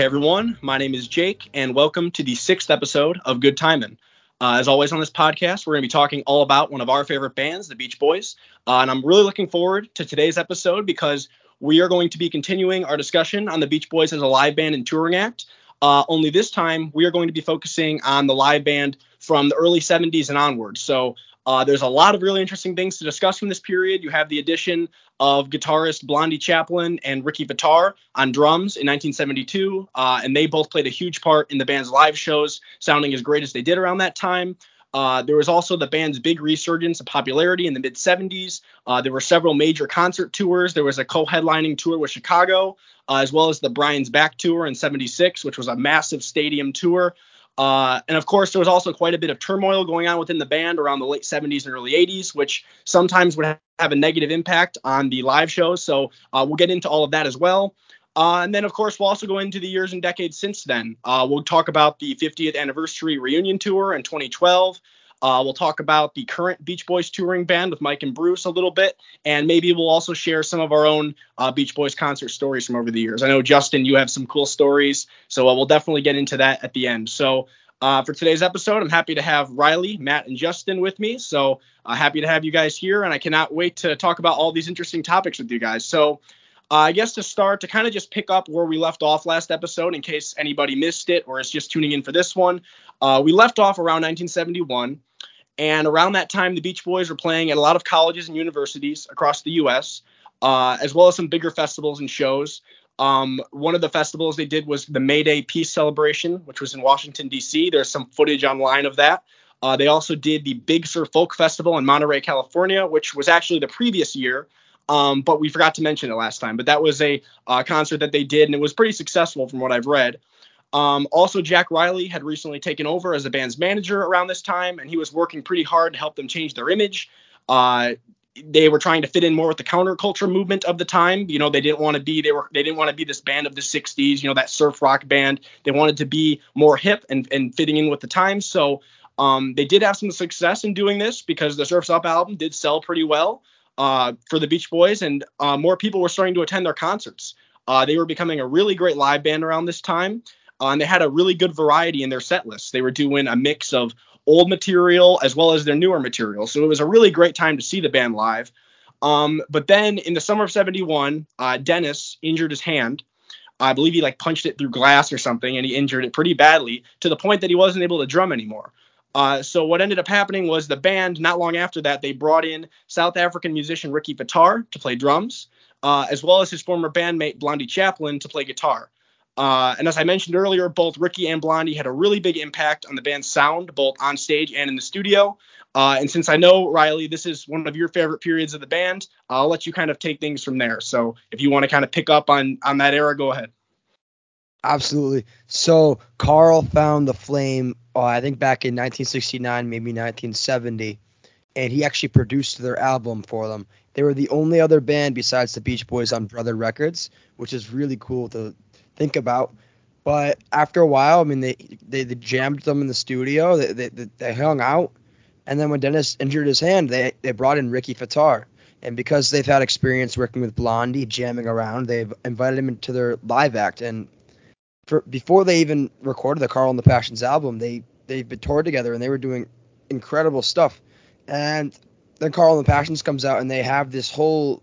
Hey everyone, my name is Jake, and welcome to the sixth episode of Good Timin'. Uh, as always on this podcast, we're going to be talking all about one of our favorite bands, the Beach Boys, uh, and I'm really looking forward to today's episode because we are going to be continuing our discussion on the Beach Boys as a live band and touring act. Uh, only this time, we are going to be focusing on the live band from the early 70s and onwards. So uh, there's a lot of really interesting things to discuss from this period. You have the addition of guitarist Blondie Chaplin and Ricky Fataar on drums in 1972, uh, and they both played a huge part in the band's live shows, sounding as great as they did around that time. Uh, there was also the band's big resurgence of popularity in the mid 70s. Uh, there were several major concert tours. There was a co headlining tour with Chicago, uh, as well as the Brian's Back tour in 76, which was a massive stadium tour. Uh, and of course, there was also quite a bit of turmoil going on within the band around the late 70s and early 80s, which sometimes would have a negative impact on the live shows. So uh, we'll get into all of that as well. Uh, and then, of course, we'll also go into the years and decades since then. Uh, we'll talk about the 50th anniversary reunion tour in 2012. Uh, we'll talk about the current Beach Boys touring band with Mike and Bruce a little bit, and maybe we'll also share some of our own Beach Boys concert stories from over the years. I know Justin, you have some cool stories, so we'll definitely get into that at the end. So uh, for today's episode, I'm happy to have Reilly, Matt, and Justin with me. So uh, happy to have you guys here, and I cannot wait to talk about all these interesting topics with you guys. So uh, I guess to start, to kind of just pick up where we left off last episode, in case anybody missed it or is just tuning in for this one, we left off around 1971. And around that time, the Beach Boys were playing at a lot of colleges and universities across the U.S., uh, as well as some bigger festivals and shows. Um, one of the festivals they did was the May Day Peace Celebration, which was in Washington, D.C. There's some footage online of that. Uh, they also did the Big Sur Folk Festival in Monterey, California, which was actually the previous year, um, but we forgot to mention it last time. But that was a uh, concert that they did, and it was pretty successful from what I've read. Um, also, Jack Rieley had recently taken over as the band's manager around this time, and he was working pretty hard to help them change their image. Uh, they were trying to fit in more with the counterculture movement of the time. You know, they didn't want to be they were they didn't want to be this band of the 60s, you know, that surf rock band. They wanted to be more hip and, and fitting in with the times. So um, they did have some success in doing this because the Surf's Up album did sell pretty well uh, for the Beach Boys, and uh, more people were starting to attend their concerts. Uh, they were becoming a really great live band around this time. Uh, and they had a really good variety in their set list. They were doing a mix of old material as well as their newer material. So it was a really great time to see the band live. Um, but then in the summer of 71, uh, Dennis injured his hand. I believe he like punched it through glass or something, and he injured it pretty badly to the point that he wasn't able to drum anymore. Uh, so what ended up happening was the band, not long after that, they brought in South African musician Ricky Fataar to play drums, uh, as well as his former bandmate Blondie Chaplin to play guitar. Uh, and as I mentioned earlier, both Ricky and Blondie had a really big impact on the band's sound, both on stage and in the studio. Uh, and since I know Reilly, this is one of your favorite periods of the band, I'll let you kind of take things from there. So if you want to kind of pick up on on that era, go ahead. Absolutely. So Carl found the flame, uh, I think back in 1969, maybe 1970, and he actually produced their album for them. They were the only other band besides the Beach Boys on Brother Records, which is really cool to think about. But after a while, I mean, they they, they jammed them in the studio. They, they they hung out, and then when Dennis injured his hand, they they brought in Ricky Fataar. And because they've had experience working with Blondie, jamming around, they've invited him into their live act. And for, before they even recorded the Carl and the Passions album, they they've been toured together and they were doing incredible stuff. And then Carl and the Passions comes out and they have this whole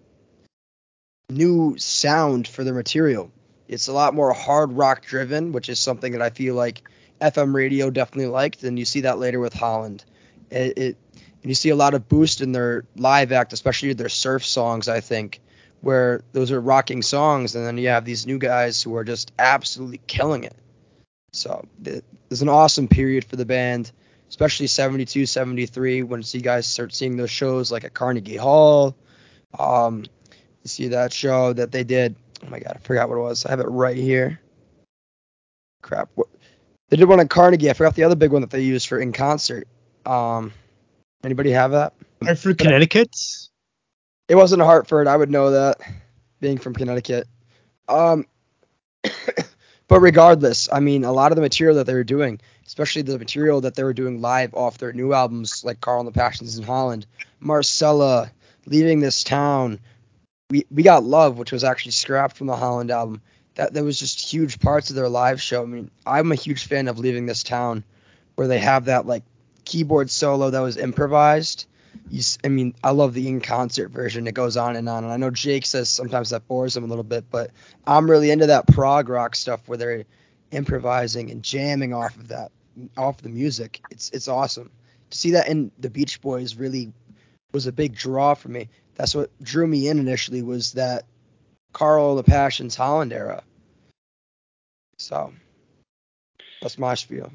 new sound for their material. It's a lot more hard rock driven, which is something that I feel like FM radio definitely liked, and you see that later with Holland. It, it and you see a lot of boost in their live act, especially their surf songs. I think where those are rocking songs, and then you have these new guys who are just absolutely killing it. So there's an awesome period for the band, especially 72, 73, when you guys start seeing those shows like at Carnegie Hall. Um, you see that show that they did Oh my god, I forgot what it was. I have it right here. Crap. What, they did one at Carnegie. I forgot the other big one that they used for in concert. Um, anybody have that? Hartford, Connecticut. It wasn't Hartford. I would know that, being from Connecticut. Um, but regardless, I mean, a lot of the material that they were doing, especially the material that they were doing live off their new albums, like Carl and the Passions in Holland, Marcella, Leaving This Town, we we got Love, which was actually scrapped from the Holland album. that that was just huge parts of their live show. I mean, I'm a huge fan of Leaving This Town, where they have that like keyboard solo that was improvised. You, I mean, I love the in concert version. It goes on and on. And I know Jake says sometimes that bores him a little bit, but I'm really into that prog rock stuff where they're improvising and jamming off of that, off the music. It's it's awesome to see that in the Beach Boys. Really was a big draw for me. That's what drew me in initially was that Carl the Passions Holland era. So that's my spiel.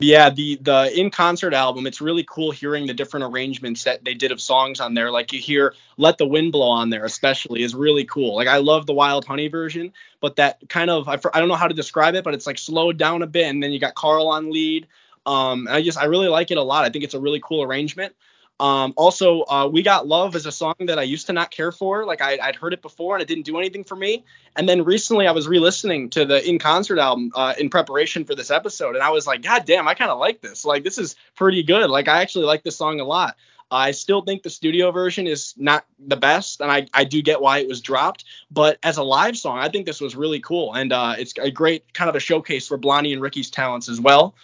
Yeah, the the in concert album, it's really cool hearing the different arrangements that they did of songs on there. Like you hear Let the Wind Blow on there, especially, is really cool. Like I love the Wild Honey version, but that kind of I, I don't know how to describe it, but it's like slowed down a bit, and then you got Carl on lead. Um, I just I really like it a lot. I think it's a really cool arrangement. Um, also, uh, We Got Love is a song that I used to not care for. Like I, would heard it before and it didn't do anything for me. And then recently I was re-listening to the In Concert album uh, in preparation for this episode, and I was like, God damn, I kind of like this. Like this is pretty good. Like I actually like this song a lot. I still think the studio version is not the best, and I, I do get why it was dropped. But as a live song, I think this was really cool, and uh, it's a great kind of a showcase for Blondie and Ricky's talents as well.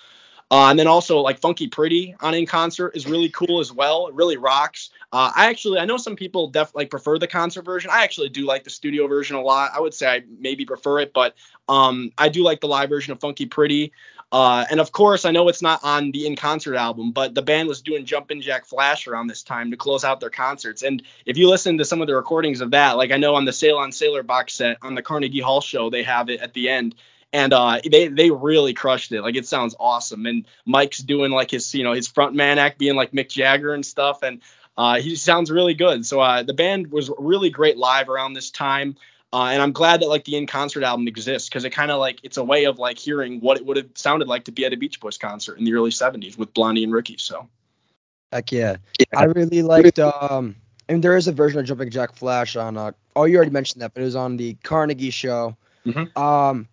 Uh, and then also like Funky Pretty on in concert is really cool as well. It really rocks. Uh, I actually I know some people definitely like prefer the concert version. I actually do like the studio version a lot. I would say I maybe prefer it, but um, I do like the live version of Funky Pretty. Uh, and of course, I know it's not on the in concert album, but the band was doing Jumpin' Jack Flash around this time to close out their concerts. And if you listen to some of the recordings of that, like I know on the Sail on Sailor box set on the Carnegie Hall show, they have it at the end and uh, they they really crushed it. Like it sounds awesome. And Mike's doing like his you know his front man act, being like Mick Jagger and stuff, and uh, he sounds really good. So uh, the band was really great live around this time. Uh, and I'm glad that like the in concert album exists because it kind of like it's a way of like hearing what it would have sounded like to be at a Beach Boys concert in the early 70s with Blondie and Ricky. So. Heck yeah. yeah. I really liked um I mean there is a version of Jumping Jack Flash on uh oh you already mentioned that, but it was on the Carnegie show. Mm-hmm. Um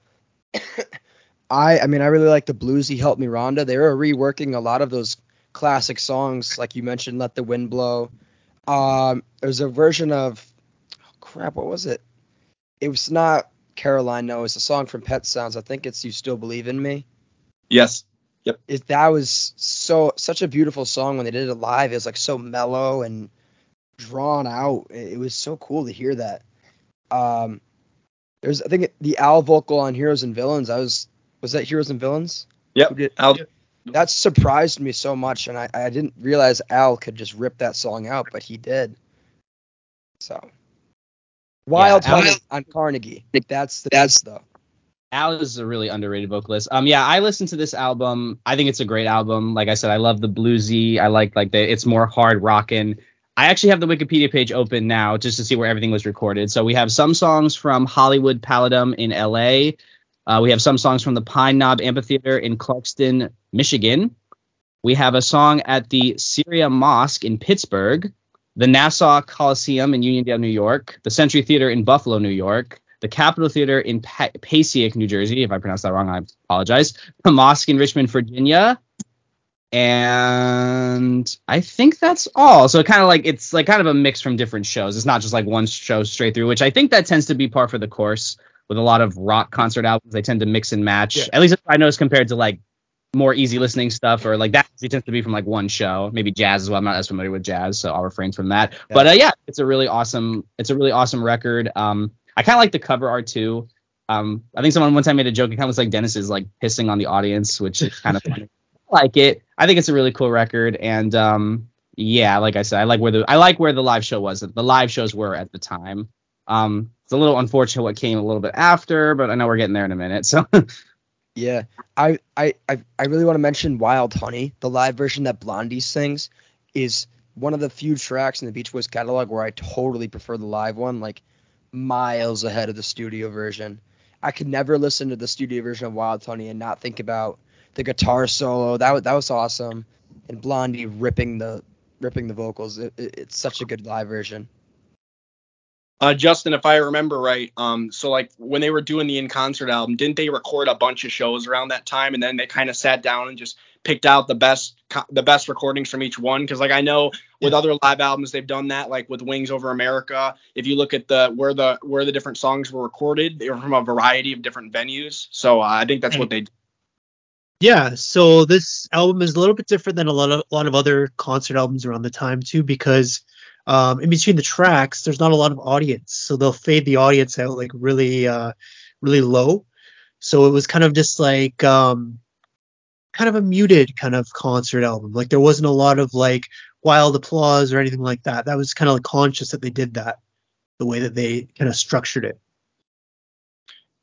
I I mean I really like the bluesy Help Me Rhonda. They were reworking a lot of those classic songs, like you mentioned, Let the Wind Blow. Um, there's a version of oh crap, what was it? It was not Caroline, no, it's a song from Pet Sounds. I think it's You Still Believe in Me. Yes. Yep. It, that was so such a beautiful song when they did it live. It was like so mellow and drawn out. It, it was so cool to hear that. Um, there's I think the Al vocal on Heroes and Villains. I was was that Heroes and Villains? Yep. Al. That surprised me so much, and I, I didn't realize Al could just rip that song out, but he did. So Wild yeah, Al, on Carnegie. That's the that's the. Al is a really underrated vocalist. Um, yeah, I listened to this album. I think it's a great album. Like I said, I love the bluesy. I like like the it's more hard rocking. I actually have the Wikipedia page open now just to see where everything was recorded. So we have some songs from Hollywood Palladium in LA. Uh, we have some songs from the Pine Knob Amphitheater in Clarkston, Michigan. We have a song at the Syria Mosque in Pittsburgh, the Nassau Coliseum in Uniondale, New York, the Century Theater in Buffalo, New York, the Capitol Theater in pa- New Jersey. If I pronounced that wrong, I apologize. The mosque in Richmond, Virginia, and I think that's all. So kind of like it's like kind of a mix from different shows. It's not just like one show straight through, which I think that tends to be par for the course with a lot of rock concert albums. They tend to mix and match. Yeah. At least I noticed compared to like more easy listening stuff or like that it tends to be from like one show. Maybe jazz as well. I'm not as familiar with jazz, so I'll refrain from that. Yeah. But uh, yeah, it's a really awesome. It's a really awesome record. Um, I kind of like the cover art too. Um, I think someone one time made a joke. It kind of looks like Dennis is like pissing on the audience, which is kind of funny like it. I think it's a really cool record, and um, yeah, like I said, I like where the I like where the live show was. The live shows were at the time. Um, it's a little unfortunate what came a little bit after, but I know we're getting there in a minute. So. yeah, I I I really want to mention Wild Honey, the live version that Blondie sings, is one of the few tracks in the Beach Boys catalog where I totally prefer the live one, like miles ahead of the studio version. I could never listen to the studio version of Wild Honey and not think about the guitar solo that that was awesome, and Blondie ripping the ripping the vocals. It, it, it's such a good live version. Uh, Justin, if I remember right, um, so like when they were doing the in concert album, didn't they record a bunch of shows around that time, and then they kind of sat down and just picked out the best the best recordings from each one because like I know with other live albums they've done that like with Wings Over America. If you look at the where the where the different songs were recorded, they were from a variety of different venues. So uh, I think that's what they. Do. Yeah, so this album is a little bit different than a lot of a lot of other concert albums around the time too because um, in between the tracks there's not a lot of audience, so they'll fade the audience out like really uh, really low. So it was kind of just like um, kind of a muted kind of concert album. Like there wasn't a lot of like wild applause or anything like that. That was kind of like conscious that they did that, the way that they kind of structured it.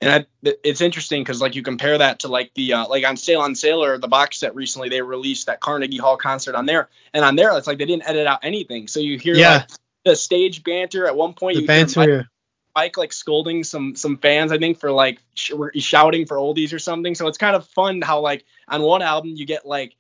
And I, it's interesting because like you compare that to like the uh, like on Sail on Sailor, the box set recently they released that Carnegie Hall concert on there, and on there it's like they didn't edit out anything, so you hear yeah. like the stage banter at one point. The you banter. Hear Mike, Mike like scolding some some fans, I think for like sh- shouting for oldies or something. So it's kind of fun how like on one album you get like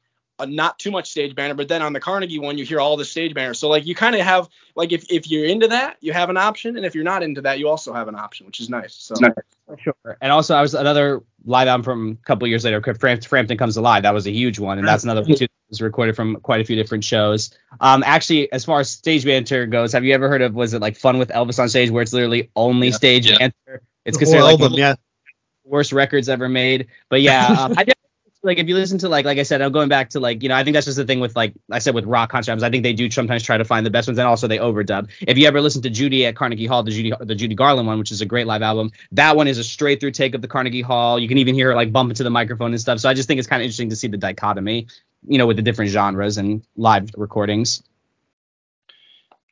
not too much stage banner, but then on the Carnegie one you hear all the stage banner. So like you kind of have like if if you're into that, you have an option, and if you're not into that, you also have an option, which is nice. So nice. sure. And also I was another live album from a couple years later, Frampton Comes Alive. That was a huge one, and that's another one too that was recorded from quite a few different shows. Um, actually, as far as stage banter goes, have you ever heard of was it like Fun with Elvis on Stage, where it's literally only yeah. stage yeah. banter? It's considered like album, yeah. worst records ever made. But yeah, um, I like if you listen to like like I said, I'm going back to like you know I think that's just the thing with like I said with rock concert albums. I think they do sometimes try to find the best ones and also they overdub. If you ever listen to Judy at Carnegie Hall, the Judy the Judy Garland one, which is a great live album, that one is a straight through take of the Carnegie Hall. You can even hear her like bump into the microphone and stuff. So I just think it's kind of interesting to see the dichotomy, you know, with the different genres and live recordings.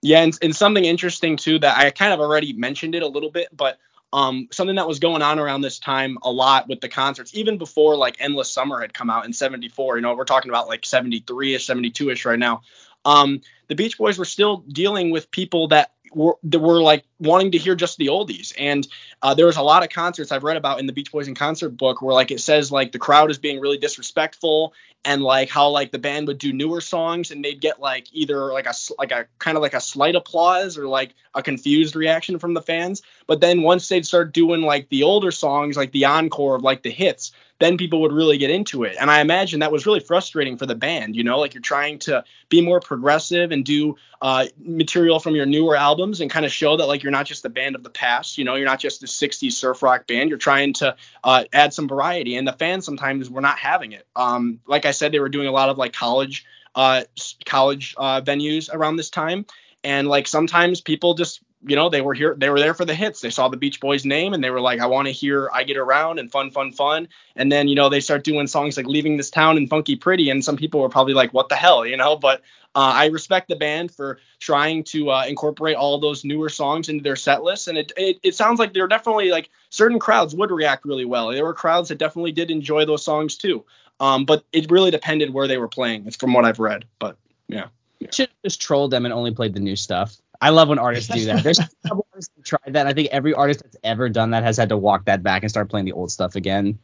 Yeah, and, and something interesting too that I kind of already mentioned it a little bit, but um, something that was going on around this time a lot with the concerts, even before like Endless Summer had come out in 74. You know, we're talking about like 73 ish, 72 ish right now. Um, the Beach Boys were still dealing with people that were, were like wanting to hear just the oldies. And uh, there was a lot of concerts I've read about in the Beach Boys in concert book where like it says like the crowd is being really disrespectful and like how like the band would do newer songs and they'd get like either like a like a kind of like a slight applause or like a confused reaction from the fans. But then once they'd start doing like the older songs, like the encore of like the hits, then people would really get into it. And I imagine that was really frustrating for the band. You know, like you're trying to be more progressive and do uh, material from your newer albums and kind of show that like you're not just the band of the past. You know, you're not just a 60s surf rock band. You're trying to uh, add some variety. And the fans sometimes were not having it. Um, like I said, they were doing a lot of like college uh, college uh, venues around this time. And like sometimes people just you know, they were here, they were there for the hits. They saw the Beach Boys name and they were like, I want to hear I Get Around and Fun, Fun, Fun. And then, you know, they start doing songs like Leaving This Town and Funky Pretty. And some people were probably like, what the hell, you know? But uh, I respect the band for trying to uh, incorporate all those newer songs into their set list. And it, it, it sounds like they're definitely like certain crowds would react really well. There were crowds that definitely did enjoy those songs too. Um, but it really depended where they were playing. From what I've read. But yeah. yeah. Should just troll them and only played the new stuff. I love when artists do that. There's a couple artists that tried that. I think every artist that's ever done that has had to walk that back and start playing the old stuff again.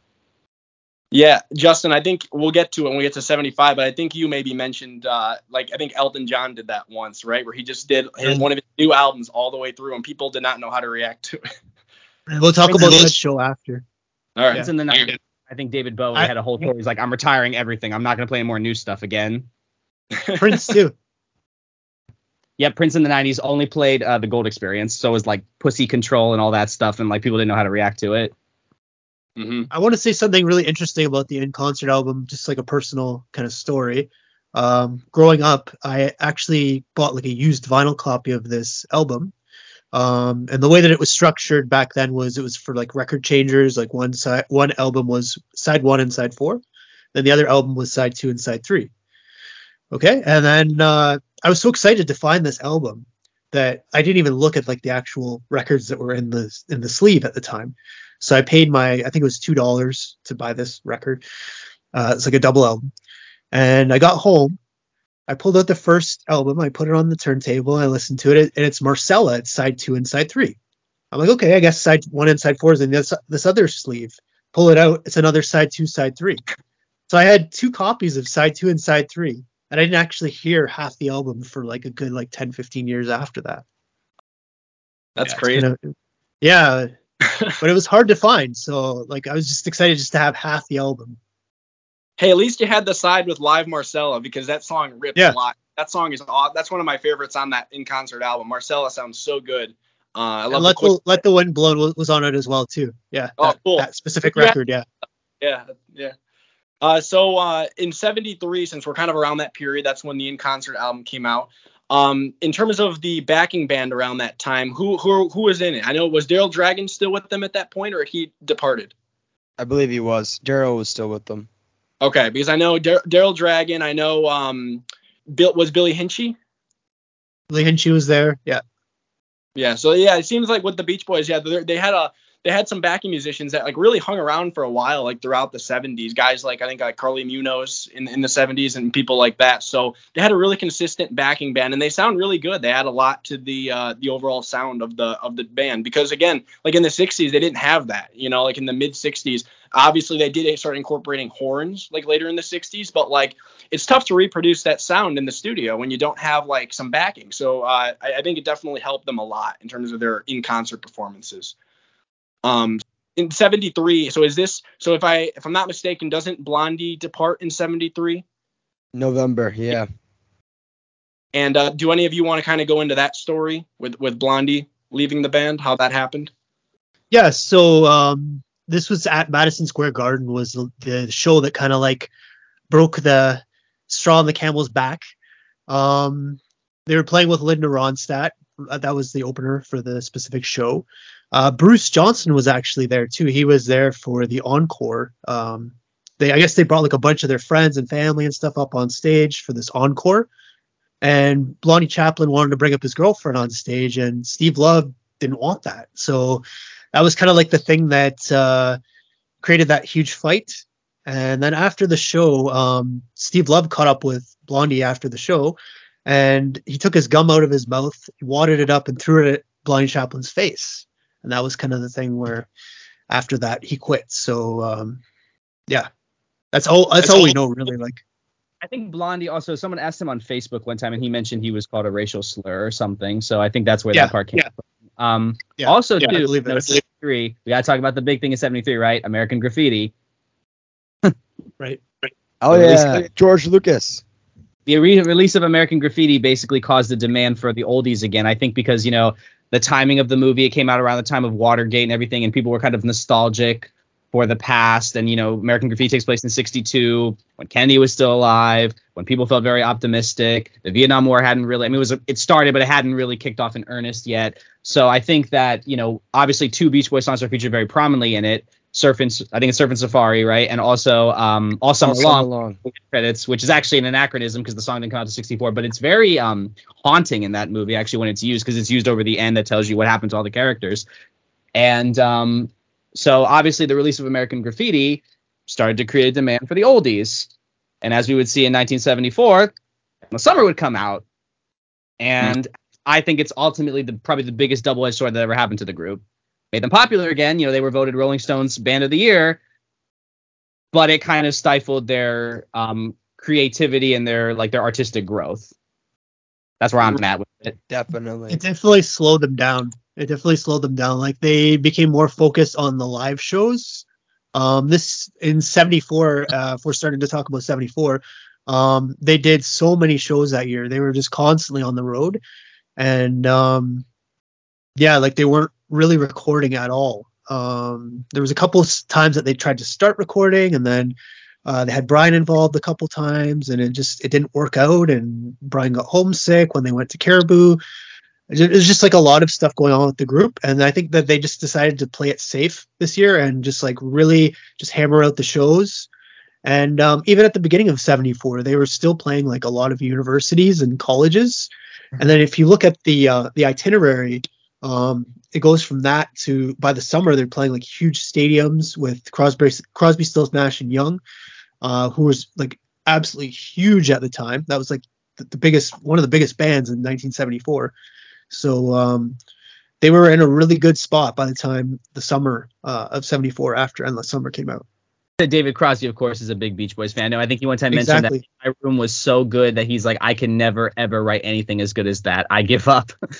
Yeah, Justin, I think we'll get to it when we get to 75, but I think you maybe mentioned, uh, like, I think Elton John did that once, right? Where he just did his, one of his new albums all the way through, and people did not know how to react to it. We'll talk about that show after. All right. It's in the 90s. I think David Bowie I, had a whole tour. He's like, I'm retiring everything. I'm not going to play any more new stuff again. Prince, too. yeah, Prince in the '90s only played uh, the Gold Experience, so it was like Pussy Control and all that stuff, and like people didn't know how to react to it. Mm-hmm. I want to say something really interesting about the in concert album, just like a personal kind of story. Um, growing up, I actually bought like a used vinyl copy of this album. Um, and the way that it was structured back then was it was for like record changers. Like one side, one album was side one and side four, then the other album was side two and side three. Okay, and then uh, I was so excited to find this album that I didn't even look at like the actual records that were in the in the sleeve at the time. So I paid my I think it was two dollars to buy this record. Uh, it's like a double album, and I got home. I pulled out the first album. I put it on the turntable. I listened to it, and it's Marcella. It's side two and side three. I'm like, okay, I guess side one and side four is in this this other sleeve. Pull it out. It's another side two, side three. So I had two copies of side two and side three and I didn't actually hear half the album for like a good like 10, 15 years after that. That's yeah, crazy. Kind of, yeah, but it was hard to find. So like I was just excited just to have half the album. Hey, at least you had the side with Live Marcella because that song rips Yeah. a lot. That song is aw- that's one of my favorites on that in concert album. Marcella sounds so good. Uh, I And let the quick, the let the wind blow was, was on it as well too. Yeah. Oh, that, cool. that specific Yeah. record. Yeah. yeah, yeah. Uh, so uh, in '73, since we're kind of around that period, that's when the in concert album came out. Um, in terms of the backing band around that time, who who who was in it? I know was Daryl Dragon still with them at that point, or had he departed? I believe he was. Daryl was still with them. Okay, because I know Daryl Dragon. I know um, Bill was Billy Hinsche. Lee Hinsche was there. Yeah. Yeah, so yeah, it seems like with the Beach Boys, yeah, they they had a they had some backing musicians that like really hung around for a while, like throughout the 70s. Guys like I think like Carli Munoz in in the 70s and people like that. So they had a really consistent backing band, and they sound really good. They add a lot to the uh, the overall sound of the of the band because again, like in the 60s, they didn't have that. You know, like in the mid 60s, obviously they did start incorporating horns like later in the 60s, but like it's tough to reproduce that sound in the studio when you don't have like some backing. So uh, I, I think it definitely helped them a lot in terms of their in concert performances. Um, in 73, so is this so if I if I'm not mistaken, doesn't Blondie depart in 73? November, yeah. And uh, do any of you want to kind of go into that story with with Blondie leaving the band, how that happened? Yeah, so um, this was at Madison Square Garden was the, the show that kind of like broke the straw on the camel's back. Um, they were playing with Linda Ronstadt. Uh, That was the opener for the specific show. Uh, Bruce Johnston was actually there too. He was there for the encore. Um, they, I guess they brought like a bunch of their friends and family and stuff up on stage for this encore. And Blondie Chaplin wanted to bring up his girlfriend on stage, and Steve Love didn't want that. So that was kind of like the thing that uh, created that huge fight. And then after the show, um, Steve Love caught up with Blondie after the show, and he took his gum out of his mouth, wadded it up, and threw it at Blondie Chaplin's face. And that was kind of the thing where after that he quit. So um, yeah, that's all. That's, That's all all- we know really. Like I think Blondie also someone asked him on Facebook one time and he mentioned he was called a racial slur or something. So I think that's where Yeah, that part came yeah. from. Um Yeah, also yeah, too, believe that. 73, we gotta talk about the big thing in 73, right? American graffiti. right. Oh At yeah, George Lucas. the re- release of American Graffiti basically caused the demand for the oldies again. I think because you know the timing of the movie, it came out around the time of Watergate and everything, and people were kind of nostalgic for the past. And you know, American Graffiti takes place in '62 when Kennedy was still alive, when people felt very optimistic. The Vietnam War hadn't really, I mean, it was it started, but it hadn't really kicked off in earnest yet. So I think that you know, obviously, two Beach Boys songs are featured very prominently in it. Surf and I think it's Surf and Safari, right? And also um, All Summer All summer Long long. credits, which is actually an anachronism because the song didn't come out to 64, but it's very um haunting in that movie actually when it's used because it's used over the end that tells you what happened to all the characters. And um so obviously the release of American Graffiti started to create a demand for the oldies. And as we would see in 1974, the summer would come out. And I think it's ultimately the probably the biggest double-edged sword that ever happened to the group. Made them popular again. You know, they were voted Rolling Stones Band of the Year, but it kind of stifled their um, creativity and their like their artistic growth. That's where I'm at with it. Definitely. It definitely slowed them down. It definitely slowed them down. Like they became more focused on the live shows. Um, this in '74, uh, if we're starting to talk about '74, um, they did so many shows that year. They were just constantly on the road, and um, yeah, like they weren't really recording at all. Um, there was a couple s- times that they tried to start recording, and then uh, they had Brian involved a couple times, and it just it didn't work out. And Brian got homesick when they went to Caribou. It it was just like a lot of stuff going on with the group, and I think that they just decided to play it safe this year and just like really just hammer out the shows. And um, even at the beginning of '74, they were still playing like a lot of universities and colleges. And then if you look at the uh, the itinerary, um, it goes from that to by the summer they're playing like huge stadiums with Crosby, Crosby, Stills, Nash and Young, uh, who was like absolutely huge at the time. That was like the, the biggest one of the biggest bands in 1974. So um, they were in a really good spot by the time the summer uh, of '74 after Endless Summer came out. David Crosby, of course, is a big Beach Boys fan. No, I think he one time mentioned Exactly. that my room was so good that he's like, I can never ever write anything as good as that. I give up.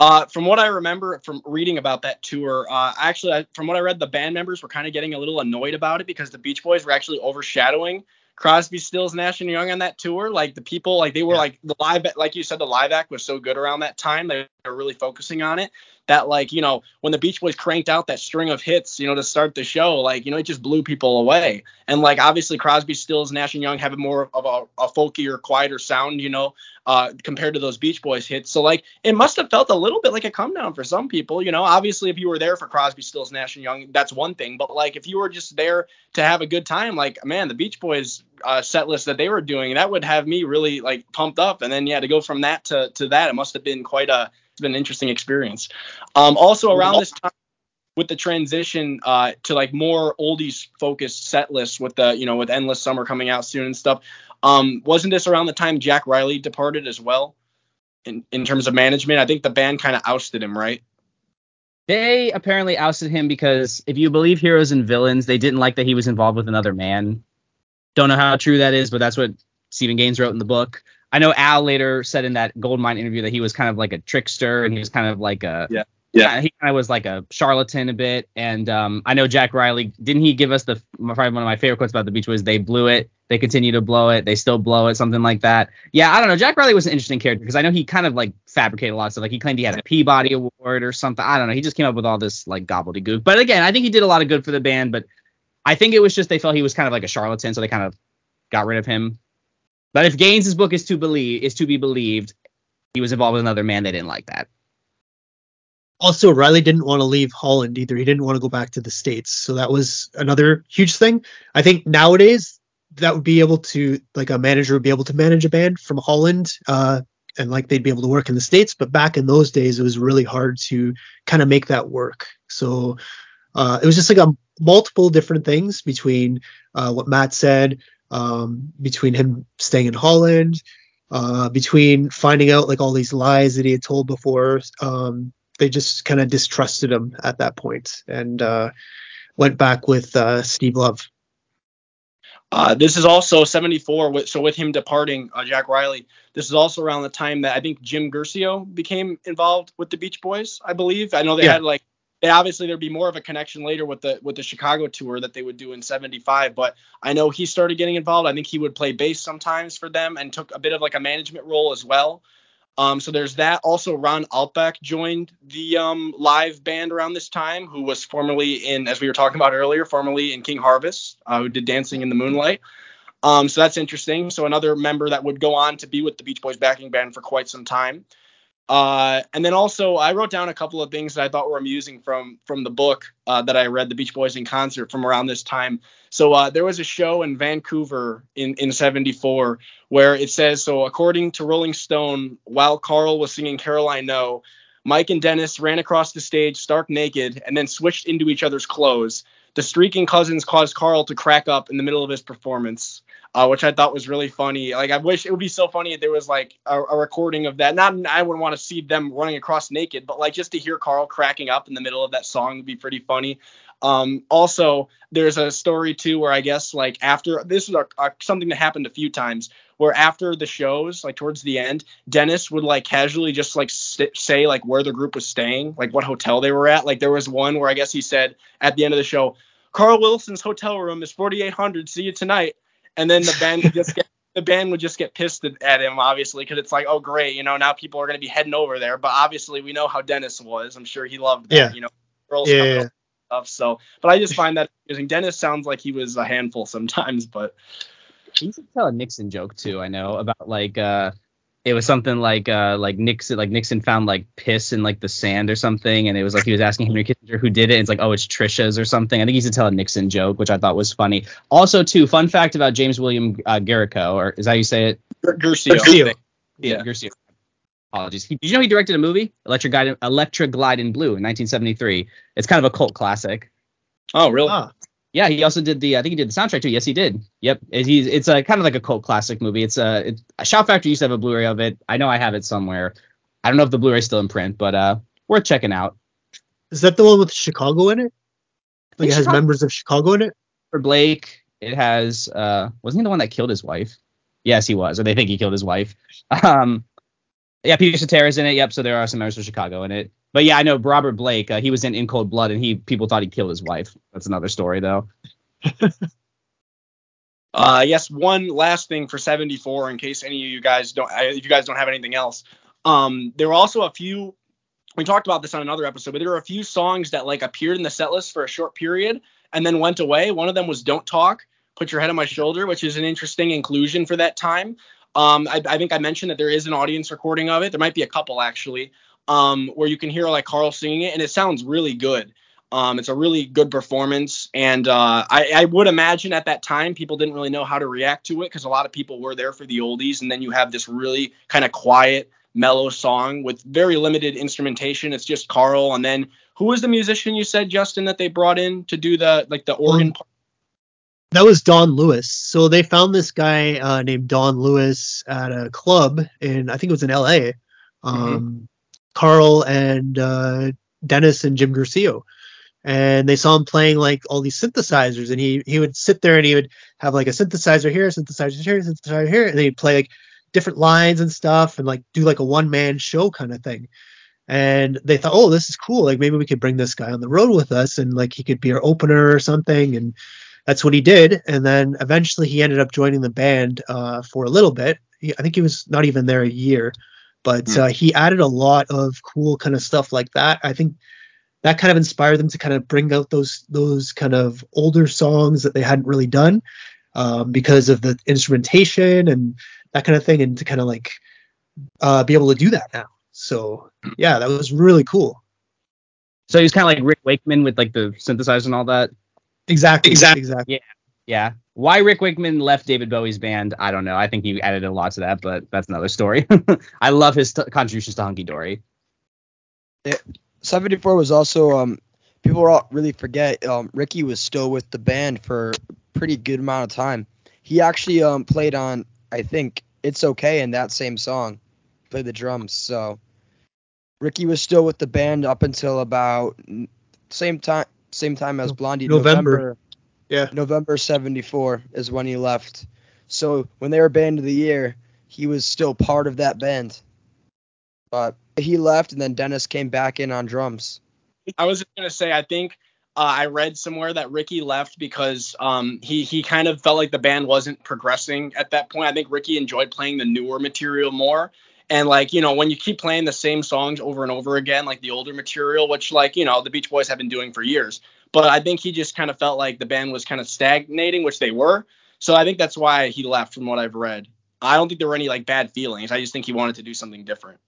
Uh, from what I remember from reading about that tour, uh, actually, I, from what I read, the band members were kind of getting a little annoyed about it because the Beach Boys were actually overshadowing Crosby, Stills, Nash and Young on that tour. Like the people, like they were yeah. like the live, like you said, the live act was so good around that time. They were really focusing on it that like you know when the Beach Boys cranked out that string of hits, you know, to start the show, like you know it just blew people away. And like obviously Crosby, Stills, Nash and Young have more of a, a folkier, quieter sound, you know, uh, compared to those Beach Boys hits. So like it must have felt a little bit like a come down for some people, you know. Obviously, if you were there for Crosby, Stills, Nash and Young, that's one thing. But like if you were just there to have a good time, like man, the Beach Boys uh, set list that they were doing, that would have me really like pumped up. And then yeah, to go from that to to that, it must have been quite a it's been an interesting experience. Um, also around this time with the transition uh, to like more oldies focused set lists with the you know with endless summer coming out soon and stuff um, wasn't this around the time jack rieley departed as well? In, in terms of management i think the band kind of ousted him right? They apparently ousted him because if you believe heroes and villains they didn't like that he was involved with another man. Don't know how true that is but that's what stephen gaines wrote in the book I know Al later said in that Goldmine interview that he was kind of like a trickster and he was kind of like a yeah. Yeah, he kind of was like a charlatan a bit, and um, I know Jack Rieley didn't he give us the probably one of my favorite quotes about the beach was they blew it, they continue to blow it, they still blow it, something like that. Yeah, I don't know. Jack Rieley was an interesting character because I know he kind of like fabricated a lot of stuff. Like he claimed he had a Peabody Award or something. I don't know. He just came up with all this like gobbledygook. But again, I think he did a lot of good for the band. But I think it was just they felt he was kind of like a charlatan, so they kind of got rid of him. But if Gaines' book is to believe is to be believed, he was involved with another man. They didn't like that. Also, Rieley didn't want to leave Holland either. He didn't want to go back to the states, so that was another huge thing. I think nowadays that would be able to like a manager would be able to manage a band from Holland, uh, and like they'd be able to work in the states. But back in those days, it was really hard to kind of make that work. So uh, it was just like a multiple different things between uh, what Matt said, um, between him staying in Holland, uh, between finding out like all these lies that he had told before. Um, they just kind of distrusted him at that point and uh, went back with uh, Steve Love. Uh, this is also 74. With, so with him departing, uh, Jack Rieley, this is also around the time that I think Jim Guercio became involved with the Beach Boys. I believe. I know they yeah. had like and obviously there'd be more of a connection later with the with the Chicago tour that they would do in 75 but I know he started getting involved. I think he would play bass sometimes for them and took a bit of like a management role as well. Um, so there's that. Also Ron Altbach joined the um, live band around this time who was formerly in as we were talking about earlier formerly in King Harvest uh, who did Dancing in the Moonlight. Um, so that's interesting. So another member that would go on to be with the Beach Boys backing band for quite some time uh, and then also, I wrote down a couple of things that I thought were amusing from from the book uh, that I read, The Beach Boys in Concert, from around this time. So uh, there was a show in Vancouver in in '74 where it says, so according to Rolling Stone, while Carl was singing Caroline No, Mike and Dennis ran across the stage stark naked and then switched into each other's clothes. The streaking cousins caused Carl to crack up in the middle of his performance uh, which I thought was really funny. Like I wish it would be so funny if there was like a, a recording of that. Not I wouldn't want to see them running across naked, but like just to hear Carl cracking up in the middle of that song would be pretty funny. Um, also, there's a story too where I guess like after this is a, a, something that happened a few times where after the shows, like towards the end, Dennis would like casually just like st- say like where the group was staying, like what hotel they were at. Like there was one where I guess he said at the end of the show, Carl Wilson's hotel room is 4800. See you tonight and then the band would just get the band would just get pissed at him, obviously, because it's like, oh great, you know, now people are going to be heading over there. But obviously, we know how Dennis was. I'm sure he loved that, yeah. you know, girls yeah, yeah. stuff. So, but I just find that amusing. Dennis sounds like he was a handful sometimes, but he used to tell a Nixon joke too. I know about like uh it was something like uh like Nixon like Nixon found like piss in like the sand or something and it was like he was asking Henry Kissinger who did it and it's like oh it's Tricia's or something. I think he used to tell a Nixon joke which I thought was funny. Also too fun fact about James William uh, Garrico or is that how you say it? Guercio yeah, yeah. Guercio apologies. He, did you know he directed a movie Electric Glide Electra Glide in Blue in 1973 it's kind of a cult classic. Oh really? Ah. Yeah, he also did the. I think he did the soundtrack too. Yes, he did. Yep. He's it's a kind of like a cult classic movie. It's a, it, a Shout Factory used to have a Blu-ray of it. I know I have it somewhere. I don't know if the Blu-ray's still in print, but uh, worth checking out. Is that the one with Chicago in it? Like it has Chicago, members of Chicago in it. For Blake, it has. uh Wasn't he the one that killed his wife? Yes, he was, or they think he killed his wife. Um, Yeah, Peter Cetera's in it. Yep. So there are some members of Chicago in it. But yeah, I know Robert Blake. Uh, he was in In Cold Blood, and he people thought he killed his wife. That's another story, though. uh, yes. One last thing for 74, in case any of you guys don't, if you guys don't have anything else. Um, there were also a few. We talked about this on another episode, but there were a few songs that like appeared in the set list for a short period and then went away. One of them was "Don't Talk." Put Your Head on My Shoulder, which is an interesting inclusion for that time. Um, I, I, think I mentioned that there is an audience recording of it. There might be a couple actually, um, where you can hear like Carl singing it, and it sounds really good. Um, it's a really good performance, and uh, I, I, would imagine at that time people didn't really know how to react to it because a lot of people were there for the oldies, and then you have this really kind of quiet, mellow song with very limited instrumentation. It's just Carl, and then who was the musician you said, Justin, that they brought in to do the like the organ part? That was Don Lewis. So they found this guy uh, named Don Lewis at a club in, I think it was in L.A. Mm-hmm. Um, mm-hmm. Carl and uh, Dennis and Jim Garcia. And they saw him playing like all these synthesizers, and he he would sit there and he would have like a synthesizer here, a synthesizer here, a synthesizer here, and he'd play like different lines and stuff, and like do like a one man show kind of thing. And they thought, oh, this is cool. Like maybe we could bring this guy on the road with us, and like he could be our opener or something. And that's what he did. And then eventually he ended up joining the band uh, for a little bit. He, I think he was not even there a year, but mm. uh, he added a lot of cool kind of stuff like that. I think that kind of inspired them to kind of bring out those those kind of older songs that they hadn't really done um, because of the instrumentation and that kind of thing, and to kind of like uh, be able to do that now. So yeah, that was really cool. So he was kind of like Rick Wakeman with like the synthesizer and all that. Exactly. Exactly. Exactly. Yeah. Yeah. Why Rick Wakeman left David Bowie's band, I don't know. I think he added a lot to that, but that's another story. I love his t- contributions to Hunky Dory. Yeah, 74 was also um people really forget um Ricky was still with the band for a pretty good amount of time. He actually um played on I think It's Okay in that same song. Played the drums. So Ricky was still with the band up until about same time same time as Blondie. November. November yeah. November 74 is when he left. So when they were band of the year, he was still part of that band. But he left and then Dennis came back in on drums. I was going to say, I think uh, I read somewhere that Ricky left because um, he he kind of felt like the band wasn't progressing at that point. I think Ricky enjoyed playing the newer material more, and like, you know, when you keep playing the same songs over and over again, like the older material, which like, you know, the Beach Boys have been doing for years. But I think he just kind of felt like the band was kind of stagnating, which they were. So I think that's why he left from what I've read. I don't think there were any like bad feelings. I just think he wanted to do something different.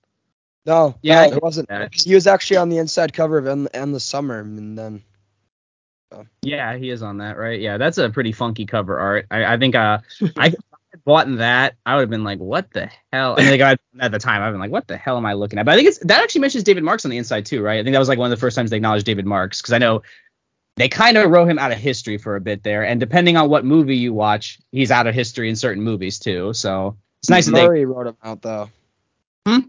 No, yeah, no, it wasn't. He was actually on the inside cover of "End, End the Summer," and then. Yeah, he is on that, right? Yeah, that's a pretty funky cover art. I, I think uh, I bought that, I would have been like, what the hell? I mean, like, at the time, I've been like, what the hell am I looking at? But I think it's that actually mentions David Marks on the inside too, right? I think that was like one of the first times they acknowledged David Marks because I know they kind of wrote him out of history for a bit there, and depending on what movie you watch, he's out of history in certain movies too. So it's nice Murray that they wrote him out though. Hmm?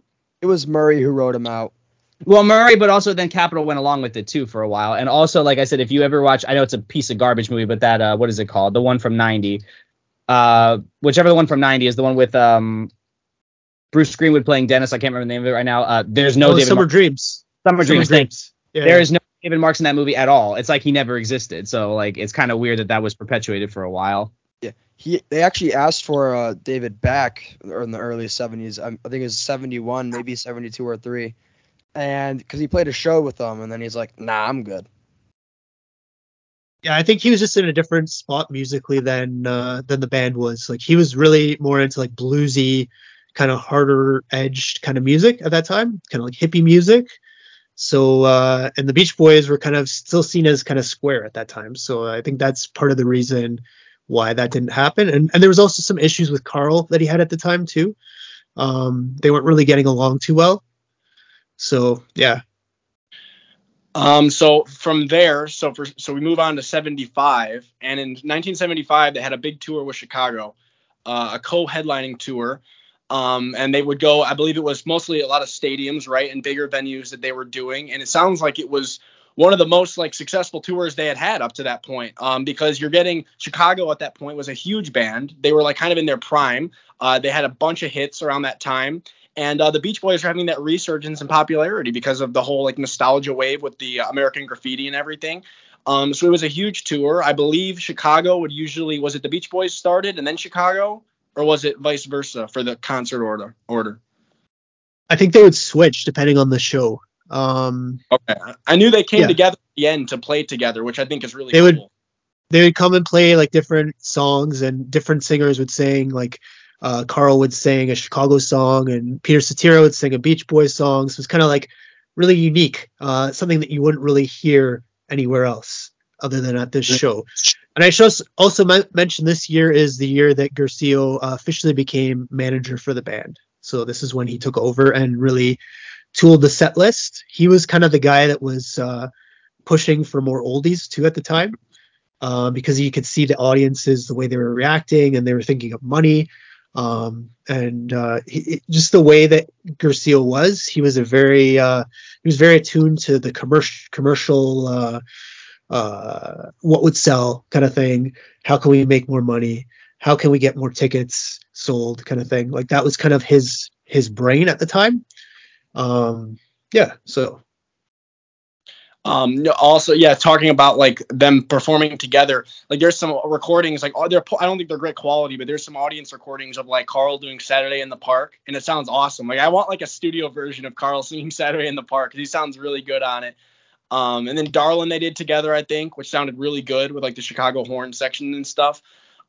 It was Murray who wrote him out. Well, Murray, but also then Capitol went along with it too for a while. And also, like I said, if you ever watch, I know it's a piece of garbage movie, but that uh, what is it called? The one from '90, uh, whichever the one from '90 is, the one with um, Bruce Greenwood playing Dennis. I can't remember the name of it right now. Uh, there's no oh, David Summer Dreams. Summer, Summer Dreams. Dreams. Yeah, there yeah. is no David Marks in that movie at all. It's like he never existed. So like it's kind of weird that that was perpetuated for a while. Yeah, he they actually asked for uh, David back in the early 70s. I, I think it was 71, maybe 72 or three, and because he played a show with them, and then he's like, Nah, I'm good. Yeah, I think he was just in a different spot musically than uh, than the band was. Like he was really more into like bluesy, kind of harder edged kind of music at that time, kind of like hippie music. So uh, and the Beach Boys were kind of still seen as kind of square at that time. So I think that's part of the reason why that didn't happen. And and there was also some issues with Carl that he had at the time too. Um, they weren't really getting along too well. So yeah, um, so from there, so for so we move on to 75, and in 1975 they had a big tour with Chicago, uh, a co-headlining tour, um, and they would go. I believe it was mostly a lot of stadiums, right, and bigger venues that they were doing, and it sounds like it was one of the most like successful tours they had had up to that point um, because you're getting chicago at that point was a huge band they were like kind of in their prime uh, they had a bunch of hits around that time And uh, the Beach Boys are having that resurgence in popularity because of the whole like nostalgia wave with the American Graffiti and everything. Um, so it was a huge tour. I believe Chicago would usually was it the Beach Boys started and then Chicago, or was it vice versa for the concert order? Order. I think they would switch depending on the show. Um, okay, I knew they came yeah. together at the end to play together, which I think is really they cool. would they would come and play like different songs, and different singers would sing. Like uh, Carl would sing a Chicago song, and Peter Cetera would sing a Beach Boys song. So it's kind of like really unique, uh, something that you wouldn't really hear anywhere else other than at this show. And I should also mention this year is the year that Guercio uh, officially became manager for the band. So this is when he took over and really tooled the set list. He was kind of the guy that was uh, pushing for more oldies too at the time, uh, because you could see the audiences the way they were reacting and they were thinking of money. Um, and uh, he, just the way that Guercio was, he was a very uh, he was very attuned to the commercial commercial uh, what would sell kind of thing. How can we make more money? How can we get more tickets sold? Kind of thing. Like that was kind of his his brain at the time. Um, yeah. So um, also, yeah, talking about like them performing together. Like there's some recordings, like oh, they're I don't think they're great quality, but there's some audience recordings of like Carl doing Saturday in the Park, and it sounds awesome. Like I want like a studio version of Carl singing Saturday in the Park because he sounds really good on it. Um, and then Darlin they did together, I think, which sounded really good with like the Chicago horn section and stuff.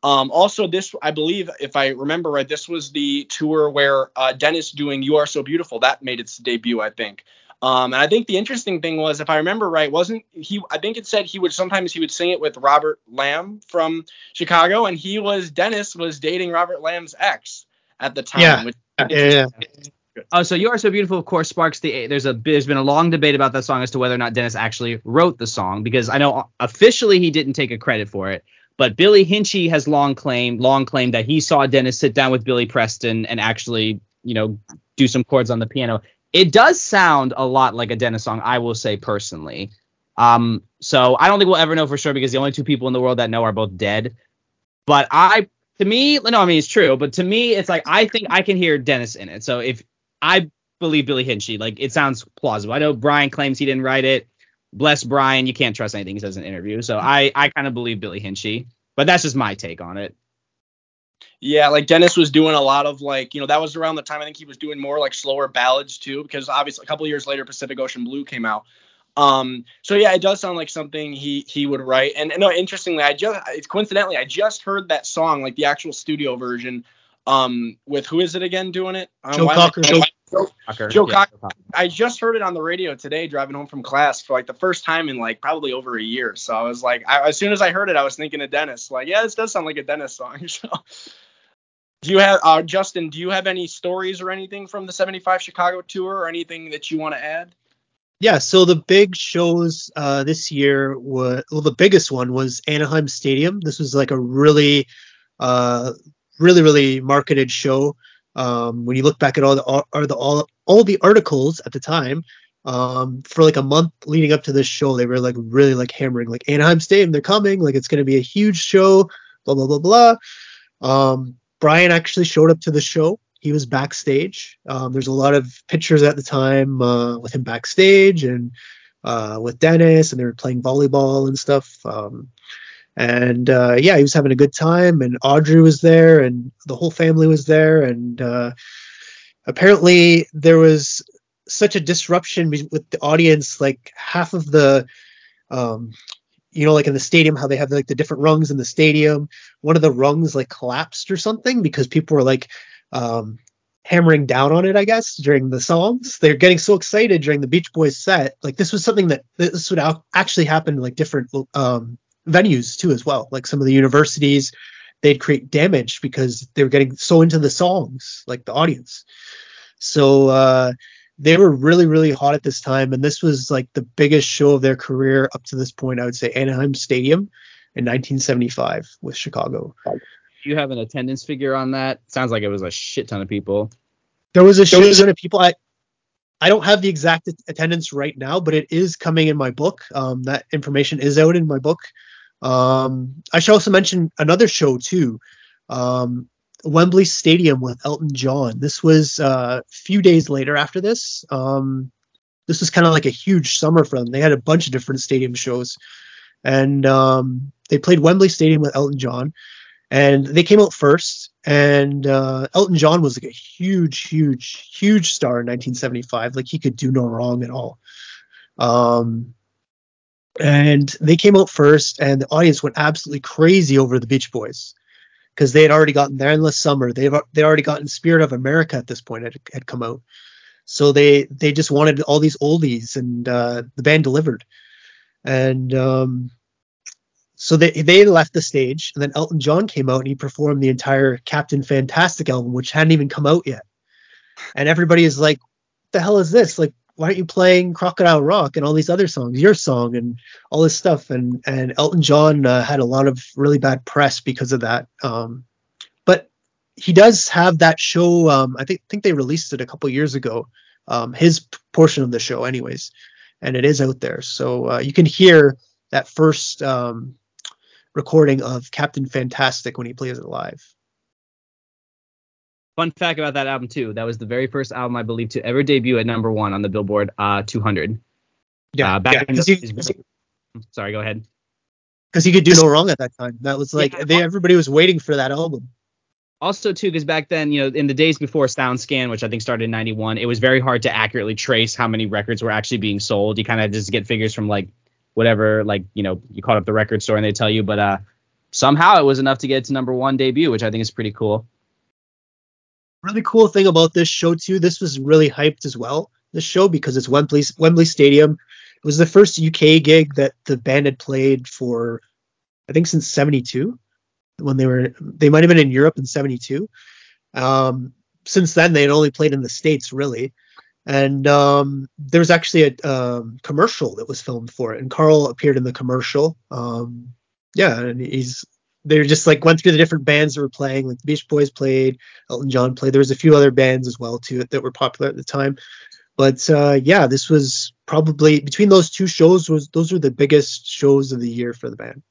Um, also, this I believe, if I remember right, this was the tour where uh, Dennis doing "You Are So Beautiful" that made its debut, I think. Um, and I think the interesting thing was, if I remember right, wasn't he? I think it said he would sometimes he would sing it with Robert Lamm from Chicago, and he was Dennis was dating Robert Lamm's ex at the time. Yeah. Which, yeah. Oh, so "You Are So Beautiful" of course sparks the. There's a there's been a long debate about that song as to whether or not Dennis actually wrote the song because I know officially he didn't take a credit for it, but Billy Hinsche has long claimed long claimed that he saw Dennis sit down with Billy Preston and actually you know do some chords on the piano it does sound a lot like a Dennis song, I will say personally. Um, so I don't think we'll ever know for sure because the only two people in the world that know are both dead. But I, to me, no, I mean it's true, but to me, it's like I think I can hear Dennis in it. So if I believe Billy Hinsche, like it sounds plausible. I know Brian claims he didn't write it. Bless Brian, you can't trust anything he says in an interview. So I, I kind of believe Billy Hinsche, but that's just my take on it. Yeah, like Dennis was doing a lot of like, you know, that was around the time I think he was doing more like slower ballads too, because obviously a couple years later Pacific Ocean Blue came out. Um, so yeah, it does sound like something he he would write. And, and no, interestingly, I just it's coincidentally I just heard that song, like the actual studio version, um, with who is it again doing it? Um, Joe Cocker. Joe, Cocker. Joe yeah, Cocker. I just heard it on the radio today, driving home from class for like the first time in like probably over a year. So I was like, I, as soon as I heard it, I was thinking of Dennis. Like, yeah, this does sound like a Dennis song. So do you have uh, Justin? Do you have any stories or anything from the 75 Chicago tour, or anything that you want to add? Yeah, so the big shows uh, this year were well, the biggest one was Anaheim Stadium. This was like a really, uh, really, really marketed show. Um, when you look back at all the all, the all, all the articles at the time, um, for like a month leading up to this show, they were like really like hammering like Anaheim Stadium, they're coming, like it's to be a huge show, blah blah blah blah. Um, Brian actually showed up to the show. He was backstage. Um, there's a lot of pictures at the time uh, with him backstage and uh, with Dennis, and they were playing volleyball and stuff. Um, and uh, yeah, he was having a good time. And Audrey was there, and the whole family was there. And uh, apparently, there was such a disruption with the audience. Like half of the um, you know, like in the stadium, how they have like the different rungs in the stadium. One of the rungs like collapsed or something because people were like um, hammering down on it, I guess, during the songs. They're getting so excited during the Beach Boys set. Like this was something that this would actually happen in like different um, venues too, as well. Like some of the universities, they'd create damage because they were getting so into the songs, like the audience. So uh, they were really really hot at this time and this was like the biggest show of their career up to this point i would say anaheim stadium in 1975 with chicago. Do you have an attendance figure on that? Sounds like it was a shit ton of people. There was a shit ton of people. I i don't have the exact attendance right now but it is coming in my book. Um, that information is out in my book um, i should also mention another show too um, Wembley Stadium with Elton John. This was uh, a few days later after this. Um, this was kind of like a huge summer for them. They had a bunch of different stadium shows, and um, they played Wembley Stadium with Elton John, and they came out first. And uh, Elton John was like a huge, huge, huge star in 1975. Like he could do no wrong at all. Um, and they came out first, and the audience went absolutely crazy over the Beach Boys because they had already gotten their endless summer. They've they already gotten Spirit of America at this point had, had come out, so they they just wanted all these oldies, and uh, the band delivered. And um, so they they left the stage, and then Elton John came out and he performed the entire Captain Fantastic album, which hadn't even come out yet. And everybody is like, "What "The hell is this? Like, why aren't you playing Crocodile Rock and all these other songs, your song and all this stuff? And and Elton John uh, had a lot of really bad press because of that. Um, but he does have that show. Um, I think think they released it a couple years ago. Um, his portion of the show, anyways, and it is out there, so uh, you can hear that first um, recording of Captain Fantastic when he plays it live. Fun fact about that album too. That was the very first album I believe to ever debut at number one on the Billboard uh, 200. Yeah, uh, back yeah, in the, he- sorry, go ahead. because he could do no wrong at that time. That was like Yeah. they everybody was waiting for that album. Also too, because back then, you know, in the days before SoundScan, which I think started in '91, it was very hard to accurately trace how many records were actually being sold. You kind of just get figures from like whatever, like you know, you called up the record store and they tell you, but uh, somehow it was enough to get to number one debut, which I think is pretty cool. Really cool thing about this show too. This was really hyped as well. This show because it's Wembley Wembley Stadium. It was the first UK gig that the band had played for, I think since '72, when they were they might have been in Europe in '72. Um, since then, they had only played in the states really. And um, there was actually a um, commercial that was filmed for it, and Carl appeared in the commercial. Um, yeah, and he's they were just like went through the different bands that were playing. Like the Beach Boys played, Elton John played. There was a few other bands as well too that were popular at the time. But uh, yeah, this was probably between those two shows was those were the biggest shows of the year for the band.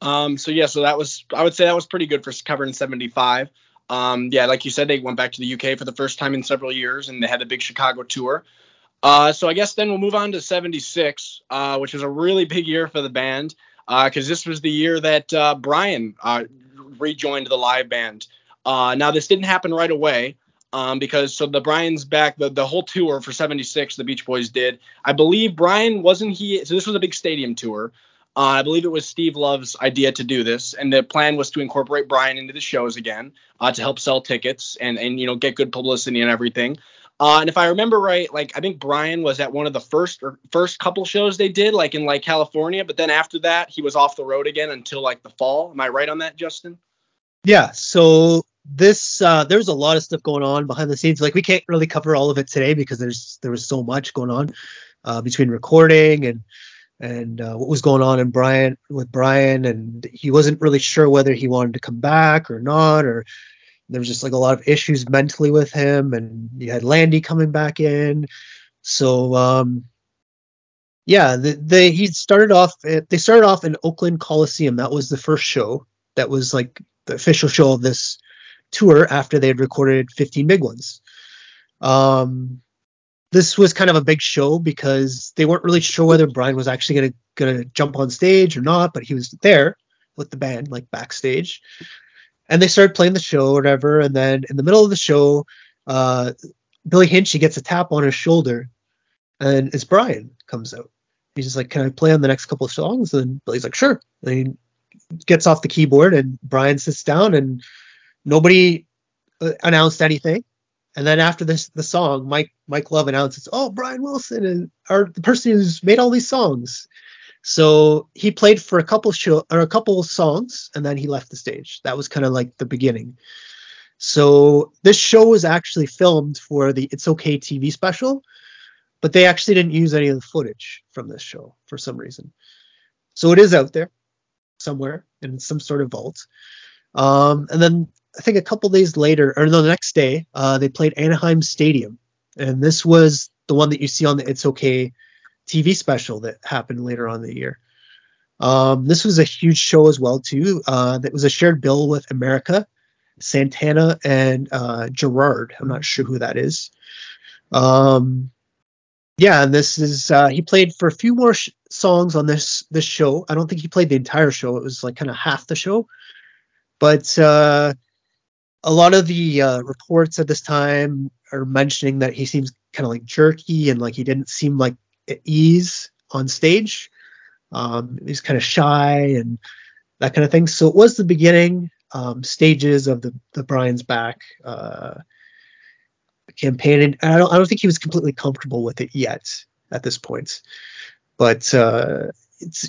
Um, so yeah, so that was I would say that was pretty good for covering 75. Um, yeah, like you said, they went back to the UK for the first time in several years, and they had a big Chicago tour. Uh, so I guess then we'll move on to 76, uh, which was a really big year for the band, because this was the year that uh, Brian uh, rejoined the live band. Uh, now this didn't happen right away. Um, because so the Brian's back, the, the whole tour for 76, the Beach Boys did. I believe Brian wasn't he, so this was a big stadium tour. Uh, I believe it was Steve Love's idea to do this, and the plan was to incorporate Brian into the shows again uh, to help sell tickets and and you know get good publicity and everything. Uh, and if I remember right, like I think Brian was at one of the first or first couple shows they did, like in like California, but then after that he was off the road again until like the fall. Am I right on that, Justin? Yeah. So this uh, there's a lot of stuff going on behind the scenes. Like we can't really cover all of it today because there's there was so much going on uh, between recording and and uh, what was going on in Brian with Brian, and he wasn't really sure whether he wanted to come back or not, or there was just like a lot of issues mentally with him, and you had Landy coming back in, so um, yeah, the, they he started off they started off in Oakland Coliseum. That was the first show. That was like the official show of this tour after they had recorded 15 big ones. Um, this was kind of a big show because they weren't really sure whether Brian was actually gonna gonna jump on stage or not, but he was there with the band like backstage, and they started playing the show or whatever. And then in the middle of the show, uh, Billy Hinsche he gets a tap on his shoulder, and it's Brian comes out. He's just like, "Can I play on the next couple of songs?" And Billy's like, "Sure." And he gets off the keyboard, and Brian sits down, and nobody uh, announced anything. And then after this, the song, Mike Mike Love announces, "Oh, Brian Wilson and are the person who's made all these songs." So he played for a couple show or a couple songs, and then he left the stage. That was kind of like the beginning. So this show was actually filmed for the It's Okay TV special, but they actually didn't use any of the footage from this show for some reason. So it is out there somewhere in some sort of vault. Um, and then I think a couple days later, or the next day, uh, they played Anaheim Stadium, and this was the one that you see on the It's Okay TV special that happened later on the year. Um, this was a huge show as well too. Uh, that was a shared bill with America, Santana, and uh, Gerard. I'm not sure who that is. Um, yeah, and this is uh, he played for a few more sh- songs on this this show. I don't think he played the entire show. It was like kind of half the show, but uh, a lot of the uh, reports at this time are mentioning that he seems kind of like jerky and like he didn't seem like ease on stage. Um, he's kind of shy and that kind of thing. So it was the beginning um, stages of the the Brian's back uh, campaign, and I don't I don't think he was completely comfortable with it yet at this point. But uh,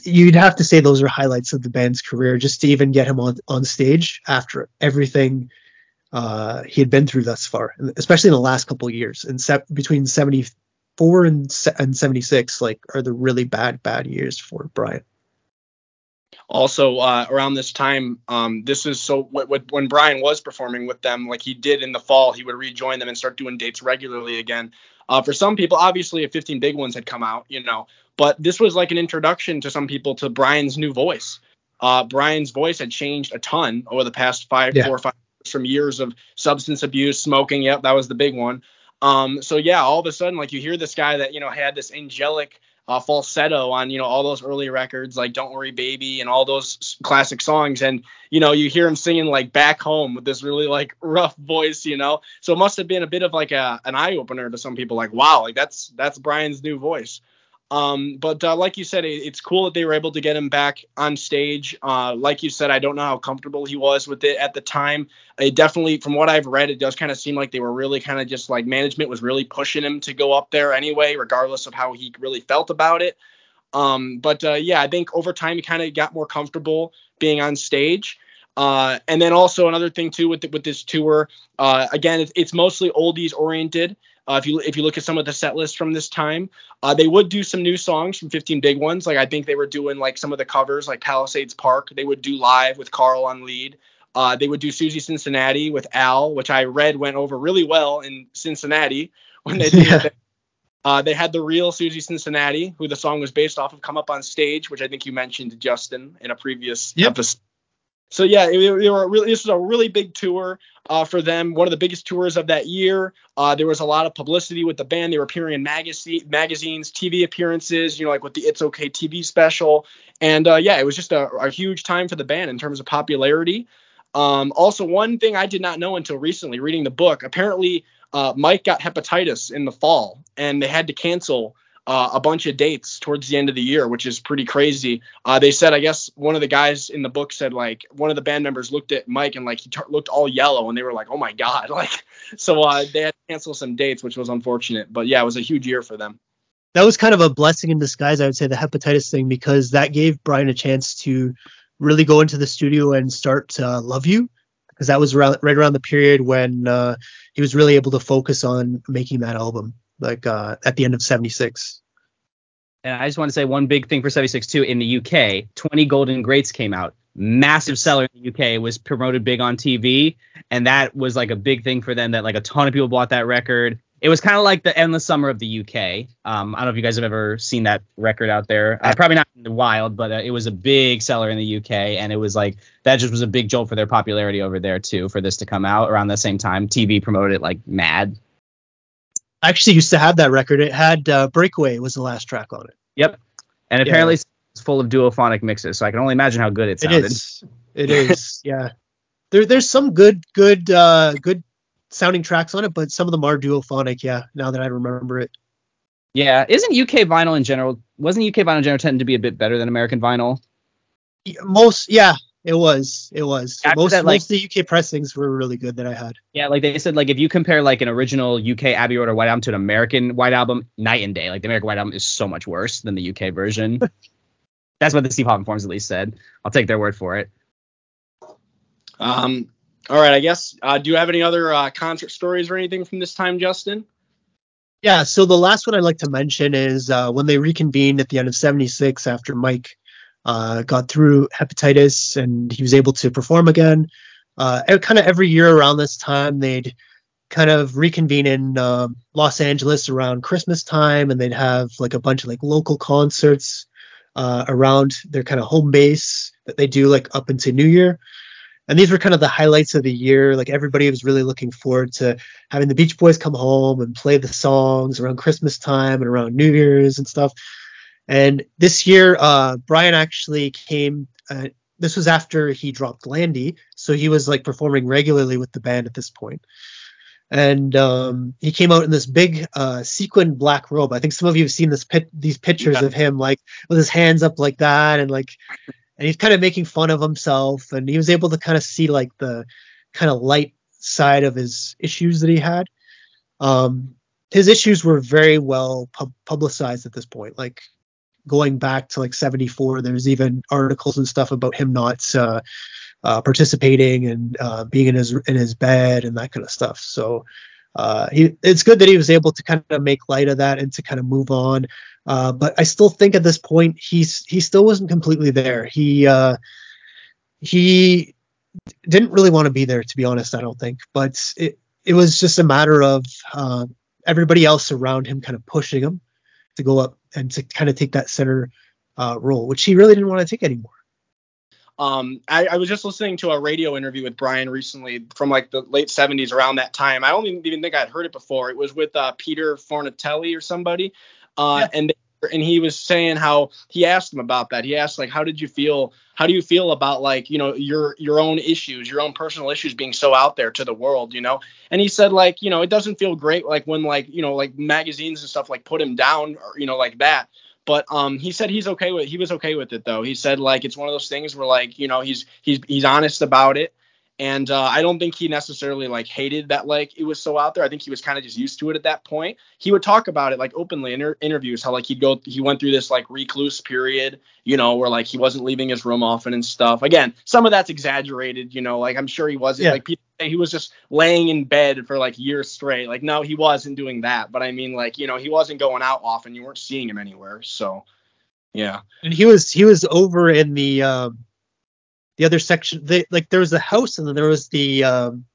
you'd have to say those are highlights of the band's career just to even get him on on stage after everything uh, he had been through thus far, especially in the last couple of years. And se- between 74 and, and 76, like are the really bad bad years for Brian. Also, uh, around this time, um, this is so when Brian was performing with them, like he did in the fall, he would rejoin them and start doing dates regularly again. Uh, for some people, obviously, if 15 Big Ones had come out, you know, but this was like an introduction to some people to Brian's new voice. Uh, Brian's voice had changed a ton over the past five, yeah. four or five years from years of substance abuse, smoking. Yep, that was the big one. Um, so yeah, all of a sudden, like you hear this guy that you know had this angelic uh, falsetto on you know all those early records like "Don't Worry Baby" and all those classic songs, and you know you hear him singing like "Back Home" with this really like rough voice, you know. So it must have been a bit of like a an eye opener to some people, like wow, like that's that's Brian's new voice. Um, but uh, like you said, it, it's cool that they were able to get him back on stage. Uh, like you said, I don't know how comfortable he was with it at the time. It definitely, from what I've read, it does kind of seem like they were really kind of just like management was really pushing him to go up there anyway, regardless of how he really felt about it. Um, but uh, yeah, I think over time he kind of got more comfortable being on stage. Uh, and then also another thing too with the, with this tour, uh, again, it's, it's mostly oldies oriented. Uh, if you if you look at some of the set lists from this time, uh, they would do some new songs from 15 big ones. Like I think they were doing like some of the covers, like Palisades Park. They would do live with Carl on lead. Uh, they would do Susie Cincinnati with Al, which I read went over really well in Cincinnati when they did yeah. Uh, they had the real Susie Cincinnati, who the song was based off of, come up on stage, which I think you mentioned Justin in a previous yep. episode. So yeah, it, it really, this was a really big tour uh, for them. One of the biggest tours of that year. Uh, there was a lot of publicity with the band. They were appearing in magazine, magazines, TV appearances. You know, like with the It's Okay TV special. And uh, yeah, it was just a, a, huge time for the band in terms of popularity. Um, also, one thing I did not know until recently, reading the book, apparently uh, Mike got hepatitis in the fall, and they had to cancel uh, a bunch of dates towards the end of the year, which is pretty crazy. Uh, they said, I guess one of the guys in the book said like one of the band members looked at Mike and like he t- looked all yellow, and they were like, oh my god, like so uh, they had to cancel some dates, which was unfortunate. But yeah, it was a huge year for them. That was kind of a blessing in disguise, I would say, the hepatitis thing, because that gave Brian a chance to really go into the studio and start Love You, because that was around, right around the period when uh, he was really able to focus on making that album like uh, at the end of 76. And I just want to say one big thing for 76 too. In the UK, 20 Golden Greats came out. Massive seller in the UK. Was promoted big on TV. And that was like a big thing for them that like a ton of people bought that record. It was kind of like the endless summer of the UK. Um, I don't know if you guys have ever seen that record out there. Uh, probably not in the wild, but uh, it was a big seller in the UK, and it was like that just was a big jolt for their popularity over there too. For this to come out around the same time, TV promoted it like mad. I actually used to have that record. It had uh, Breakaway was the last track on it. Yep. And apparently yeah. it's full of duophonic mixes, so I can only imagine how good it sounded. It is. It is. yeah. There, there's some good, good, uh, good sounding tracks on it, but some of them are duophonic. Yeah. Now that I remember it. Yeah. Isn't UK vinyl in general? Wasn't UK vinyl in general tend to be a bit better than American vinyl? Most. Yeah. It was. It was. After most, that, like, most of the UK pressings were really good that I had. Yeah, like they said, like if you compare like an original UK Abbey Road or White Album to an American White Album, night and day. Like the American White Album is so much worse than the UK version. That's what the Steve Hoffman forums at least said. I'll take their word for it. Um. All right. I guess. Uh, do you have any other uh, concert stories or anything from this time, Justin? Yeah. So the last one I'd like to mention is uh, when they reconvened at the end of '76 after Mike uh, got through hepatitis and he was able to perform again. Uh, kind of every year around this time, they'd kind of reconvene in uh, Los Angeles around Christmas time, and they'd have like a bunch of like local concerts uh, around their kind of home base that they do like up into New Year. and these were kind of the highlights of the year. Like everybody was really looking forward to having the Beach Boys come home and play the songs around Christmas time and around New Year's and stuff. And this year, uh, Brian actually came. Uh, this was after he dropped Landy, so he was like performing regularly with the band at this point. And um, he came out in this big uh, sequin black robe. I think some of you have seen this pit- these pictures yeah. of him like with his hands up like that, and like and he's kind of making fun of himself and he was able to kind of see like the kind of light side of his issues that he had um his issues were very well pub- publicized at this point like going back to like 74 there's even articles and stuff about him not uh, uh, participating and uh, being in his in his bed and that kind of stuff so uh, he, it's good that he was able to kind of make light of that and to kind of move on. Uh, but I still think at this point he's he still wasn't completely there. He uh, he didn't really want to be there, to be honest. I don't think, but it it was just a matter of everybody else around him kind of pushing him to go up and to kind of take that center uh, role, which he really didn't want to take anymore. Um, I, I, was just listening to a radio interview with Brian recently from like the late 70s around that time. I don't even think I'd heard it before. It was with uh, Peter Fornatale or somebody. Uh, yeah. and they, and he was saying how he asked him about that. He asked like, how did you feel? How do you feel about like, you know, your your own issues, your own personal issues being so out there to the world, you know? And he said like, you know, it doesn't feel great like when like, you know, like magazines and stuff like put him down or you know like that. But um, he said he's okay with he was okay with it though. He said like it's one of those things where like you know he's he's he's honest about it and uh, I don't think he necessarily like hated that like it was so out there. I think he was kind of just used to it at that point. He would talk about it like openly in inter- interviews how like he'd go he went through this like recluse period, you know, where like he wasn't leaving his room often and stuff. Again, some of that's exaggerated, you know, like I'm sure he wasn't yeah. like people he was just laying in bed for like years straight. Like no, he wasn't doing that, but I mean like, you know, he wasn't going out often. You weren't seeing him anywhere. So, yeah. And he was he was over in the um the other section they, like there was the house and then there was the um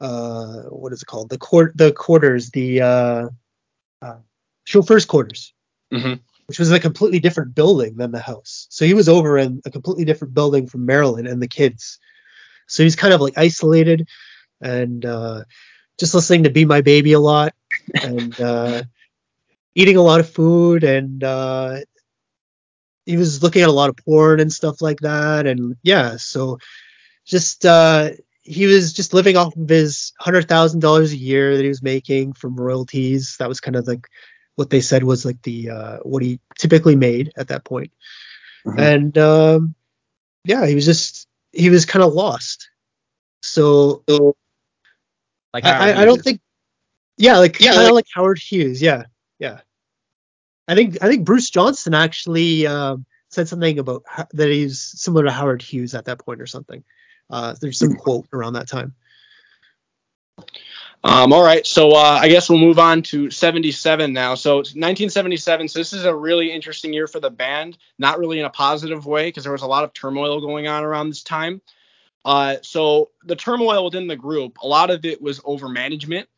uh what is it called? The court the quarters the uh, uh chauffeur's quarters. Mm-hmm. which was a completely different building than the house. So he was over in a completely different building from marilyn and the kids. So he's kind of like isolated and uh just listening to be my baby a lot and uh eating a lot of food and uh he was looking at a lot of porn and stuff like that and yeah so just uh he was just living off of his hundred thousand dollars a year that he was making from royalties. That was kind of like what they said was like the uh what he typically made at that point. Mm-hmm. and um yeah he was just he was kind of lost. So like I, I, don't think yeah like yeah like, like howard hughes yeah yeah I think I think Bruce Johnston actually um, said something about how, that he's similar to Howard Hughes at that point or something. Uh, there's some quote around that time. Um, all right, so uh, I guess we'll move on to 77 now. So 1977. So this is a really interesting year for the band, not really in a positive way because there was a lot of turmoil going on around this time. Uh, so the turmoil within the group, a lot of it was over management.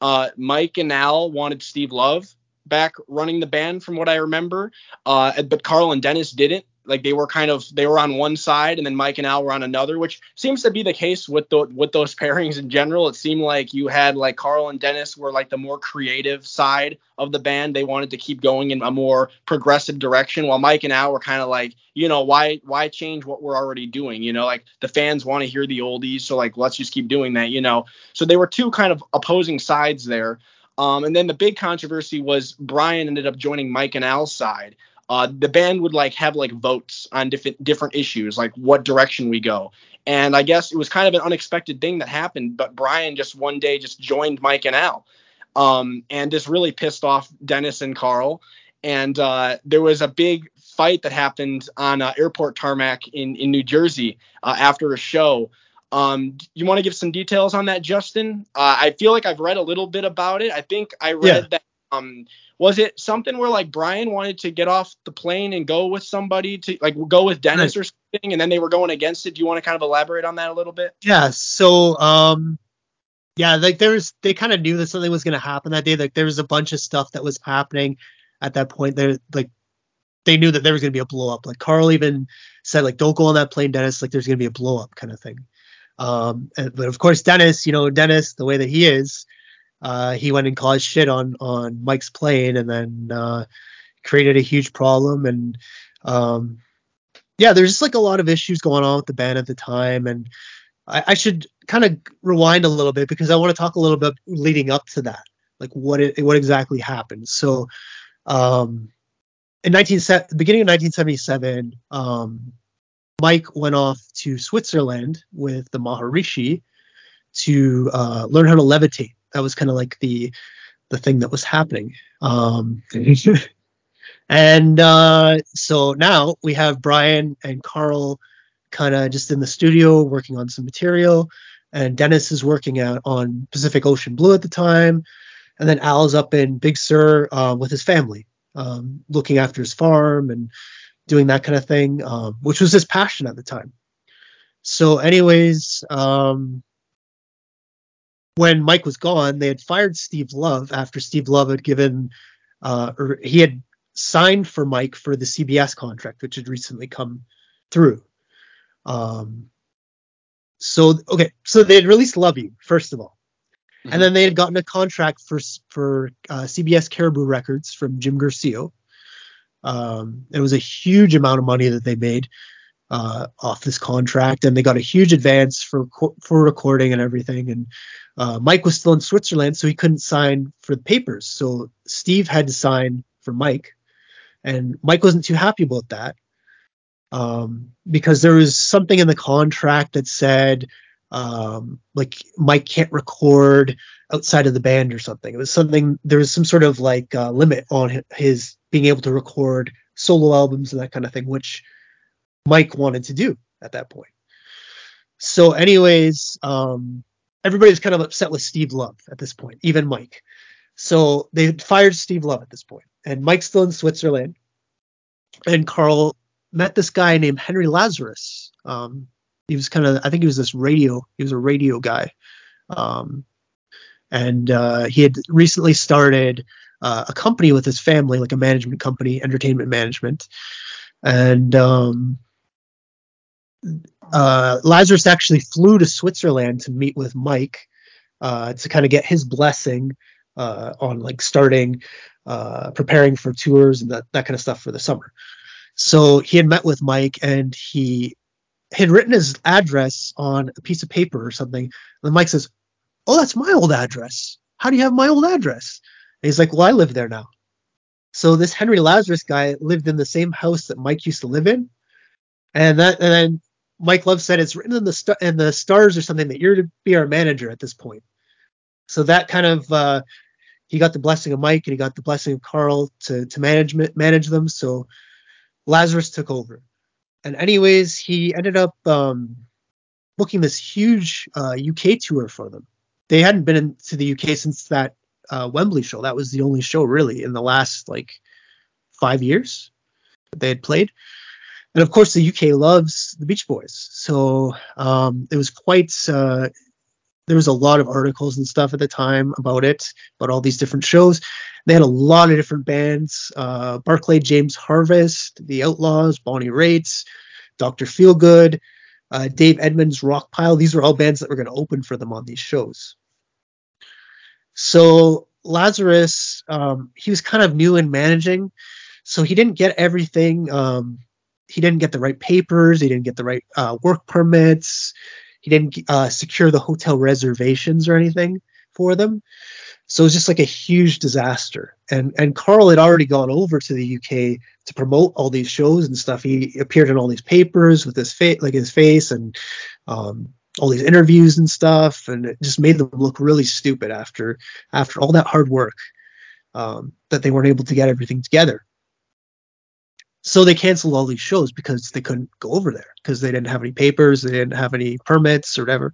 Uh, Mike and Al wanted Steve Love, back running the band from what I remember. Uh, but Carl and Dennis didn't. Like they were kind of they were on one side and then Mike and Al were on another, which seems to be the case with the with those pairings in general. It seemed like you had like Carl and Dennis were like the more creative side of the band. They wanted to keep going in a more progressive direction, while Mike and Al were kind of like, you know, why why change what we're already doing? You know, like the fans want to hear the oldies, so like let's just keep doing that, you know. So they were two kind of opposing sides there. Um, and then the big controversy was Brian ended up joining Mike and Al's side. Uh, the band would like have like votes on different different issues, like what direction we go. And I guess it was kind of an unexpected thing that happened, but Brian just one day just joined Mike and Al, um, and this really pissed off Dennis and Carl. And uh, there was a big fight that happened on uh, airport tarmac in in New Jersey uh, after a show um, you want to give some details on that, Justin? Uh, I feel like I've read a little bit about it. I think I read yeah. that. Um, was it something where like Brian wanted to get off the plane and go with somebody to like go with Dennis right. or something, and then they were going against it? Do you want to kind of elaborate on that a little bit? Yeah. So, um, yeah, like there's they kind of knew that something was going to happen that day. Like there was a bunch of stuff that was happening at that point. There, like they knew that there was going to be a blow up. Like Carl even said, like, don't go on that plane, Dennis. Like there's going to be a blow up kind of thing. Um, but of course, Dennis, you know, Dennis, the way that he is, uh, he went and caused shit on on Mike's plane, and then uh, created a huge problem. And um, yeah, there's just like a lot of issues going on with the band at the time, and I, I should kind of rewind a little bit because I want to talk a little bit leading up to that, like what it what exactly happened. So, um, in 19 beginning of 1977, um, Mike went off to Switzerland with the Maharishi to uh, learn how to levitate. That was kind of like the the thing that was happening. Um, and uh, so now we have Brian and Carl kind of just in the studio working on some material, and Dennis is working out on Pacific Ocean Blue at the time, and then Al's up in Big Sur uh, with his family, um, looking after his farm and doing that kind of thing, um, which was his passion at the time. So, anyways, um, when Mike was gone, they had fired Steve Love after Steve Love had given, uh, or he had signed for Mike for the CBS contract, which had recently come through. Um, so okay, so they had released "Love You" first of all, mm-hmm. and then they had gotten a contract for for uh, CBS Caribou Records from Jim Guercio, um, it was a huge amount of money that they made uh, off this contract, and they got a huge advance for for recording and everything. And uh, Mike was still in Switzerland, so he couldn't sign for the papers. So Steve had to sign for Mike, and Mike wasn't too happy about that um, because there was something in the contract that said um, like Mike can't record outside of the band or something. It was something there was some sort of like uh, limit on his being able to record solo albums and that kind of thing, which Mike wanted to do at that point. So, anyways, um, everybody's kind of upset with Steve Love at this point, even Mike. So they fired Steve Love at this point, and Mike's still in Switzerland. And Carl met this guy named Henry Lazarus. Um, he was kind of, I think he was this radio, he was a radio guy. Um, and uh, he had recently started uh, a company with his family, like a management company, entertainment management. And um, uh, Lazarus actually flew to Switzerland to meet with Mike uh, to kind of get his blessing uh, on like starting, uh, preparing for tours and that, that kind of stuff for the summer. So he had met with Mike and he had written his address on a piece of paper or something. And Mike says, Oh, that's my old address. How do you have my old address? And he's like, well, I live there now. So this Henry Lazarus guy lived in the same house that Mike used to live in, and that and then Mike Love said it's written in the st- in the stars or something that you're to be our manager at this point. So that kind of uh, he got the blessing of Mike and he got the blessing of Carl to to manage manage them. So Lazarus took over, and anyways, he ended up um, booking this huge uh, UK tour for them. They hadn't been into the UK since that uh, Wembley show. That was the only show really in the last like five years that they had played. And of course, the UK loves the Beach Boys, so um, it was quite. Uh, there was a lot of articles and stuff at the time about it, about all these different shows. They had a lot of different bands: uh, Barclay James Harvest, The Outlaws, Bonnie Raitt, Doctor Feelgood, uh, Dave Edmunds, Rockpile. These were all bands that were going to open for them on these shows. So Lazarus, um, he was kind of new in managing, so he didn't get everything. Um, he didn't get the right papers. He didn't get the right uh, work permits. He didn't uh, secure the hotel reservations or anything for them. So it was just like a huge disaster. And and Carl had already gone over to the UK to promote all these shows and stuff. He appeared in all these papers with his face, like his face, and um, all these interviews and stuff, and it just made them look really stupid after after all that hard work um, that they weren't able to get everything together. So they canceled all these shows because they couldn't go over there because they didn't have any papers, they didn't have any permits or whatever.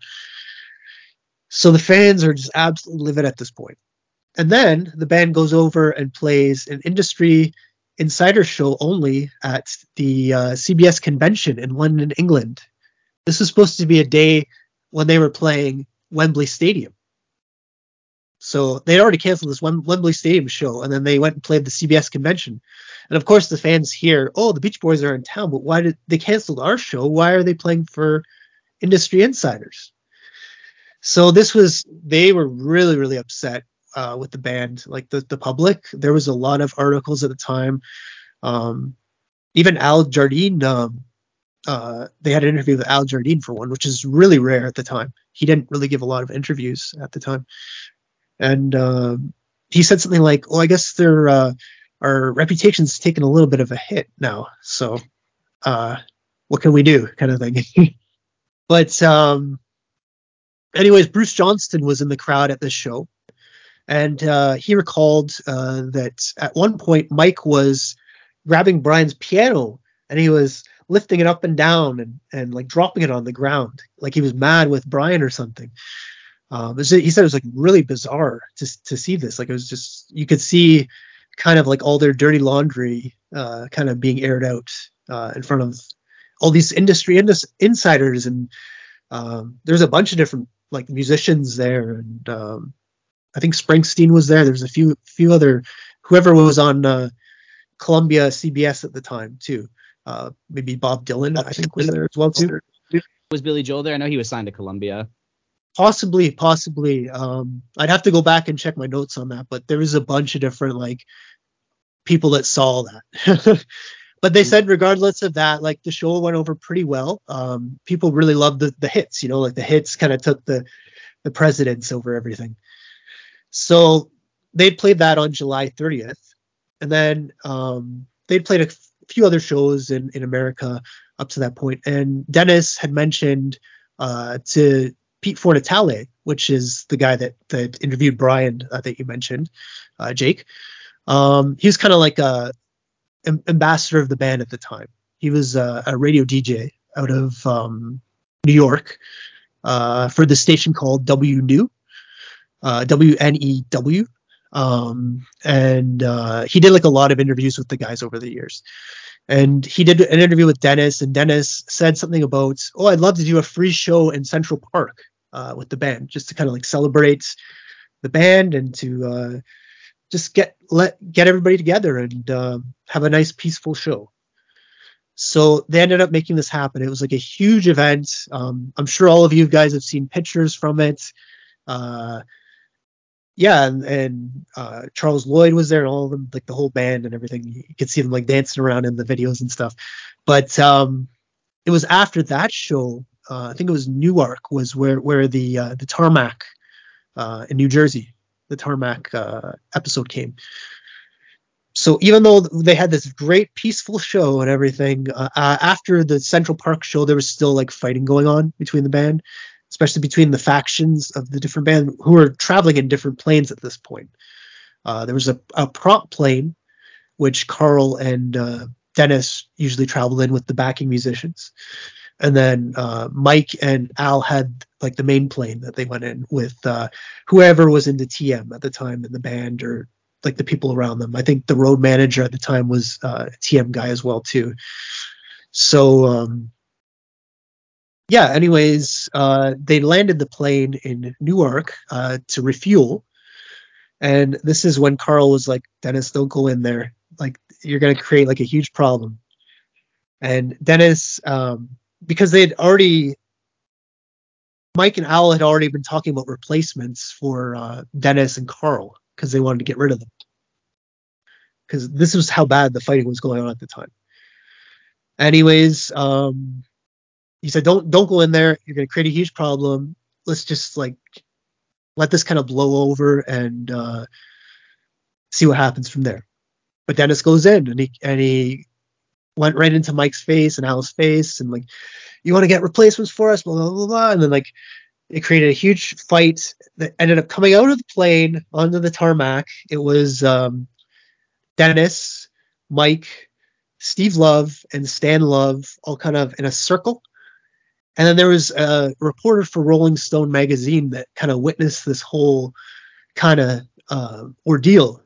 So the fans are just absolutely livid at this point. And then the band goes over and plays an industry insider show only at the uh, CBS convention in London, England this was supposed to be a day when they were playing Wembley Stadium. So they'd already canceled this Wembley Stadium show, and then they went and played the CBS convention. And of course, the fans hear, "Oh, the Beach Boys are in town, but why did they canceled our show? Why are they playing for industry insiders. So this was they were really really upset uh, with the band, like the the public. There was a lot of articles at the time. Um, even Al Jardine, um, uh, they had an interview with Al Jardine for one, which is really rare at the time. He didn't really give a lot of interviews at the time, and uh, he said something like, "Well, I guess their uh, our reputation's taken a little bit of a hit now, so uh, what can we do?" kind of thing. but um, anyways, Bruce Johnston was in the crowd at this show, and uh, he recalled uh, that at one point Mike was grabbing Brian's piano and he was lifting it up and down and, and like dropping it on the ground like he was mad with Brian or something. Um, he said it was like really bizarre to to see this. Like it was just you could see kind of like all their dirty laundry uh, kind of being aired out uh, in front of all these industry indus- insiders and um, there's a bunch of different like musicians there and um, I think Springsteen was there. There's a few few other whoever was on uh, Columbia CBS at the time too. Uh, maybe Bob Dylan, I think, was there as well too. Was Billy Joel there? I know he was signed to Columbia. Possibly, possibly. Um, I'd have to go back and check my notes on that, but there was a bunch of different like people that saw that. but they said regardless of that, like the show went over pretty well. Um, people really loved the the hits, you know, like the hits kind of took the the precedence over everything. So they played that on July 30th and then um, they'd played a f- few other shows in, in America up to that point. And Dennis had mentioned uh, to Pete Fornatale, which is the guy that, that interviewed Brian uh, that you mentioned, uh, Jake. Um, he was kind of like a ambassador of the band at the time. He was a, a radio DJ out of um, New York uh, for the station called W New, uh, W N E W. Um, and uh, he did like a lot of interviews with the guys over the years. And he did an interview with Dennis, and Dennis said something about, "Oh, I'd love to do a free show in Central Park uh, with the band, just to kind of like celebrate the band and to uh, just get let get everybody together and uh, have a nice peaceful show." So they ended up making this happen. It was like a huge event. Um, I'm sure all of you guys have seen pictures from it. Uh, yeah, and, and uh, Charles Lloyd was there, and all of them, like the whole band and everything. You could see them like dancing around in the videos and stuff. But um, it was after that show, uh, I think it was Newark, was where where the uh, the tarmac uh, in New Jersey, the tarmac uh, episode came. So even though they had this great peaceful show and everything, uh, after the Central Park show, there was still like fighting going on between the band especially between the factions of the different band who were traveling in different planes at this point. Uh, there was a, a, prop plane, which Carl and uh, Dennis usually traveled in with the backing musicians. And then uh, Mike and Al had like the main plane that they went in with uh, whoever was into TM at the time in the band or like the people around them. I think the road manager at the time was uh, a TM guy as well too. So um, yeah, anyways, uh, they landed the plane in Newark uh, to refuel. And this is when Carl was like, Dennis, don't go in there. Like, you're to create like a huge problem. And Dennis, um, because they had already, Mike and Al had already been talking about replacements for uh, Dennis and Carl because they wanted to get rid of them. Because this was how bad the fighting was going on at the time. Anyways, um, he said, "Don't don't go in there. You're going to create a huge problem. Let's just like let this kind of blow over and uh, see what happens from there." But Dennis goes in and he and he went right into Mike's face and Al's face and like, "You want to get replacements for us?" Blah blah blah. blah. And then like it created a huge fight that ended up coming out of the plane onto the tarmac. It was um, Dennis, Mike, Steve Love, and Stan Love all kind of in a circle and then there was a reporter for Rolling Stone magazine that kind of witnessed this whole kind of uh, ordeal,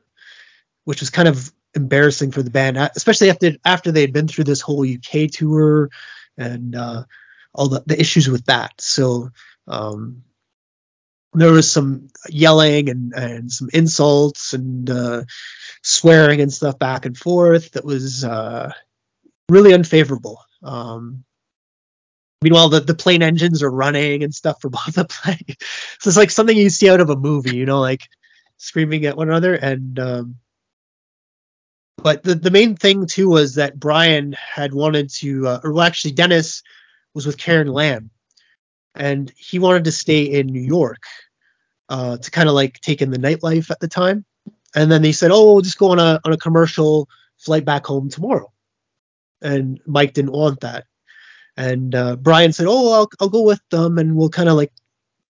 which was kind of embarrassing for the band, especially after after they had been through this whole UK tour and uh, all the, the issues with that. So um, there was some yelling and, and some insults and uh, swearing and stuff back and forth that was uh, really unfavorable. Um, Meanwhile, the, the plane engines are running and stuff for both the plane. so it's like something you see out of a movie, you know, like screaming at one another. And um, but the the main thing too was that Brian had wanted to, uh, or well, actually Dennis was with Karen Lamm, and he wanted to stay in New York uh, to kind of like take in the nightlife at the time. And then they said, "Oh, we'll just go on a on a commercial flight back home tomorrow." And Mike didn't want that. And uh, Brian said, "Oh, I'll I'll go with them, and we'll kind of like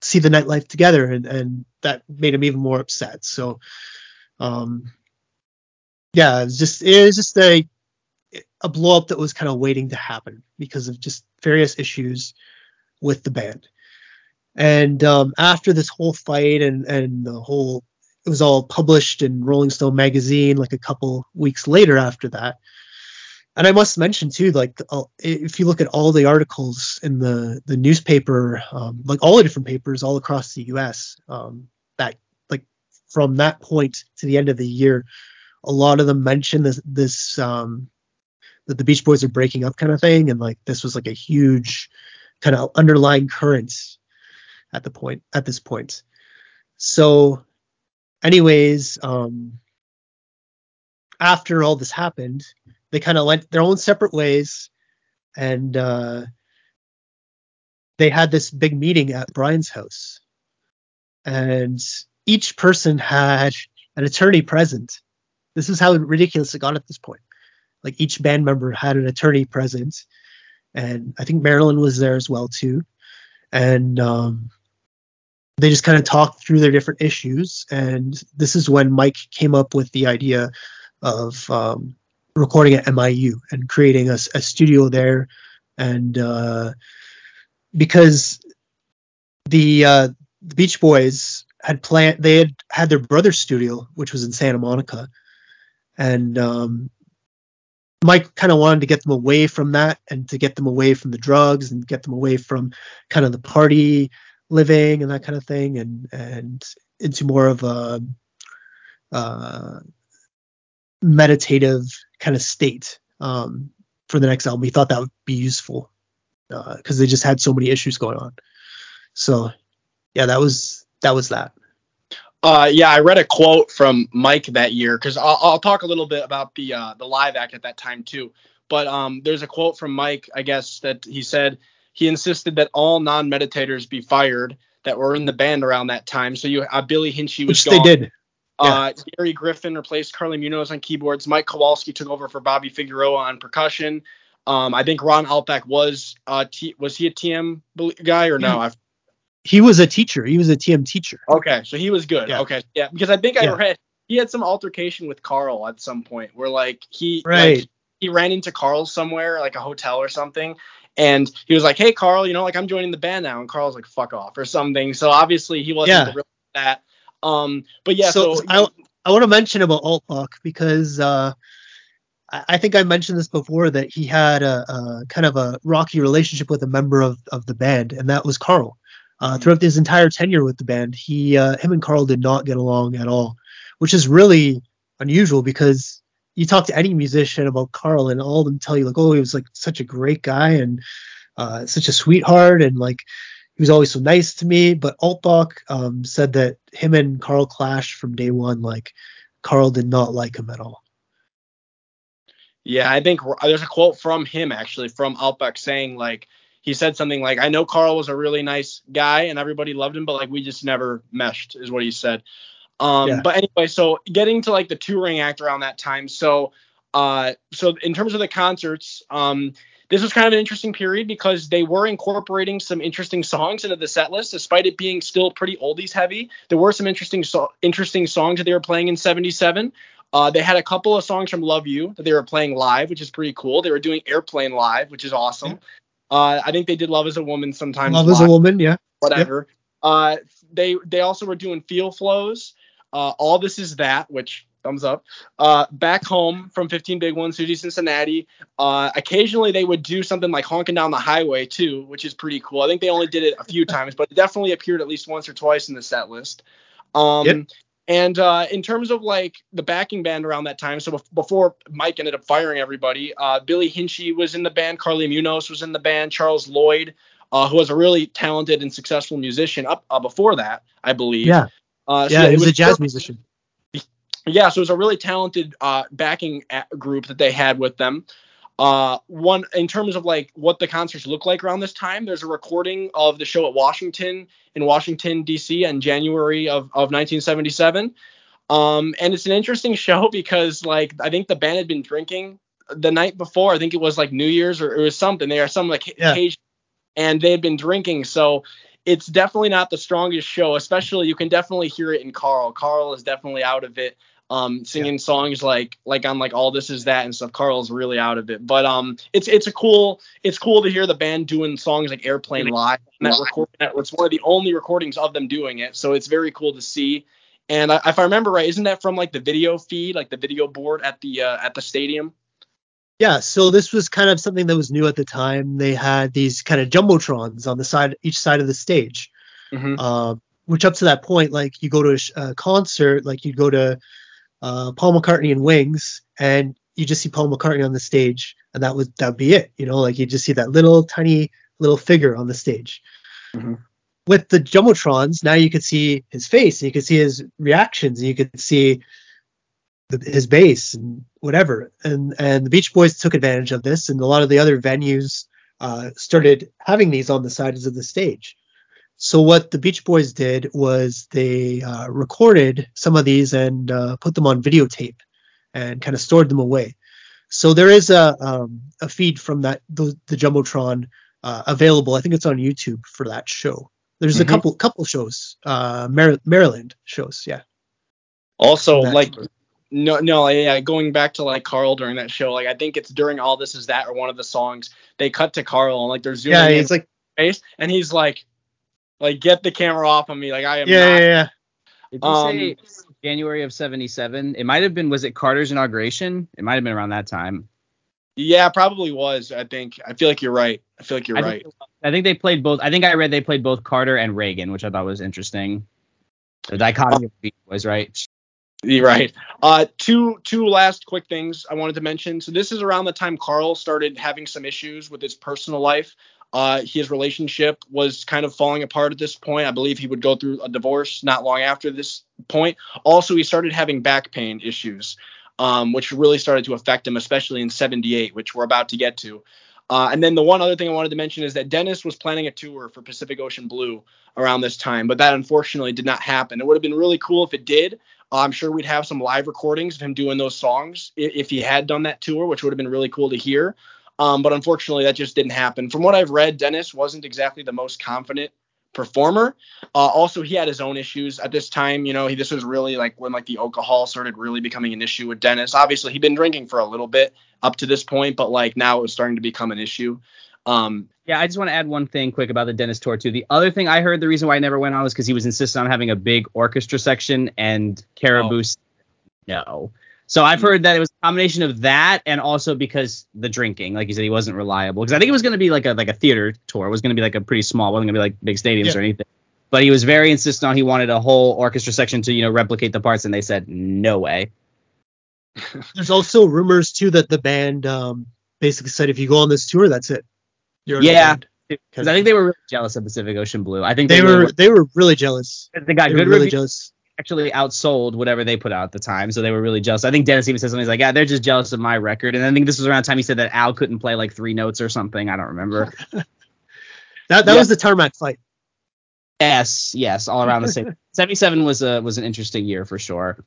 see the nightlife together." And and that made him even more upset. So, um, yeah, it was just it was just a a blow up that was kind of waiting to happen because of just various issues with the band. And um, after this whole fight and and the whole it was all published in Rolling Stone magazine like a couple weeks later after that. And I must mention too, like uh, if you look at all the articles in the the newspaper, um, like all the different papers all across the U.S., um, that like from that point to the end of the year, a lot of them mention this this um, that the Beach Boys are breaking up kind of thing, and like this was like a huge kind of underlying current at the point at this point. So, anyways, um, after all this happened, they kind of went their own separate ways, and uh, they had this big meeting at Brian's house, and each person had an attorney present. This is how ridiculous it got at this point. Like each band member had an attorney present, and I think Marilyn was there as well too. And um, they just kind of talked through their different issues. And this is when Mike came up with the idea of um, recording at MIU and creating a, a studio there. And uh, because the uh, the Beach Boys had planned, they had had their brother's studio, which was in Santa Monica, and um, Mike kind of wanted to get them away from that and to get them away from the drugs and get them away from kind of the party living and that kind of thing and and into more of a uh, meditative kind of state um, for the next album. He thought that would be useful because uh, they just had so many issues going on. So yeah, that was that was that. Uh, yeah, I read a quote from Mike that year because I'll, I'll, talk a little bit about the uh, the live act at that time too. But um, there's a quote from Mike, I guess, that he said he insisted that all non-meditators be fired that were in the band around that time. So you, uh, Billy Hinsche was Which gone. they did. Uh, Gary Griffin replaced Carli Munoz on keyboards. Mike Kowalski took over for Bobby Figueroa on percussion. Um, I think Ron Altbach was uh, T- was he a TM guy or no? I've he was a teacher. He was a TM teacher. Okay, so he was good. Yeah. Okay, yeah, because I think I yeah. read he had some altercation with Carl at some point where like he right. Like, he ran into Carl somewhere like a hotel or something. And he was like, "Hey, Carl, you know, like I'm joining the band now." And Carl's like, "Fuck off" or something. So obviously he wasn't yeah. that. Um, but yeah. So, so I I want to mention about Altbach because uh, I think I mentioned this before that he had a, a, kind of a rocky relationship with a member of, of the band, and that was Carl. Uh, throughout his entire tenure with the band, he, uh, him and Carl did not get along at all, which is really unusual because you talk to any musician about Carl and all of them tell you like, oh, he was like such a great guy and uh, such a sweetheart and like he was always so nice to me. But Altbach um, said that him and Carl clashed from day one. Like Carl did not like him at all. Yeah, I think there's a quote from him actually from Altbach saying like he said something like, I know Carl was a really nice guy and everybody loved him, but like we just never meshed, is what he said. Um, yeah. But anyway, so getting to like the touring act around that time. So, uh, so in terms of the concerts, um, this was kind of an interesting period because they were incorporating some interesting songs into the set list, despite it being still pretty oldies heavy. There were some interesting so- interesting songs that they were playing in '77. Uh, they had a couple of songs from Love You that they were playing live, which is pretty cool. They were doing Airplane live, which is awesome. Uh, I think they did Love as a Woman sometimes. Love as a Woman, yeah. Whatever. Yeah. Uh, they they also were doing Feel Flows. Uh, All This Is That, which thumbs up. Uh, back home from 15 Big Ones, Susie Cincinnati. Uh, occasionally they would do something like honking down the highway too, which is pretty cool. I think they only did it a few times, but it definitely appeared at least once or twice in the set list. Um, yep. And uh, in terms of like the backing band around that time, so before Mike ended up firing everybody, uh, Billy Hinsche was in the band, Carli Munoz was in the band, Charles Lloyd, uh, who was a really talented and successful musician up uh, before that, I believe. Yeah. Uh, so yeah, he was, was a jazz musician. Yeah, so it was a really talented uh, backing group that they had with them. Uh, one in terms of like what the concerts look like around this time, there's a recording of the show at Washington in Washington D.C. in January of, of 1977. Um, and it's an interesting show because like I think the band had been drinking the night before. I think it was like New Year's or it was something. They are some like yeah. occasion, and they had been drinking. So it's definitely not the strongest show. Especially you can definitely hear it in Carl. Carl is definitely out of it um, singing yeah. songs like like on like all this is that and stuff. Carl's really out of it, but um, it's it's a cool it's cool to hear the band doing songs like Airplane Live. That record that, it's one of the only recordings of them doing it, so it's very cool to see. And I, if I remember right, isn't that from like the video feed, like the video board at the uh, at the stadium? Yeah, so this was kind of something that was new at the time. They had these kind of jumbotrons on the side, each side of the stage. Mm-hmm. Uh, which up to that point, like you go to a, a concert, like you go to uh, Paul McCartney and Wings, and you just see Paul McCartney on the stage, and that would that would be it. You know, like you just see that little tiny little figure on the stage. Mm-hmm. With the jumbotrons, now you could see his face, and you could see his reactions, and you could see the, his bass and whatever. And and the Beach Boys took advantage of this, and a lot of the other venues uh, started having these on the sides of the stage. So what the Beach Boys did was they uh, recorded some of these and uh, put them on videotape and kind of stored them away. So there is a um, a feed from that the, the jumbotron uh, available. I think it's on YouTube for that show. There's mm-hmm. a couple couple shows, uh, Mar- Maryland shows, yeah. Also, like no, no, yeah, going back to like Carl during that show, like I think it's during all this is that or one of the songs they cut to Carl and like they're zooming yeah, it's like face and he's like like, get the camera off of me. Like, I am. Yeah, not, yeah, yeah. Did you um, say January of '77? It might have been. Was it Carter's inauguration? It might have been around that time. Yeah, probably was. I think. I feel like you're right. I feel like you're I right. Think, I think they played both. I think I read they played both Carter and Reagan, which I thought was interesting. The dichotomy of the was right. You're right. Uh, two two last quick things I wanted to mention. So this is around the time Carl started having some issues with his personal life. Uh, his relationship was kind of falling apart at this point. I believe he would go through a divorce not long after this point. Also, he started having back pain issues, um, which really started to affect him, especially in 78, which we're about to get to. Uh, and then the one other thing I wanted to mention is that Dennis was planning a tour for Pacific Ocean Blue around this time, but that unfortunately did not happen. It would have been really cool if it did. Uh, I'm sure we'd have some live recordings of him doing those songs if he had done that tour, which would have been really cool to hear. Um, but unfortunately, that just didn't happen. From what I've read, Dennis wasn't exactly the most confident performer. Uh, also, he had his own issues at this time. You know, he, this was really like when like the alcohol started really becoming an issue with Dennis. Obviously, he'd been drinking for a little bit up to this point, but like now it was starting to become an issue. Um, yeah, I just want to add one thing quick about the Dennis tour too. The other thing I heard, the reason why I never went on was because he was insisting on having a big orchestra section, and Caribou oh. no. So I've heard that it was a combination of that and also because the drinking, like you said, he wasn't reliable. Because I think it was going to be like a like a theater tour. It was going to be like a pretty small, wasn't going to be like big stadiums yeah. or anything. But he was very insistent on he wanted a whole orchestra section to you know replicate the parts, and they said no way. There's also rumors too that the band um, basically said if you go on this tour, that's it. You're yeah. Because I think they were really jealous of Pacific Ocean Blue. I think they, they were they were really jealous. They got they good really reviews. jealous actually outsold whatever they put out at the time, so they were really jealous. I think Dennis even said something he's like, "Yeah, they're just jealous of my record." And I think this was around the time he said that Al couldn't play like three notes or something. I don't remember. that that yeah. was the tarmac fight. Yes, yes, all around the same. Seventy-seven was a was an interesting year for sure.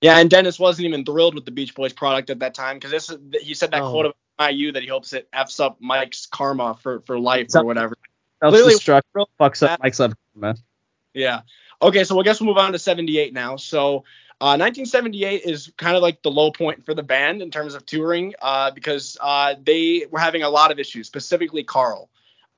Yeah, and Dennis wasn't even thrilled with the Beach Boys product at that time because this he said that oh. quote of IU that he hopes it f's up Mike's karma for for life or whatever. Self-destruct fucks up Mike's love karma. Yeah. Okay, so I guess we'll move on to 78 now. So uh, 1978 is kind of like the low point for the band in terms of touring uh, because uh, they were having a lot of issues, specifically Carl.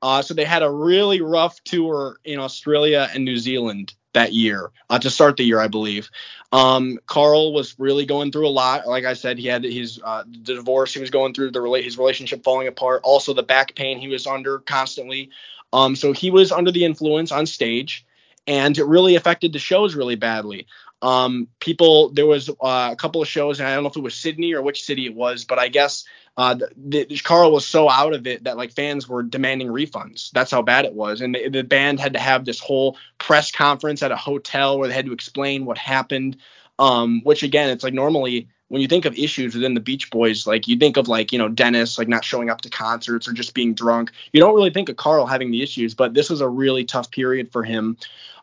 Uh, so they had a really rough tour in Australia and New Zealand that year uh, to start the year, I believe. Um, Carl was really going through a lot. Like I said, he had his uh, the divorce he was going through, the his relationship falling apart, also the back pain he was under constantly. Um, so he was under the influence on stage and it really affected the shows really badly. Um, people, there was uh, a couple of shows, and I don't know if it was Sydney or which city it was, but I guess uh, the, the, Carl was so out of it that like fans were demanding refunds. That's how bad it was, and the, the band had to have this whole press conference at a hotel where they had to explain what happened. Um, which again, it's like normally when you think of issues within the Beach Boys, like you think of like, you know, Dennis like not showing up to concerts or just being drunk. You don't really think of Carl having the issues, but this was a really tough period for him.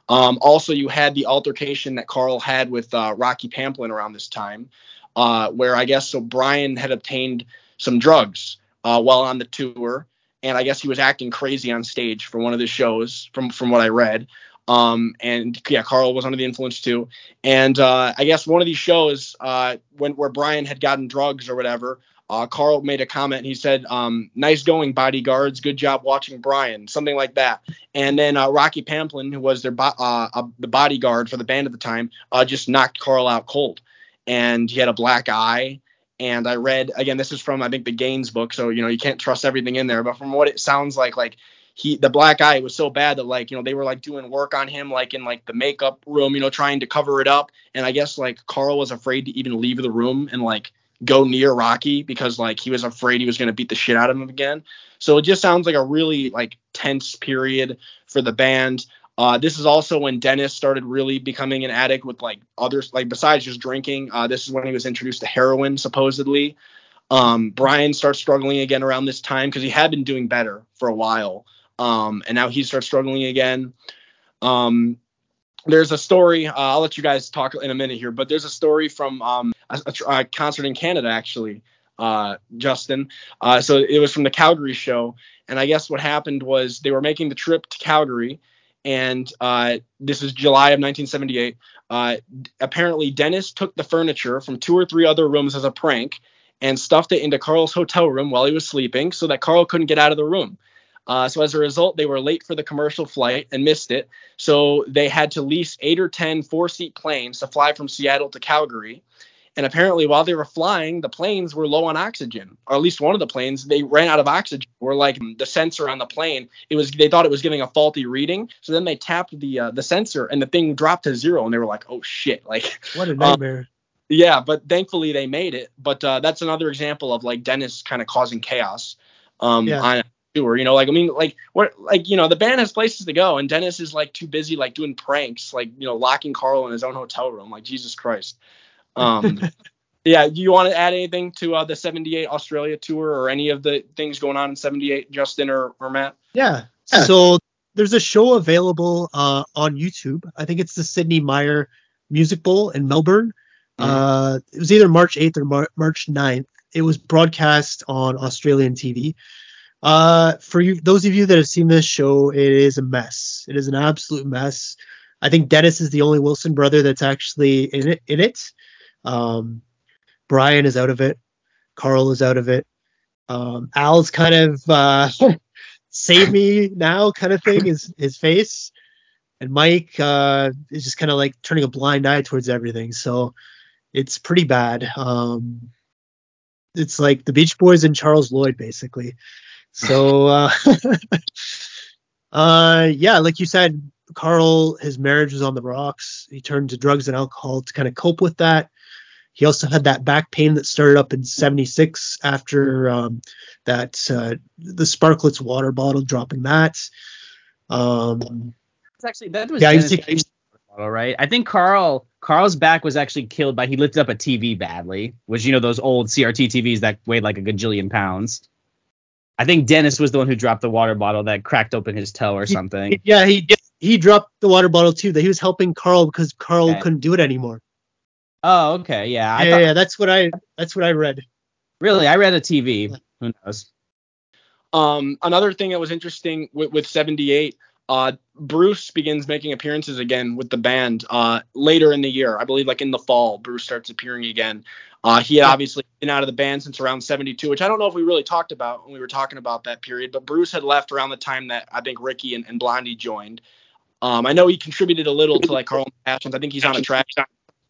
Um, also, you had the altercation that Carl had with uh, Rocky Pamplin around this time, uh, where I guess so Brian had obtained some drugs uh, while on the tour, and I guess he was acting crazy on stage for one of the shows, from from what I read. Um, and yeah, Carl was under the influence too. And uh, I guess one of these shows, uh, when where Brian had gotten drugs or whatever, uh, Carl made a comment. He said, um, "Nice going, bodyguards. Good job watching Brian." Something like that. And then uh, Rocky Pamplin, who was their bo- uh, uh, the bodyguard for the band at the time, uh, just knocked Carl out cold. And he had a black eye. And I read again. This is from I think the Gaines book, so you know you can't trust everything in there. But from what it sounds like, like he the black eye was so bad that like you know they were like doing work on him like in like the makeup room, you know, trying to cover it up. And I guess like Carl was afraid to even leave the room and like go near Rocky because like he was afraid he was going to beat the shit out of him again. So it just sounds like a really like tense period for the band. Uh, this is also when Dennis started really becoming an addict with like others, like besides just drinking. Uh, this is when he was introduced to heroin, supposedly. Um, Brian starts struggling again around this time because he had been doing better for a while, um, and now he starts struggling again. Um, there's a story. Uh, I'll let you guys talk in a minute here, but there's a story from um, a, a, concert in Canada actually, uh, Justin. Uh, so it was from the Calgary show, and I guess what happened was they were making the trip to Calgary, and uh, this is July of 1978. Uh, apparently, Dennis took the furniture from two or three other rooms as a prank and stuffed it into Carl's hotel room while he was sleeping, so that Carl couldn't get out of the room. Uh, so as a result, they were late for the commercial flight and missed it. So they had to lease eight or ten four-seat planes to fly from Seattle to Calgary. And apparently, while they were flying, the planes were low on oxygen, or at least one of the planes, they ran out of oxygen. Or like the sensor on the plane, it was they thought it was giving a faulty reading. So then they tapped the uh, the sensor, and the thing dropped to zero, and they were like, "Oh shit!" Like what a nightmare. Um, yeah, but thankfully they made it. But uh, that's another example of like Dennis kind of causing chaos um, yeah. on tour. You know, like I mean, like what, like you know, the band has places to go, and Dennis is like too busy like doing pranks, like you know, locking Carl in his own hotel room. Like Jesus Christ. Um, yeah. Do you want to add anything to uh, the '78 Australia tour or any of the things going on in '78, Justin or, or Matt? Yeah. yeah. So there's a show available uh, on YouTube. I think it's the Sidney Myer Music Bowl in Melbourne. Mm-hmm. Uh, it was either March 8th or Mar- March 9th. It was broadcast on Australian TV. Uh, for you, those of you that have seen this show, it is a mess. It is an absolute mess. I think Dennis is the only Wilson brother that's actually in it. In it. Um, Brian is out of it. Carl is out of it. Um, Al's kind of uh, save me now kind of thing is his face, and Mike uh, is just kind of like turning a blind eye towards everything. So it's pretty bad. Um, it's like the Beach Boys and Charles Lloyd basically. So, uh, uh, yeah, like you said, Carl, his marriage was on the rocks. He turned to drugs and alcohol to kind of cope with that. He also had that back pain that started up in 76 after um, that, uh, the Sparkletts water bottle, dropping that. Um, it's actually, that was yeah, Dennis bottle, right? I think Carl, Carl's back was actually killed by, he lifted up a TV badly, which, you know, those old CRT TVs that weighed like a gajillion pounds. I think Dennis was the one who dropped the water bottle that cracked open his toe or something. He, yeah, he he dropped the water bottle too. That he was helping Carl because Carl okay. couldn't do it anymore. Oh, okay, yeah. I yeah, thought, yeah, that's what I that's what I read. Really, I read a TV. Who knows? Um, another thing that was interesting with, with 78, uh, Bruce begins making appearances again with the band uh, later in the year. I believe like in the fall, Bruce starts appearing again. Uh, he had obviously been out of the band since around 72, which I don't know if we really talked about when we were talking about that period, but Bruce had left around the time that I think Ricky and, and Blondie joined. Um, I know he contributed a little to like Carl Passions. I think he's on a track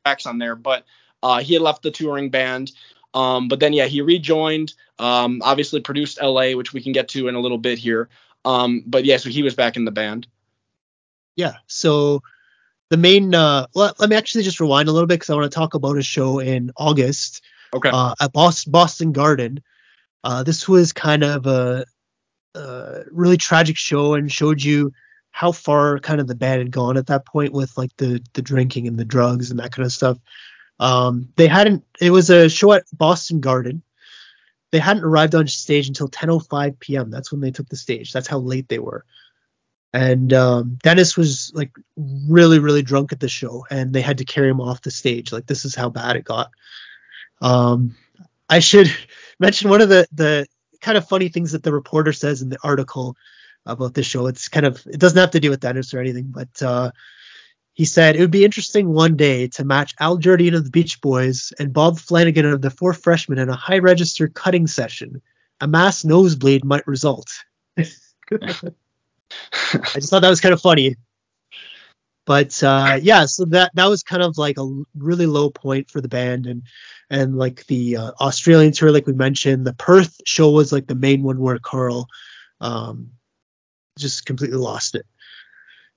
tracks on there, but uh, he had left the touring band. Um, but then yeah, he rejoined. Um, obviously produced LA, which we can get to in a little bit here. Um, but yeah, so he was back in the band. Yeah. So the main uh let, let me actually just rewind a little bit because I want to talk about a show in August. Okay. Uh, at Boston, Boston Garden. Uh, this was kind of a, a really tragic show and showed you how far kind of the band had gone at that point with like the the drinking and the drugs and that kind of stuff. Um, they hadn't. It was a show at Boston Garden. They hadn't arrived on stage until 10:05 p.m. That's when they took the stage. That's how late they were. And um, Dennis was like really, really drunk at the show, and they had to carry him off the stage. Like this is how bad it got. Um, I should mention one of the the kind of funny things that the reporter says in the article about this show. It's kind of it doesn't have to do with Dennis or anything, but uh, he said it would be interesting one day to match Al Jardine of the Beach Boys and Bob Flanagan of the Four Freshmen in a high register cutting session. A mass nosebleed might result. I just thought that was kind of funny. But uh, yeah, so that that was kind of like a really low point for the band, and and like the uh, Australian tour, like we mentioned, the Perth show was like the main one where Carl um, just completely lost it.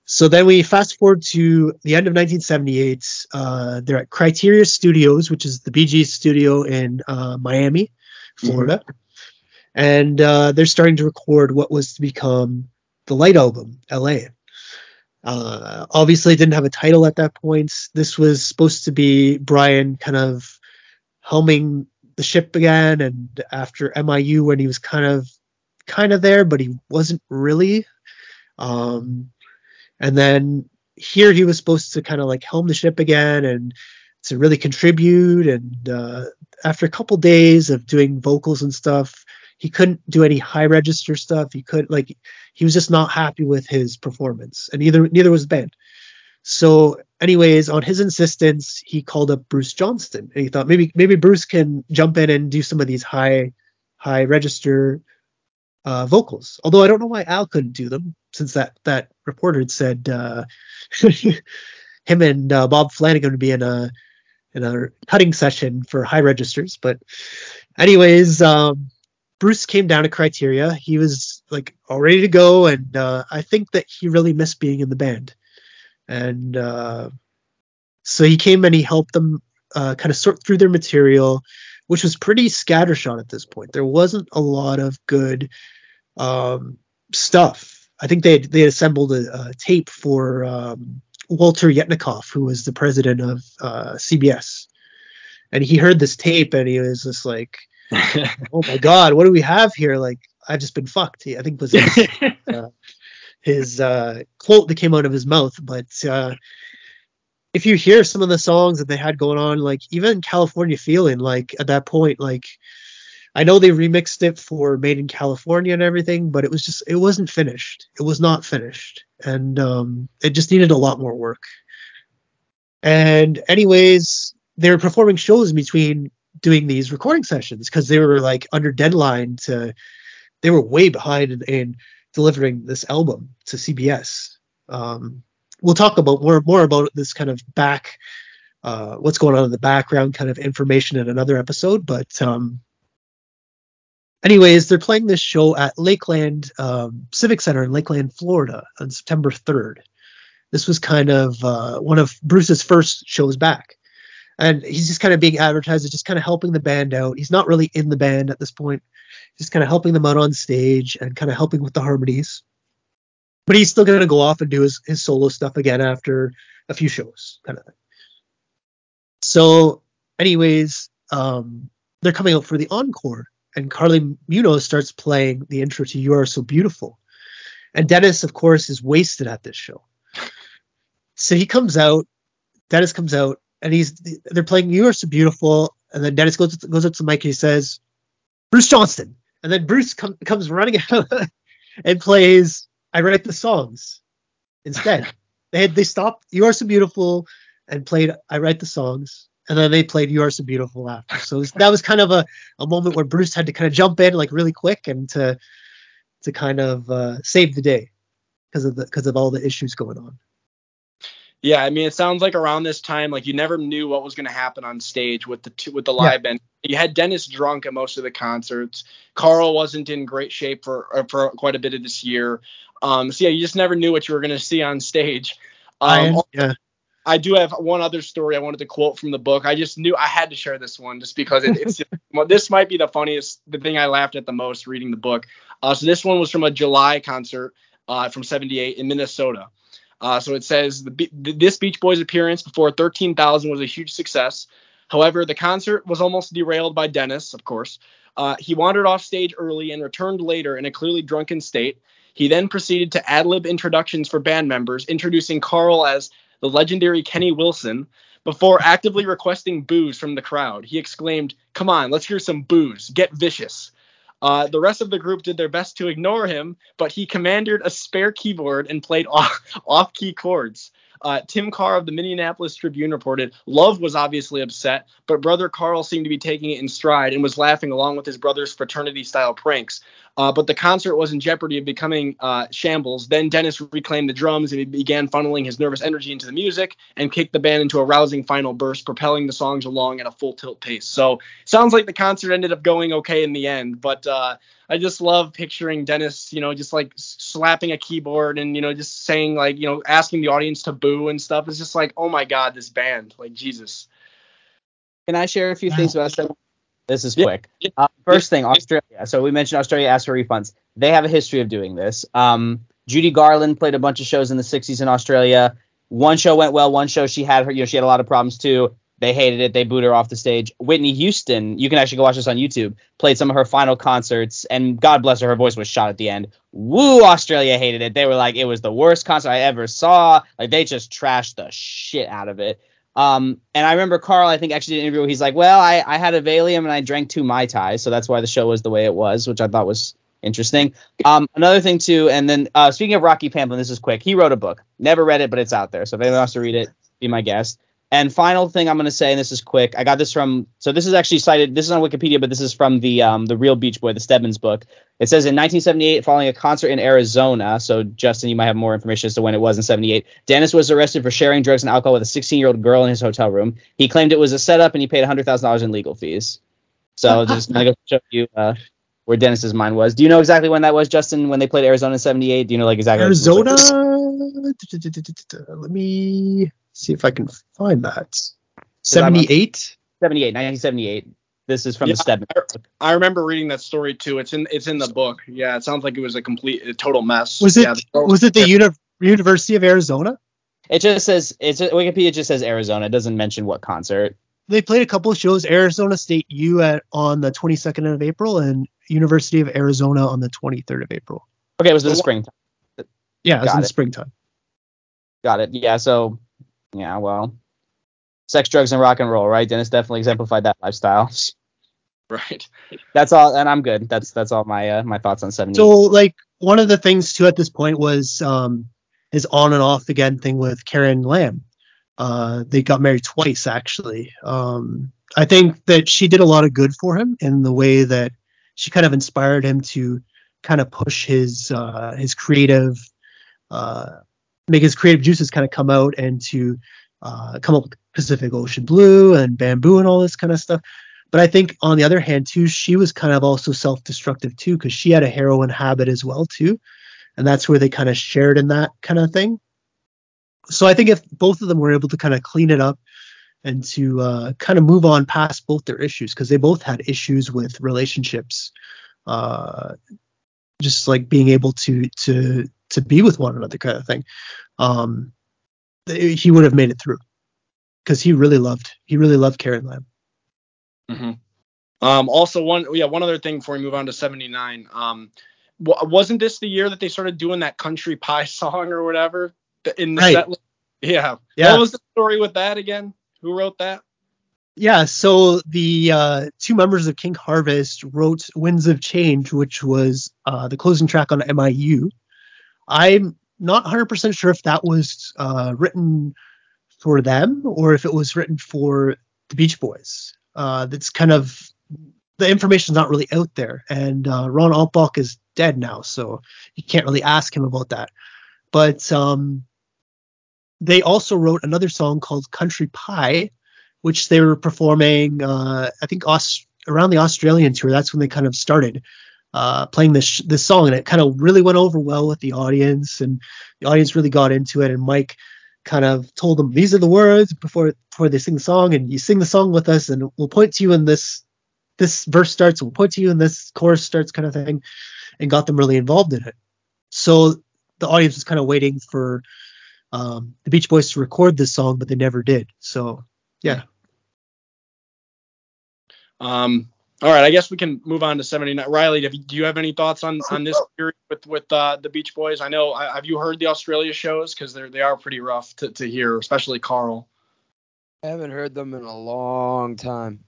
So then we fast forward to the end of 1978. Uh, they're at Criteria Studios, which is the Gees studio in uh, Miami, Florida, mm-hmm. and uh, they're starting to record what was to become the Light album, LA. Uh, obviously, didn't have a title at that point. This was supposed to be Brian kind of helming the ship again, and after MIU when he was kind of kind of there, but he wasn't really. Um, and then here he was supposed to kind of like helm the ship again and to really contribute. And uh, after a couple days of doing vocals and stuff, he couldn't do any high register stuff. He could like he was just not happy with his performance, and neither neither was band. So, anyways, on his insistence, he called up Bruce Johnston, and he thought maybe maybe Bruce can jump in and do some of these high high register uh, vocals. Although I don't know why Al couldn't do them, since that that reporter had said uh, him and uh, Bob Flanagan would be in a in a cutting session for high registers. But anyways, um, Bruce came down to Criteria. He was like all ready to go, and uh, I think that he really missed being in the band. And uh, so he came and he helped them uh, kind of sort through their material, which was pretty scattershot at this point. There wasn't a lot of good um, stuff. I think they they assembled a, a tape for um, Walter Yetnikoff, who was the president of uh, CBS, and he heard this tape and he was just like, "Oh my God, what do we have here? Like, I've just been fucked." I think was his, uh, his uh, quote that came out of his mouth. But uh, if you hear some of the songs that they had going on, like even California Feeling, like at that point, like I know they remixed it for Made in California and everything, but it was just it wasn't finished. It was not finished, and um, it just needed a lot more work. And anyways, they were performing shows between doing these recording sessions because they were like under deadline to. They were way behind in, in delivering this album to CBS. Um, we'll talk about more more about this kind of back, uh, what's going on in the background kind of information in another episode, but um, anyways, they're playing this show at Lakeland um, Civic Center in Lakeland, Florida, on September 3rd. This was kind of uh, one of Bruce's first shows back, and he's just kind of being advertised as just kind of helping the band out. He's not really in the band at this point, just kind of helping them out on stage and kind of helping with the harmonies. But he's still going to go off and do his, his solo stuff again after a few shows, kind of thing. So, anyways, um, they're coming out for the encore and Carli Munoz starts playing the intro to You Are So Beautiful. And Dennis, of course, is wasted at this show. So he comes out, Dennis comes out, and he's they're playing You Are So Beautiful, and then Dennis goes goes up to Mike and he says, Bruce Johnston. And then Bruce com- comes running out and plays I Write the Songs instead. they had they stopped You Are So Beautiful and played I Write the Songs and then they played "You Are So Beautiful" after. So was, that was kind of a, a moment where Bruce had to kind of jump in like really quick and to to kind of uh, save the day because of the because of all the issues going on. Yeah, I mean, it sounds like around this time, like you never knew what was going to happen on stage with the two, with the live yeah. band You had Dennis drunk at most of the concerts. Carl wasn't in great shape for uh, for quite a bit of this year. Um, so yeah, you just never knew what you were going to see on stage. Um, I, yeah. I do have one other story I wanted to quote from the book. I just knew I had to share this one just because it, it's well, this might be the funniest, the thing I laughed at the most reading the book. Uh, so this one was from a July concert uh, from '78 in Minnesota. Uh, so it says the, this Beach Boys appearance before 13,000 was a huge success. However, the concert was almost derailed by Dennis, of course. Uh, he wandered off stage early and returned later in a clearly drunken state. He then proceeded to ad lib introductions for band members, introducing Carl as the legendary Kenny Wilson. Before actively requesting booze from the crowd, he exclaimed, Come on, let's hear some booze. Get vicious. Uh, the rest of the group did their best to ignore him, but he commanded a spare keyboard and played off, off-key chords. Uh, Tim Carr of the Minneapolis Tribune reported Love was obviously upset, but brother Carl seemed to be taking it in stride and was laughing along with his brother's fraternity style pranks. Uh, but the concert was in jeopardy of becoming uh, shambles. Then Dennis reclaimed the drums and he began funneling his nervous energy into the music and kicked the band into a rousing final burst, propelling the songs along at a full tilt pace. So sounds like the concert ended up going okay in the end, but uh, I just love picturing Dennis, you know, just like slapping a keyboard and you know just saying like you know asking the audience to boo and stuff. It's just like oh my god, this band, like Jesus. Can I share a few things about that? This is quick. Yeah. Uh, first thing, Australia. So we mentioned Australia asked for refunds. They have a history of doing this. Um, Judy Garland played a bunch of shows in the 60s in Australia. One show went well. One show she had her, you know, she had a lot of problems too. They hated it. They booed her off the stage. Whitney Houston, you can actually go watch this on YouTube, played some of her final concerts, and God bless her, her voice was shot at the end. Woo, Australia hated it. They were like, it was the worst concert I ever saw. Like, they just trashed the shit out of it. Um, and I remember Carl, I think, actually did an interview he's like, well, I, I had a Valium and I drank two Mai Tais, so that's why the show was the way it was, which I thought was interesting. Um, another thing, too, and then uh, speaking of Rocky Pamplin, this is quick. He wrote a book. Never read it, but it's out there. So if anyone wants to read it, be my guest. And final thing I'm going to say, and this is quick. I got this from so this is actually cited. This is on Wikipedia, but this is from the um, the real Beach Boy, the Stebbins book. It says in 1978, following a concert in Arizona. So Justin, you might have more information as to when it was in 78. Dennis was arrested for sharing drugs and alcohol with a 16 year old girl in his hotel room. He claimed it was a setup, and he paid $100,000 in legal fees. So just going to show you uh, where Dennis's mind was. Do you know exactly when that was, Justin? When they played Arizona in 78? Do you know like exactly? Arizona. Let me see if I can find that. 78? 78, 1978. This is from yeah, the Stedman. I, I remember reading that story too. It's in it's in the book. Yeah, it sounds like it was a complete a total mess. Was it yeah, was it the uni- University of Arizona? It just says it's Wikipedia just says Arizona. It doesn't mention what concert. They played a couple of shows. Arizona State U at on the 22nd of April and University of Arizona on the 23rd of April. Okay, it was in the springtime. Yeah, it was Got in the springtime. Got it. Yeah, so yeah, well, sex, drugs, and rock and roll, right? Dennis definitely exemplified that lifestyle. Right. That's all, and I'm good. That's that's all my uh, my thoughts on 70. So like one of the things too at this point was um his on and off again thing with Karen Lamm. Uh, they got married twice actually. Um, I think that she did a lot of good for him in the way that she kind of inspired him to kind of push his uh, his creative uh, make his creative juices kind of come out and to uh, come up with Pacific Ocean Blue and Bamboo and all this kind of stuff. But I think on the other hand too, she was kind of also self-destructive too because she had a heroin habit as well too, and that's where they kind of shared in that kind of thing. So I think if both of them were able to kind of clean it up and to uh, kind of move on past both their issues because they both had issues with relationships, uh, just like being able to to to be with one another kind of thing. Um, he would have made it through because he really loved he really loved Karen Lamm. Mm-hmm. Um, also one yeah one other thing before we move on to 79. Um, wasn't this the year that they started doing that country pie song or whatever in the right. set? Yeah. yeah. What was the story with that again? Who wrote that? Yeah, so the uh, two members of King Harvest wrote Winds of Change, which was uh, the closing track on MIU. I'm not 100% sure if that was uh, written for them or if it was written for the Beach Boys. Uh, that's kind of the information's not really out there, and uh, Ron Altbach is dead now, so you can't really ask him about that. But um, they also wrote another song called Country Pie, which they were performing, uh, I think, Aus- around the Australian tour, that's when they kind of started uh, playing this this song, and it kind of really went over well with the audience, and the audience really got into it. And Mike kind of told them these are the words before before they sing the song, and you sing the song with us, and we'll point to you in this this verse starts, we'll point to you in this chorus starts, kind of thing, and got them really involved in it. So the audience was kind of waiting for um, the Beach Boys to record this song, but they never did. So yeah. Um, all right, I guess we can move on to 79. Reilly, you, do you have any thoughts on on this period with with uh, the Beach Boys? I know. have you heard the Australia shows? Because they're they are pretty rough to, to hear, especially Carl. I haven't heard them in a long time.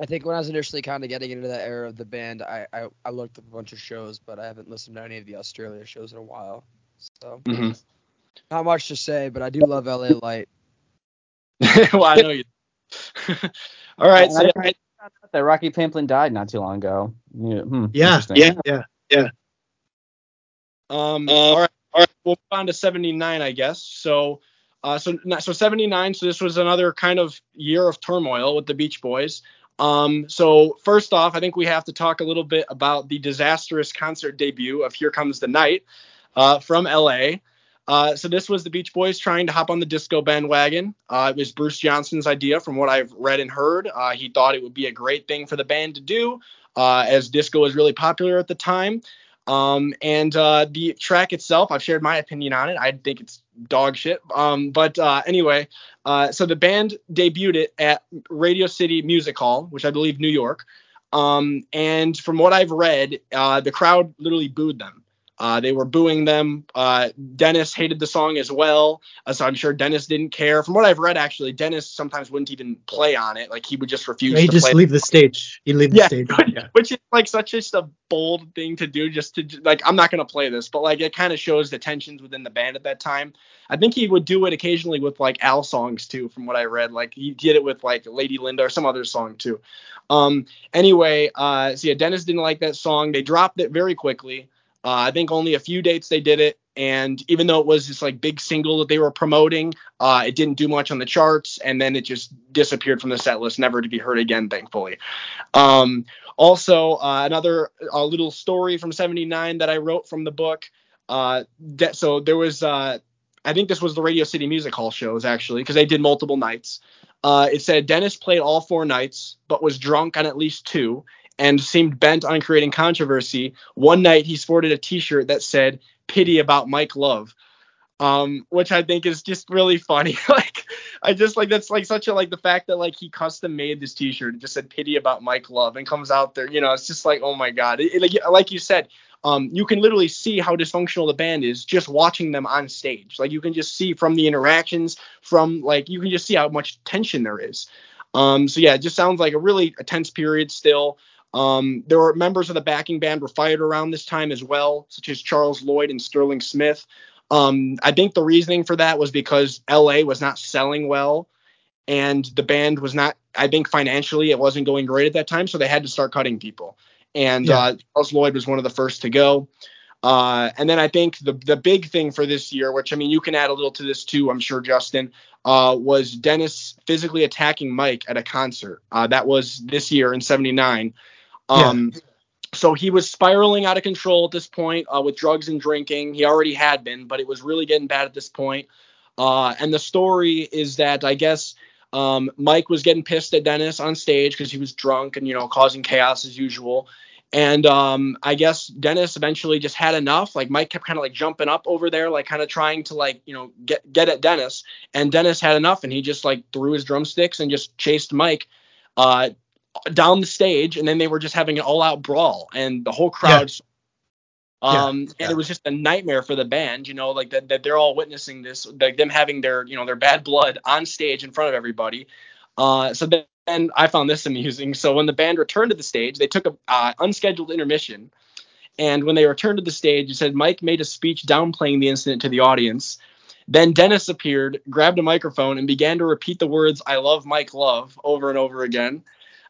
I think when I was initially kind of getting into that era of the band, I, I, I looked up a bunch of shows, but I haven't listened to any of the Australia shows in a while. So mm-hmm. not much to say, but I do love LA Light. well, I know you. All right, so that Rocky Pamplin died not too long ago. Yeah, hmm, yeah, yeah, yeah, yeah. Um, uh, all right, all right. We'll move on to 79, I guess. So, uh, so so 79. So this was another kind of year of turmoil with the Beach Boys. Um, so first off, I think we have to talk a little bit about the disastrous concert debut of "Here Comes the Night" uh, from LA. Uh, so this was the Beach Boys trying to hop on the disco bandwagon. Uh, it was Bruce Johnston's idea, from what I've read and heard. Uh, he thought it would be a great thing for the band to do, uh, as disco was really popular at the time. Um, and uh, the track itself, I've shared my opinion on it. I think it's dog shit. Um, but anyway, so the band debuted it at Radio City Music Hall, which I believe New York. Um, and from what I've read, the crowd literally booed them. Uh, they were booing them. Uh, Dennis hated the song as well, uh, so I'm sure Dennis didn't care. From what I've read, actually, Dennis sometimes wouldn't even play on it. Like he would just refuse. Yeah, he'd just leave the stage. He'd leave the yeah, stage. Yeah. which is like such just a bold thing to do. Just to like, I'm not gonna play this, but like it kind of shows the tensions within the band at that time. I think he would do it occasionally with like Al songs too, from what I read. Like he did it with like Lady Linda or some other song too. Um. Anyway, uh, so yeah, Dennis didn't like that song. They dropped it very quickly. Uh, I think only a few dates they did it, and even though it was this like big single that they were promoting, uh, it didn't do much on the charts, and then it just disappeared from the set list, never to be heard again, thankfully. Um, also, uh, another little story from '79 that I wrote from the book. Uh, that so there was, uh, I think this was the Radio City Music Hall shows actually, because they did multiple nights. Uh, it said Dennis played all four nights, but was drunk on at least two, and seemed bent on creating controversy. One night he sported a T-shirt that said "Pity about Mike Love," um, which I think is just really funny. like I just like that's like such a like the fact that like he custom made this T-shirt and just said "Pity about Mike Love" and comes out there. You know, it's just like oh my god. It, it, like, like you said. Um, you can literally see how dysfunctional the band is just watching them on stage. Like you can just see from the interactions, from like you can just see how much tension there is. Um, so yeah, it just sounds like a really a tense period still. Um, there were members of the backing band were fired around this time as well, such as Charles Lloyd and Sterling Smith. Um, I think the reasoning for that was because LA was not selling well, and the band was not. I think financially it wasn't going great at that time, so they had to start cutting people. And yeah. uh, Charles Lloyd was one of the first to go. Uh, and then I think the the big thing for this year, which I mean you can add a little to this too, I'm sure Justin, uh, was Dennis physically attacking Mike at a concert. Uh, that was this year in '79. Um, yeah. So he was spiraling out of control at this point uh, with drugs and drinking. He already had been, but it was really getting bad at this point. Uh, and the story is that I guess um, Mike was getting pissed at Dennis on stage because he was drunk and you know causing chaos as usual. And um, I guess Dennis eventually just had enough. Like Mike kept kind of like jumping up over there, like kind of trying to like you know get get at Dennis. And Dennis had enough, and he just like threw his drumsticks and just chased Mike. Uh, down the stage, and then they were just having an all-out brawl, and the whole crowd. Yeah. Um, yeah, and it was just a nightmare for the band, you know, like that, that they're all witnessing this, like them having their, you know, their bad blood on stage in front of everybody. Uh, so then I found this amusing. So when the band returned to the stage, they took a uh, unscheduled intermission, and when they returned to the stage, it said Mike made a speech downplaying the incident to the audience. Then Dennis appeared, grabbed a microphone, and began to repeat the words "I love Mike Love" over and over again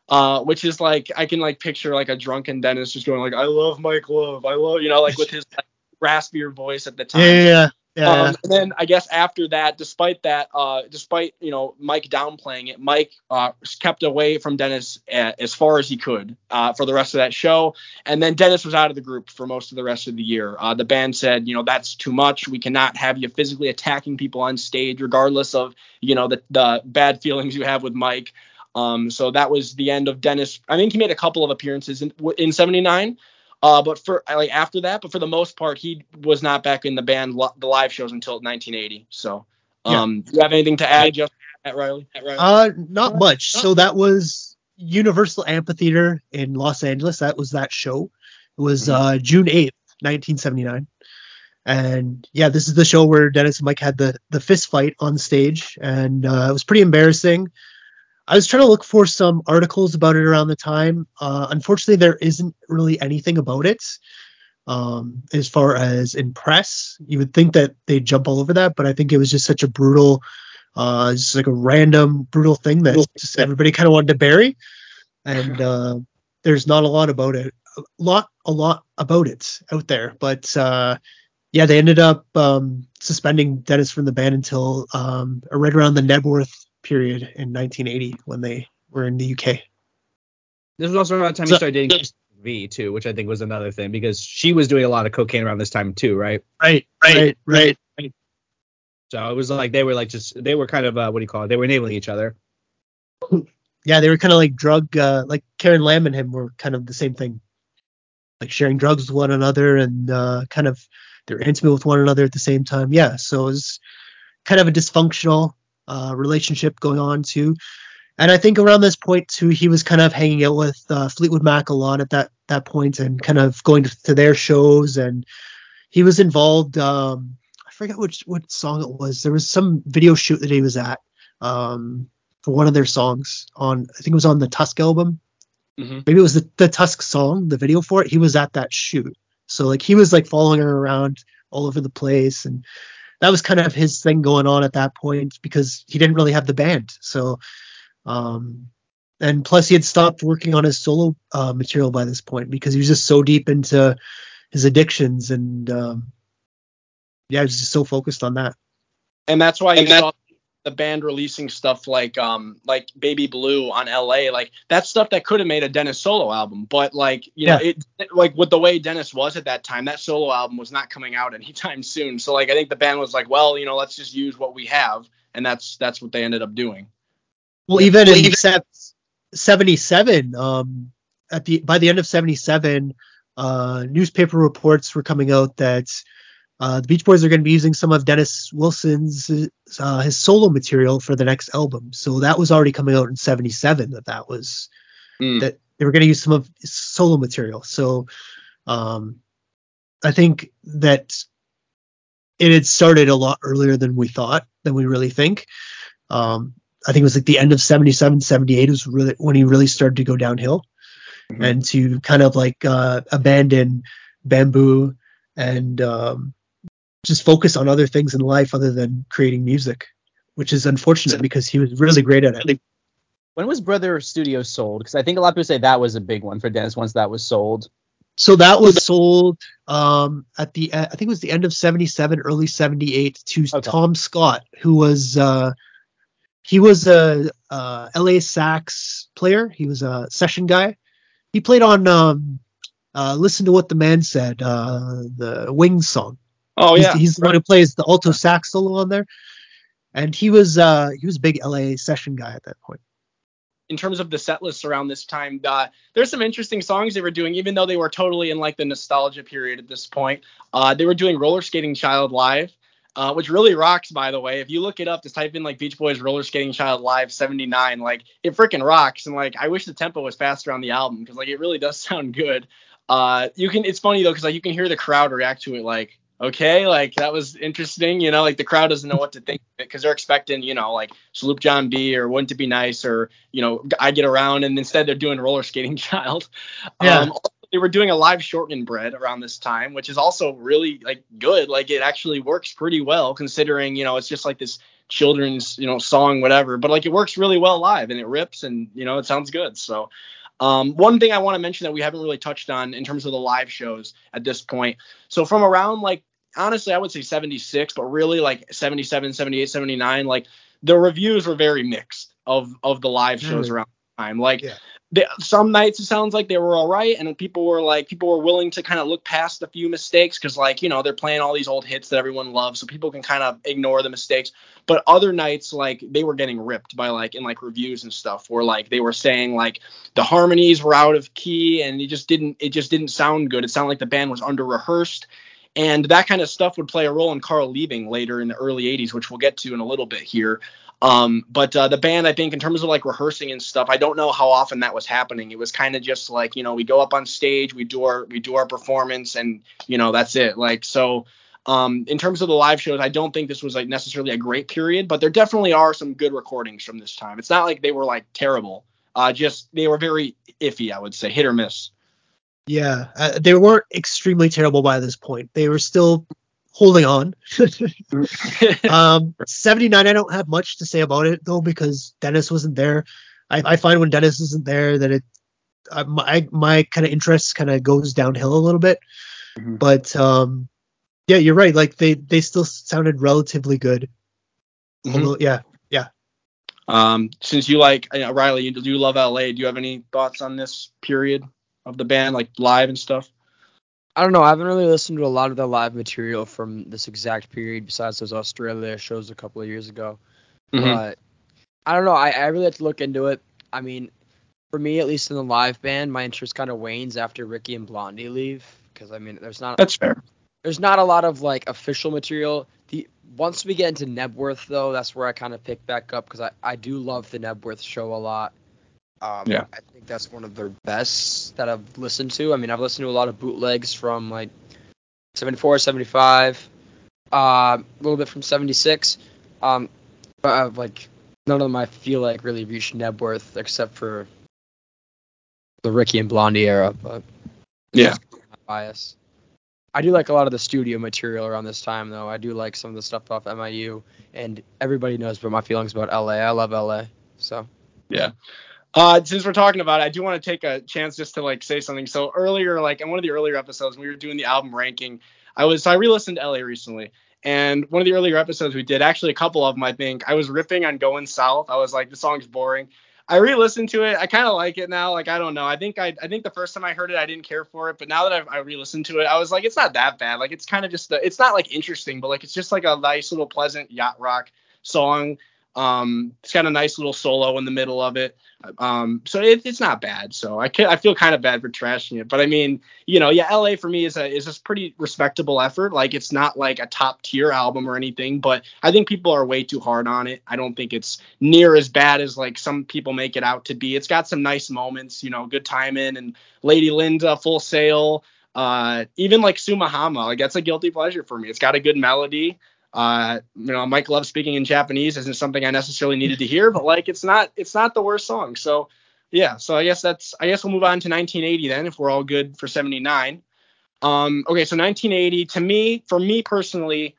uh, which is like I can like picture like a drunken Dennis just going like I love Mike Love, I love you know like with his like, raspier voice at the time. Yeah, Yeah. Um, and then I guess after that, despite that, uh, despite you know Mike downplaying it, Mike uh, kept away from Dennis a- as far as he could uh, for the rest of that show. And then Dennis was out of the group for most of the rest of the year. Uh, the band said, you know, that's too much. We cannot have you physically attacking people on stage, regardless of you know the the bad feelings you have with Mike. Um, so that was the end of Dennis. I think he made a couple of appearances in in '79. Uh, but for like after that, but for the most part, he was not back in the band, the live shows until 1980. So, um, do you have anything to add, just at Reilly? At Reilly? Uh, not much. So that was Universal Amphitheater in Los Angeles. That was that show. It was uh, June 8th, 1979. And yeah, this is the show where Dennis and Mike had the the fist fight on stage, and uh, it was pretty embarrassing. I was trying to look for some articles about it around the time. Uh, unfortunately, there isn't really anything about it. Um, as far as in press, you would think that they'd jump all over that, but I think it was just such a brutal, uh, just like a random brutal thing that just everybody kind of wanted to bury. And uh, there's not a lot about it, a lot, a lot about it out there. But uh, yeah, they ended up um, suspending Dennis from the band until um, right around the Knebworth period in 1980 when they were in the UK. This was also around the time So- he started dating V too, which I think was another thing because she was doing a lot of cocaine around this time too, right? Right, right, right. So it was like they were like just they were kind of uh, what do you call it? They were enabling each other. Yeah, they were kind of like drug, uh, like Karen Lamm and him were kind of the same thing, like sharing drugs with one another and uh, kind of they're intimate with one another at the same time. Yeah, so it was kind of a dysfunctional uh, relationship going on too. And I think around this point too, he was kind of hanging out with uh, Fleetwood Mac a lot at that that point and kind of going to, to their shows and he was involved. Um, I forget which what song it was. There was some video shoot that he was at um, for one of their songs on. I think it was on the Tusk album. Mhm. Maybe it was the, the Tusk song, the video for it. He was at that shoot, so like he was like following her around all over the place, and that was kind of his thing going on at that point because he didn't really have the band. So, um, and plus he had stopped working on his solo uh, material by this point because he was just so deep into his addictions and um, yeah, he was just so focused on that. and that's why you And that- saw the band releasing stuff like um like Baby Blue on LA like that stuff that could have made a Dennis solo album but like you know it like with the way Dennis was at that time that solo album was not coming out anytime soon. So like I think the band was like well you know let's just use what we have and that's that's what they ended up doing. Well, Yeah. even Well, in even- 77, um, at the by the end of 77, uh, newspaper reports were coming out that uh, the Beach Boys are going to be using some of Dennis Wilson's uh, his solo material for the next album. So that was already coming out in 77. That that was Mm. that they were going to use some of his solo material. So um, I think that it had started a lot earlier than we thought, than we really think. Um, I think it was like the end of 77, 78 was really when he really started to go downhill Mhm. and to kind of like uh, abandon Bambu and um, just focus on other things in life other than creating music, which is unfortunate because he was really great at it. When was Brother Studio sold? Because I think a lot of people say that was a big one for Dennis once that was sold. So that was sold um, at the I think it was the end of 77, early 78 to Okay. Tom Scott, who was uh, he was a uh, LA sax player. He was a session guy. He played on um, uh, Listen to What the Man Said, uh, the Wings song. Oh he's, yeah he's the one who plays the alto sax solo on there. And he was uh, he was a big LA session guy at that point. in terms of the set lists around this time, uh, there's some interesting songs they were doing, even though they were totally in like the nostalgia period at this point. Uh, they were doing Roller Skating Child live, uh, which really rocks, by the way. If you look it up, just type in like Beach Boys Roller Skating Child live 79, like it freaking rocks. And like I wish the tempo was faster on the album because like it really does sound good. Uh, you can, it's funny though because like you can hear the crowd react to it like. Okay, like that was interesting, you know, like the crowd doesn't know what to think because they're expecting, you know, like Sloop John B or Wouldn't It Be Nice or you know, I get around, and instead they're doing roller skating child. Yeah. Um, they were doing a live shortening bread around this time, which is also really like good. Like it actually works pretty well considering, you know, it's just like this children's, you know, song, whatever. But like it works really well live and it rips and you know it sounds good. So um, one thing I want to mention that we haven't really touched on in terms of the live shows at this point. So from around like honestly, I would say 76, but really like 77, 78, 79. Like the reviews were very mixed of of the live shows mm. around the time. Like yeah they, some nights it sounds like they were all right, and people were like people were willing to kind of look past a few mistakes because like you know they're playing all these old hits that everyone loves, so people can kind of ignore the mistakes. But other nights like they were getting ripped by like in like reviews and stuff where like they were saying like the harmonies were out of key and it just didn't it just didn't sound good. It sounded like the band was under rehearsed. And that kind of stuff would play a role in Carl leaving later in the early 80s, which we'll get to in a little bit here. Um, but uh, the band, I think, in terms of like rehearsing and stuff, I don't know how often that was happening. It was kind of just like, you know, we go up on stage, we do our we do our performance, and you know that's it. Like so. Um, in terms of the live shows, I don't think this was like necessarily a great period, but there definitely are some good recordings from this time. It's not like they were like terrible. Uh, just they were very iffy, I would say, hit or miss. Yeah, uh, they weren't extremely terrible by this point. They were still holding on. um, 79, I don't have much to say about it though because Dennis wasn't there. I, I find when Dennis isn't there that it uh, my my kind of interest kind of goes downhill a little bit. Mm-hmm. But um, yeah, you're right. Like they they still sounded relatively good. Mm-hmm. Although, yeah, yeah. Um, since you like uh, Reilly, you, do you love LA? Do you have any thoughts on this period of the band, like live and stuff? I don't know. I haven't really listened to a lot of the live material from this exact period, besides those Australia shows a couple of years ago. Mm-hmm. But I don't know. I, I really have to look into it. I mean, for me, at least in the live band, my interest kind of wanes after Ricky and Blondie leave, because I mean, there's not that's fair. There's not a lot of like official material. The once we get into Knebworth though, that's where I kind of pick back up because I I do love the Knebworth show a lot. Um, yeah. I think that's one of their best that I've listened to. I mean, I've listened to a lot of bootlegs from like 74, 75, uh, a little bit from 76. Um, but I've, like none of them I feel like really reached Knebworth except for the Ricky and Blondie era. But yeah, bias. I do like a lot of the studio material around this time, though. I do like some of the stuff off MIU, and everybody knows about my feelings about LA. I love LA, so yeah. Uh, since we're talking about it, I do want to take a chance just to like say something. So earlier, like in one of the earlier episodes, we were doing the album ranking. I was so I re-listened to LA recently, and one of the earlier episodes we did, actually a couple of them, I think, I was ripping on Going South. I was like, the song's boring. I re-listened to it. I kind of like it now. Like I don't know. I think I I think the first time I heard it, I didn't care for it, but now that I've, I re-listened to it, I was like, it's not that bad. Like it's kind of just the, it's not like interesting, but like it's just like a nice little pleasant yacht rock song um, it's got a nice little solo in the middle of it. Um, so it, it's not bad. So I can, I feel kind of bad for trashing it, but I mean, you know, yeah, LA for me is a is a pretty respectable effort. Like it's not like a top tier album or anything, but I think people are way too hard on it. I don't think it's near as bad as like some people make it out to be. It's got some nice moments, you know, good timing and Lady Linda, Full Sail. Uh, even like Sumahama, like that's a guilty pleasure for me. It's got a good melody. Uh, you know, Mike Love speaking in Japanese isn't something I necessarily needed to hear, but like it's not it's not the worst song. So yeah, so I guess that's I guess we'll move on to 1980 then if we're all good for 79. Um, okay, so 1980 to me, for me personally,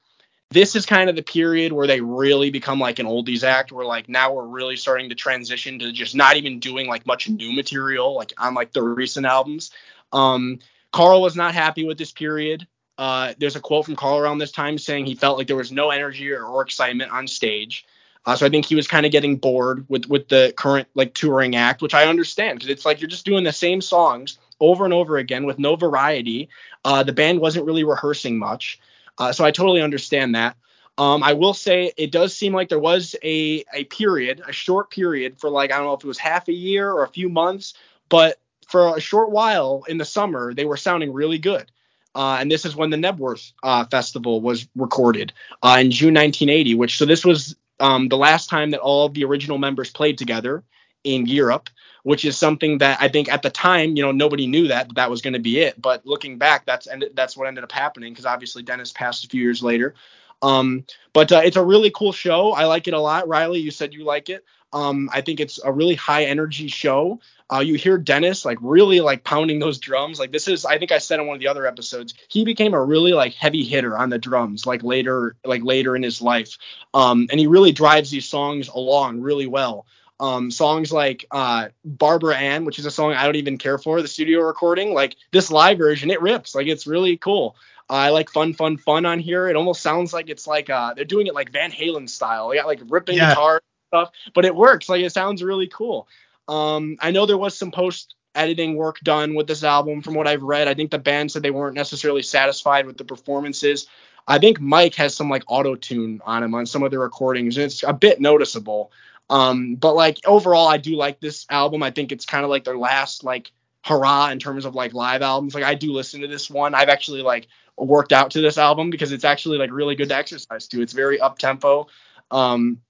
this is kind of the period where they really become like an oldies act where like now we're really starting to transition to just not even doing like much new material like on like the recent albums. Um, Carl was not happy with this period. Uh, there's a quote from Carl around this time saying he felt like there was no energy or, or excitement on stage. Uh, so I think he was kind of getting bored with with the current like touring act, which I understand because it's like you're just doing the same songs over and over again with no variety. Uh, the band wasn't really rehearsing much, uh, so I totally understand that. Um, I will say it does seem like there was a a period, a short period for like I don't know if it was half a year or a few months, but for a short while in the summer they were sounding really good. Uh, and this is when the Knebworth uh, Festival was recorded uh, in June 1980. Which so this was um, the last time that all the original members played together in Europe, which is something that I think at the time, you know, nobody knew that that was going to be it. But looking back, that's and that's what ended up happening because obviously Dennis passed a few years later. Um, but uh, it's a really cool show. I like it a lot. Reilly, you said you like it. Um, I think it's a really high energy show. Uh, you hear Dennis like really like pounding those drums. Like this is, I think I said in one of the other episodes, he became a really like heavy hitter on the drums like later, like later in his life. Um, and he really drives these songs along really well. Um, songs like uh, Barbara Ann, which is a song I don't even care for, the studio recording, like this live version, it rips. Like it's really cool. I like fun, fun, fun on here. It almost sounds like it's like uh, they're doing it like Van Halen style. They got like ripping yeah. guitar stuff, but it works. Like it sounds really cool. Um, I know there was some post editing work done with this album from what I've read. I think the band said they weren't necessarily satisfied with the performances. I think Mike has some like auto tune on him on some of the recordings, and it's a bit noticeable. Um, but like overall, I do like this album. I think it's kind of like their last like hurrah in terms of like live albums. Like I do listen to this one. I've actually like worked out to this album because it's actually like really good to exercise to. It's very up tempo. Um,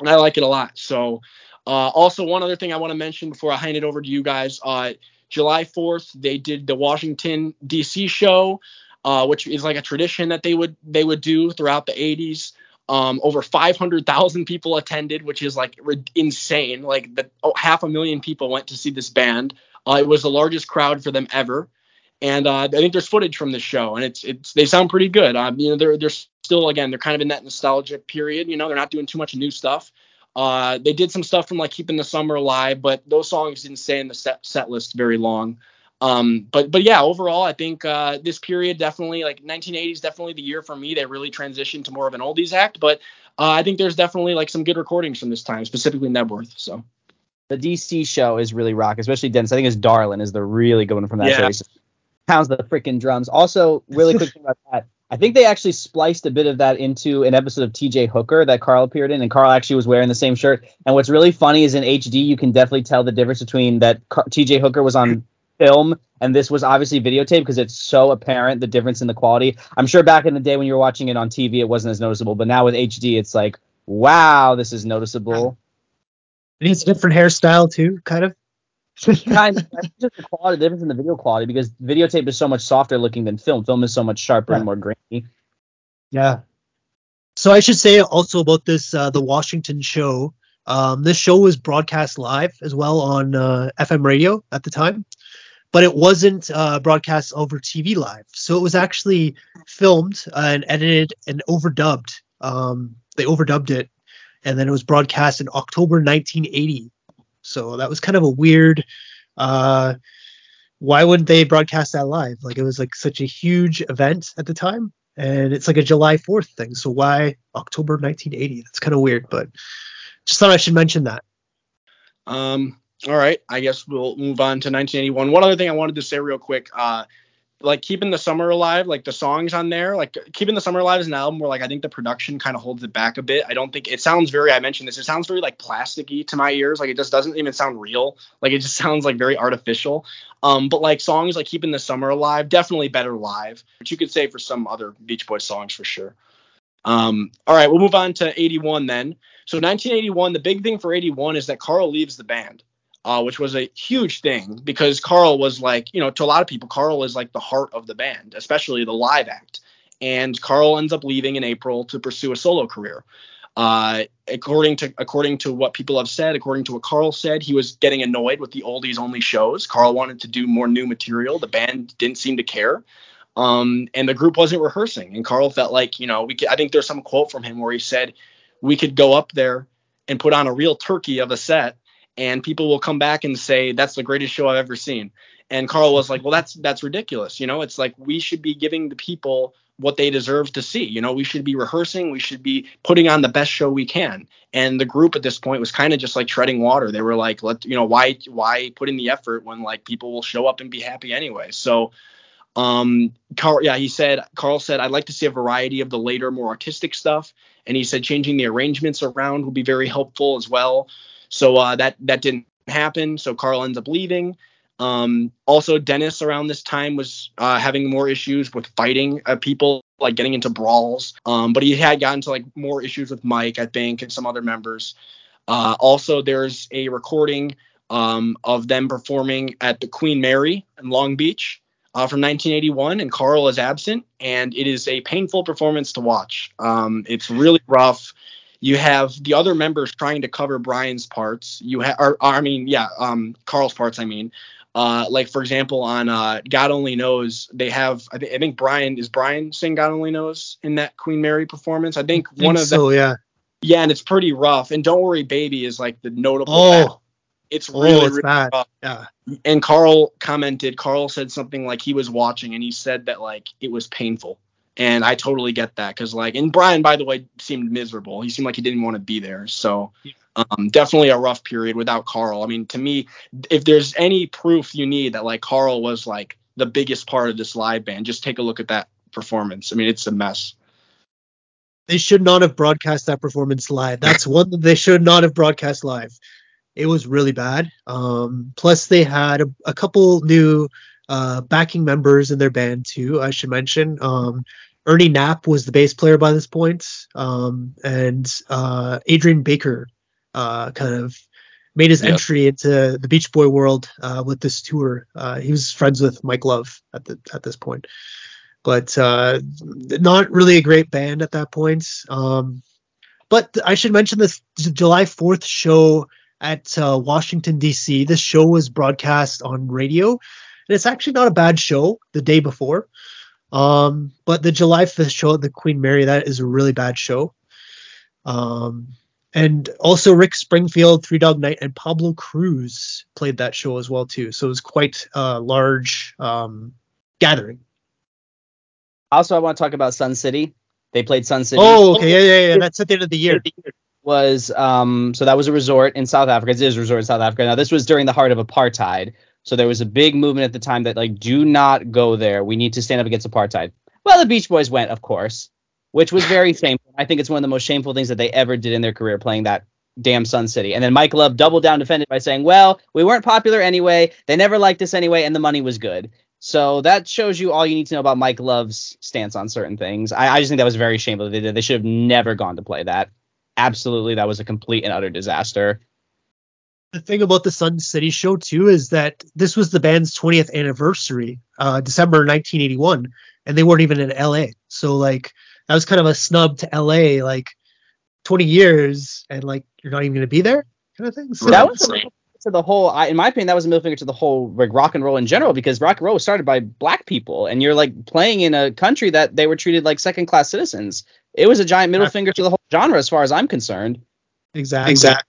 and I like it a lot. So uh, also, one other thing I want to mention before I hand it over to you guys. Uh, July 4th, they did the Washington D.C. show, uh, which is like a tradition that they would they would do throughout the 80s. Um, over 500,000 people attended, which is like insane. Like the, oh, half a million people went to see this band. Uh, it was the largest crowd for them ever, and uh, I think there's footage from the show, and it's it's they sound pretty good. Um, you know, they're they're still again they're kind of in that nostalgic period. You know, they're not doing too much new stuff. Uh, they did some stuff from like keeping the summer alive, but those songs didn't stay in the set, set list very long. Um, but but yeah, overall, I think uh, this period definitely like 1980s definitely the year for me. They really transitioned to more of an oldies act, but uh, I think there's definitely like some good recordings from this time, specifically Knebworth. So the DC show is really rock, especially Dennis. I think his Darlin is the really good one from that yeah. pounds the freaking drums. Also, really quick thing about that. I think they actually spliced a bit of that into an episode of TJ Hooker that Carl appeared in, and Carl actually was wearing the same shirt. And what's really funny is in HD, you can definitely tell the difference between that TJ Hooker was on film and this was obviously videotape because it's so apparent the difference in the quality. I'm sure back in the day when you were watching it on TV, it wasn't as noticeable, but now with HD, it's like, wow, this is noticeable. And it's a different hairstyle too, kind of kind of just the quality the difference in the video quality because videotape is so much softer looking than film. Film is so much sharper yeah. and more grainy. Yeah. So I should say also about this uh, the Washington show. Um, this show was broadcast live as well on uh, FM radio at the time, but it wasn't uh, broadcast over TV live. So it was actually filmed and edited and overdubbed. Um, they overdubbed it, and then it was broadcast in October 1980 so that was kind of a weird. Uh, why wouldn't they broadcast that live? Like it was like such a huge event at the time, and it's like a July 4th thing. So why October 1980? That's kind of weird, but just thought I should mention that. Um. All right. I guess we'll move on to 1981. One other thing I wanted to say real quick. Uh, like keeping the summer alive like the songs on there like keeping the summer alive is an album where like i think the production kind of holds it back a bit. I don't think it sounds very i mentioned this it sounds very like plasticky to my ears. Like it just doesn't even sound real. Like it just sounds like very artificial. Um but like songs like keeping the summer alive definitely better live which you could say for some other beach boys songs for sure. Um all right we'll move on to 81 then. So 1981 the big thing for 81 is that carl leaves the band uh, which was a huge thing because Carl was like, you know, to a lot of people, Carl is like the heart of the band, especially the live act. And Carl ends up leaving in April to pursue a solo career. Uh, according to according to what people have said, according to what Carl said, he was getting annoyed with the oldies only shows. Carl wanted to do more new material. The band didn't seem to care. Um, and the group wasn't rehearsing. And Carl felt like, you know, we could, I think there's some quote from him where he said we could go up there and put on a real turkey of a set and people will come back and say that's the greatest show I've ever seen. And Carl was like, well, that's that's ridiculous. You know, it's like we should be giving the people what they deserve to see. You know, we should be rehearsing, we should be putting on the best show we can. And the group at this point was kind of just like treading water. They were like, let you know, why why put in the effort when like people will show up and be happy anyway. So um Carl yeah, he said Carl said I'd like to see a variety of the later more artistic stuff. And he said changing the arrangements around would be very helpful as well. So uh, that that didn't happen. So Carl ends up leaving. Um, also, Dennis around this time was uh, having more issues with fighting uh, people, like getting into brawls. Um, but he had gotten to like more issues with Mike, I think, and some other members. Uh, also, there's a recording um, of them performing at the Queen Mary in Long Beach uh, from 1981, and Carl is absent, and it is a painful performance to watch. Um, it's really rough. You have the other members trying to cover Brian's parts. You have, I mean, yeah, um, Carl's parts. I mean, uh, like for example, on uh, God Only Knows, they have. I, th- I think Brian is Brian saying God Only Knows in that Queen Mary performance. I think, I think one of so, them. yeah. Yeah, and it's pretty rough. And Don't Worry Baby is like the notable. Oh, it's really, oh, really, it's really bad. rough. Yeah. And Carl commented, Carl said something like he was watching and he said that like it was painful. And I totally get that because like, and Brian, by the way, seemed miserable. He seemed like he didn't want to be there. So um, definitely a rough period without Carl. I mean, to me, if there's any proof you need that like Carl was like the biggest part of this live band, just take a look at that performance. I mean, it's a mess. They should not have broadcast that performance live. That's one that they should not have broadcast live. It was really bad. Um, plus, they had a, a couple new uh, backing members in their band too. I should mention. Um, Ernie Knapp was the bass player by this point, um, and uh, Adrian Baker uh, kind of made his Yep. entry into the Beach Boy world uh, with this tour. Uh, he was friends with Mike Love at the at this point, but uh, not really a great band at that point. Um, but I should mention this July 4th show at uh, Washington D.C. This show was broadcast on radio, and it's actually not a bad show. The day before, um, but the July 5th show at the Queen Mary that is a really bad show. Um, and also Rick Springfield, Three Dog Night, and Pablo Cruise played that show as well too. So it was quite a large um, gathering. Also, I want to talk about Sun City. They played Sun City. Oh, okay, yeah, yeah, yeah. That's at the end of the year. was um so that was a resort in South Africa. It is a resort in South Africa. Now this was during the heart of apartheid. So there was a big movement at the time that like do not go there. We need to stand up against apartheid. Well, the Beach Boys went, of course, which was very shameful. I think it's one of the most shameful things that they ever did in their career playing that damn Sun City. And then Mike Love doubled down defended by saying, "Well, we weren't popular anyway. They never liked us anyway and the money was good." So that shows you all you need to know about Mike Love's stance on certain things. I, I just think that was very shameful they did. They should have never gone to play that absolutely that was a complete and utter disaster. The thing about the Sun City show too is that this was the band's 20th anniversary, uh, December 1981, and they weren't even in LA. So like that was kind of a snub to LA, like 20 years and like you're not even gonna be there, kind of thing. So That was a middle finger to the whole. I, in my opinion, that was a middle finger to the whole like rock and roll in general because rock and roll was started by black people, and you're like playing in a country that they were treated like second class citizens. It was a giant middle finger to the whole genre, as far as I'm concerned. exactly. Exactly.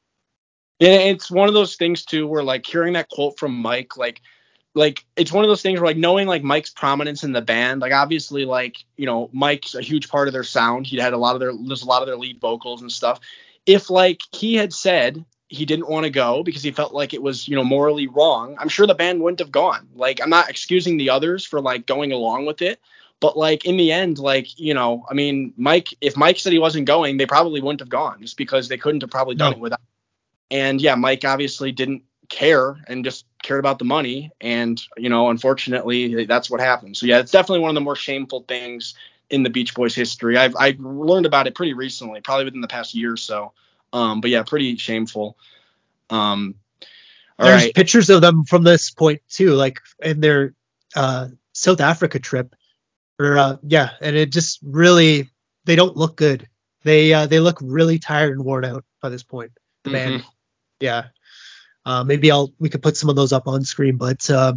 Yeah, it's one of those things too where like hearing that quote from Mike, like like it's one of those things where like knowing like Mike's prominence in the band, like obviously like, you know, Mike's a huge part of their sound. He had a lot of their there's a lot of their lead vocals and stuff. If like he had said he didn't want to go because he felt like it was, you know, morally wrong, I'm sure the band wouldn't have gone. Like I'm not excusing the others for like going along with it, but like in the end, like, you know, I mean, Mike, if Mike said he wasn't going, they probably wouldn't have gone just because they couldn't have probably done No. it without. And yeah, Mike obviously didn't care and just cared about the money. And, you know, unfortunately, that's what happened. So yeah, it's definitely one of the more shameful things in the Beach Boys history. I've I learned about it pretty recently, probably within the past year or so. Um, but yeah, pretty shameful. Um, There's right. pictures of them from this point too, like in their uh, South Africa trip. Or uh, yeah, and it just really they don't look good. They uh, they look really tired and worn out by this point. The band, Mhm. Yeah. Uh, maybe I'll we could put some of those up on screen, but uh,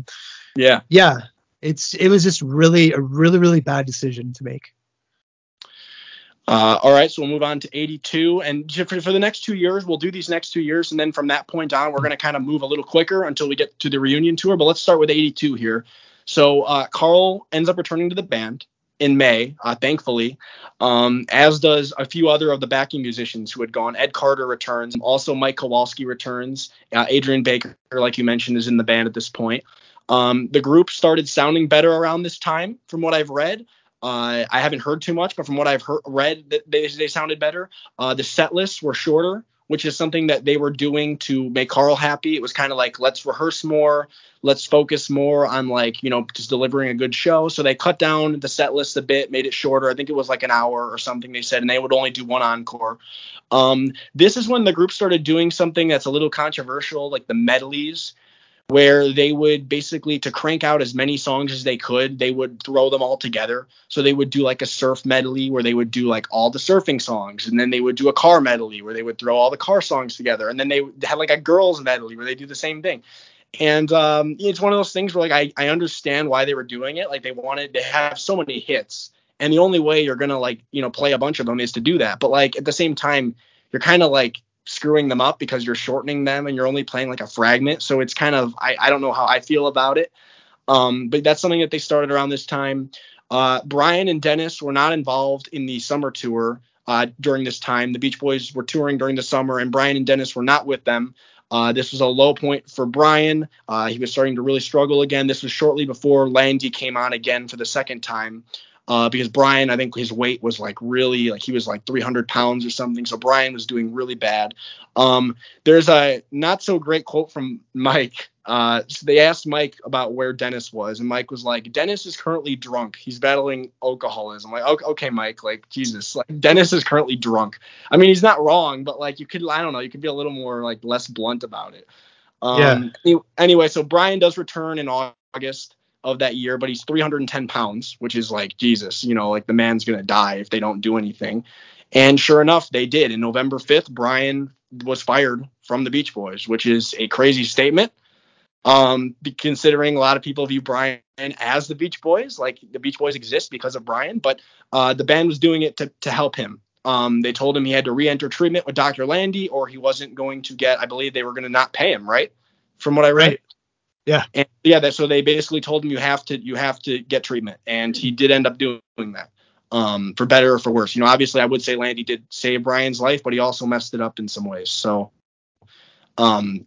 Yeah. yeah, it's it was just really a really really bad decision to make. Uh, all right, so we'll move on to 82, and for, for the next two years, we'll do these next two years, and then from that point on, we're going to kind of move a little quicker until we get to the reunion tour. But let's start with 82 here. So uh, Carl ends up returning to the band in May, uh, thankfully, um, as does a few other of the backing musicians who had gone. Ed Carter returns, also Mike Kowalski returns. Uh, Adrian Baker, like you mentioned, is in the band at this point. Um, the group started sounding better around this time, from what I've read. Uh, I haven't heard too much, but from what I've heard, read, they, they sounded better. Uh, the set lists were shorter, which is something that they were doing to make Carl happy. It was kind of like let's rehearse more, let's focus more on like you know just delivering a good show. So they cut down the set list a bit, made it shorter. I think it was like an hour or something they said, and they would only do one encore. Um, this is when the group started doing something that's a little controversial, like the medleys where they would basically to crank out as many songs as they could they would throw them all together. So they would do like a surf medley where they would do like all the surfing songs and then they would do a car medley where they would throw all the car songs together and then they had like a girls medley where they do the same thing. And um, it's one of those things where like I, I understand why they were doing it. Like they wanted to have so many hits and the only way you're gonna like you know play a bunch of them is to do that. But like at the same time you're kind of like screwing them up because you're shortening them and you're only playing like a fragment. So it's kind of I, I don't know how I feel about it. Um, but that's something that they started around this time. Uh, Brian and Dennis were not involved in the summer tour uh, during this time. The Beach Boys were touring during the summer, and Brian and Dennis were not with them. Uh, this was a low point for Brian. Uh, he was starting to really struggle again. This was shortly before Landy came on again for the second time. Uh, because Brian, I think his weight was like really like he was like 300 pounds or something. So Brian was doing really bad. Um, there's a not so great quote from Mike uh, so they asked Mike about where Dennis was, and Mike was like, "Dennis is currently drunk. He's battling alcoholism." I'm like, okay, okay, Mike, like Jesus, like Dennis is currently drunk. I mean, he's not wrong, but like you could, I don't know, you could be a little more like less blunt about it. Um, yeah. Anyway, so Brian does return in August of that year, but he's 310 pounds, which is like Jesus, you know, like the man's gonna die if they don't do anything. And sure enough, they did. In November 5th, Brian was fired from the Beach Boys, which is a crazy statement um, considering a lot of people view Brian as the Beach Boys, like the Beach Boys exist because of Brian, but uh, the band was doing it to, to help him. Um, they told him he had to re-enter treatment with Dr. Landy, or he wasn't going to get. I believe they were going to not pay him, right? From what I read. Right. Yeah. And yeah, that so they basically told him you have to you have to get treatment, and he did end up doing that. Um, for better or for worse. You know, obviously I would say Landy did save Brian's life, but he also messed it up in some ways. So um,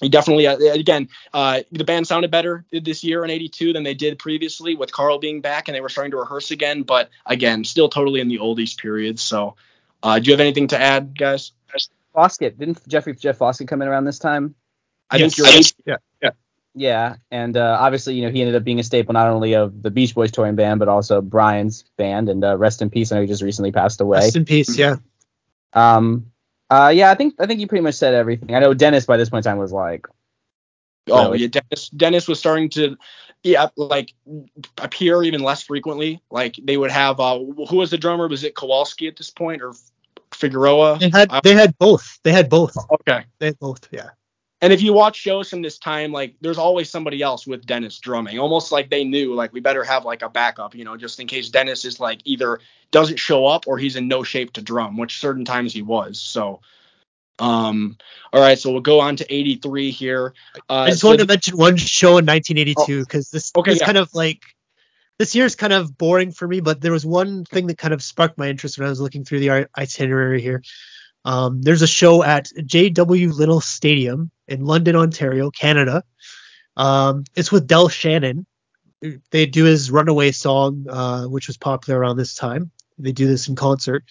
he definitely uh, again uh, the band sounded better this year in 82 than they did previously with carl being back and they were starting to rehearse again but again still totally in the oldies period so uh, do you have anything to add guys Foskett didn't jeffrey jeff Foskett come in around this time i yes. think you're right yeah yeah yeah and uh, obviously you know he ended up being a staple not only of the beach boys touring band but also brian's band and uh, rest in peace i know he just recently passed away rest in peace yeah um uh, yeah, I think I think you pretty much said everything. I know Dennis by this point in time was like, oh really? yeah, Dennis Dennis was starting to yeah like appear even less frequently. Like they would have uh, who was the drummer? Was it Kowalski at this point or Figueroa? They had they had both. They had both. Okay. They had both. Yeah. And if you watch shows from this time, like there's always somebody else with Dennis drumming, almost like they knew, like we better have like a backup, you know, just in case Dennis is like either doesn't show up or he's in no shape to drum, which certain times he was. So, um, all right, so we'll go on to 83 here. Uh, I just so wanted to mention one show in 1982 because this okay, is yeah. kind of like this year is kind of boring for me, but there was one thing that kind of sparked my interest when I was looking through the itinerary here. Um, there's a show at J.W. Little Stadium in London, Ontario, Canada. Um, it's with Del Shannon. They do his Runaway song, uh, which was popular around this time. They do this in concert.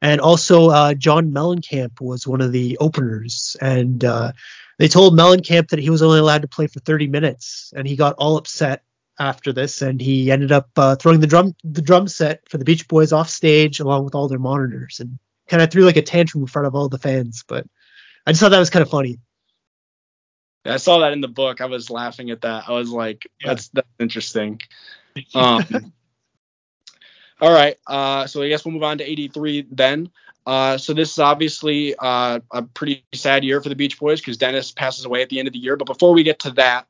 And also, uh, John Mellencamp was one of the openers. And uh, they told Mellencamp that he was only allowed to play for 30 minutes. And he got all upset after this. And he ended up uh, throwing the drum the drum set for the Beach Boys off stage along with all their monitors. And kind of threw like a tantrum in front of all the fans. But I just thought that was kind of funny. I saw that in the book. I was laughing at that. I was like, yeah. that's that's interesting. Um, all right. Uh, so I guess we'll move on to 83 then. Uh, so this is obviously uh, a pretty sad year for the Beach Boys because Dennis passes away at the end of the year. But before we get to that,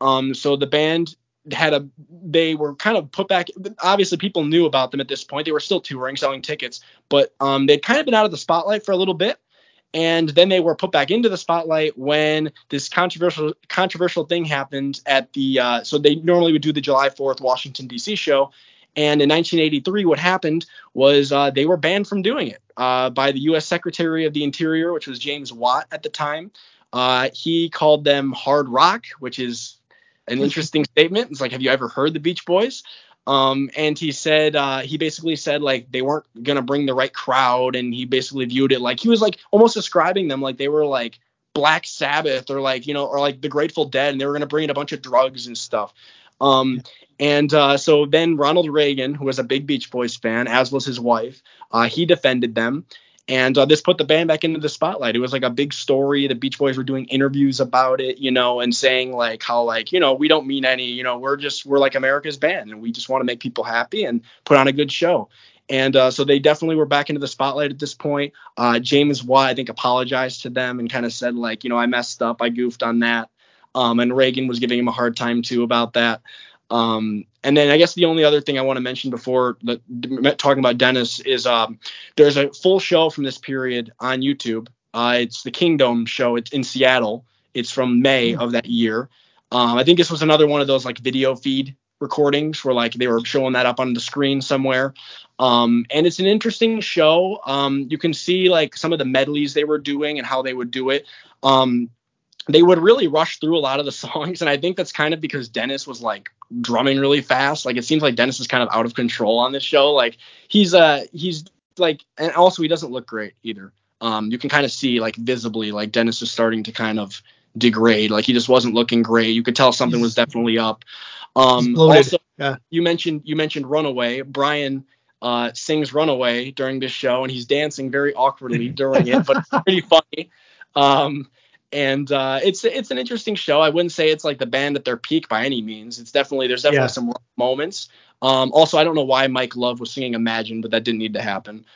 um, so the band had a they were kind of put back obviously people knew about them at this point they were still touring selling tickets but um, they'd kind of been out of the spotlight for a little bit and then they were put back into the spotlight when this controversial controversial thing happened at the uh, so they normally would do the July 4th Washington D.C. show and in 1983 what happened was uh, they were banned from doing it uh, by the U.S. Secretary of the Interior which was James Watt at the time uh, he called them hard rock which is an interesting statement. It's like, have you ever heard the Beach Boys? Um, and he said uh, he basically said like they weren't gonna bring the right crowd, and he basically viewed it like he was like almost describing them like they were like Black Sabbath or like you know or like the Grateful Dead, and they were gonna bring in a bunch of drugs and stuff. Um, and uh, so then Ronald Reagan, who was a big Beach Boys fan, as was his wife, uh, he defended them and uh, this put the band back into the spotlight. It was like a big story. The Beach Boys were doing interviews about it, you know, and saying like how like you know we don't mean any, you know, we're just we're like America's band and we just want to make people happy and put on a good show. And uh, so they definitely were back into the spotlight at this point. Uh, James Watt, I think, apologized to them and kind of said like, you know, I messed up, I goofed on that. Um, and Reagan was giving him a hard time too about that. Um, and then I guess the only other thing I want to mention before the, talking about Dennis is um, there's a full show from this period on YouTube. Uh, it's the Kingdome show. It's in Seattle. It's from May hmm. of that year. Um, I think this was another one of those like video feed recordings where like they were showing that up on the screen somewhere. Um, and it's an interesting show. Um, you can see like some of the medleys they were doing and how they would do it. Um, they would really rush through a lot of the songs, and I think that's kind of because Dennis was like drumming really fast. Like it seems like Dennis is kind of out of control on this show. Like he's uh he's like, and also he doesn't look great either. Um, you can kind of see like visibly like Dennis is starting to kind of degrade. Like he just wasn't looking great. You could tell something was definitely up. Um, also, yeah. you mentioned you mentioned Runaway. Brian uh, sings Runaway during this show, and he's dancing very awkwardly during it, but it's pretty funny. Um, and uh, it's it's an interesting show. I wouldn't say it's like the band at their peak by any means. It's definitely there's definitely yeah. some moments. Um, also, I don't know why Mike Love was singing Imagine, but that didn't need to happen.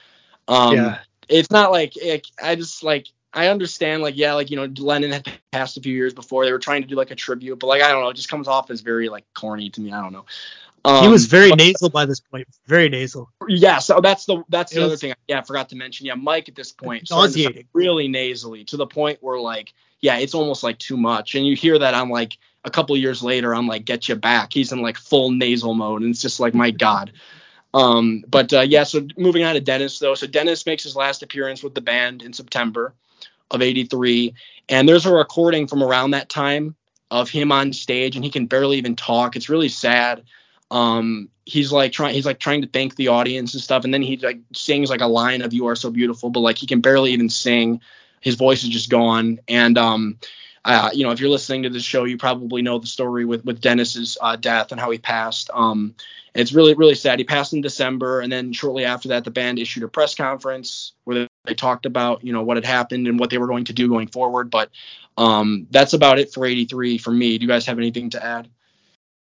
Um, yeah. It's not like it, I just like I understand like yeah like you know Lennon had passed a few years before they were trying to do like a tribute, but like I don't know, it just comes off as very like corny to me. I don't know. Um, he was very but, nasal by this point. Very nasal. Yeah, so that's the that's the it other was, thing. Yeah, I forgot to mention. Yeah, Mike at this point nauseating, really nasally to the point where like yeah, it's almost like too much. And you hear that on like a couple years later on like Get You Back, he's in like full nasal mode, and it's just like my god. Um, but uh, yeah, so moving on to Dennis though. So Dennis makes his last appearance with the band in September of '83, and there's a recording from around that time of him on stage, and he can barely even talk. It's really sad. Um, he's like trying, he's like trying to thank the audience and stuff, and then he like sings like a line of "You Are So Beautiful," but like he can barely even sing. His voice is just gone, and um, uh, you know, if you're listening to this show, you probably know the story with with Dennis's uh, death and how he passed. Um, it's really really sad. He passed in December, and then shortly after that, the band issued a press conference where they, they talked about you know what had happened and what they were going to do going forward. But um, that's about it for '83 for me. Do you guys have anything to add?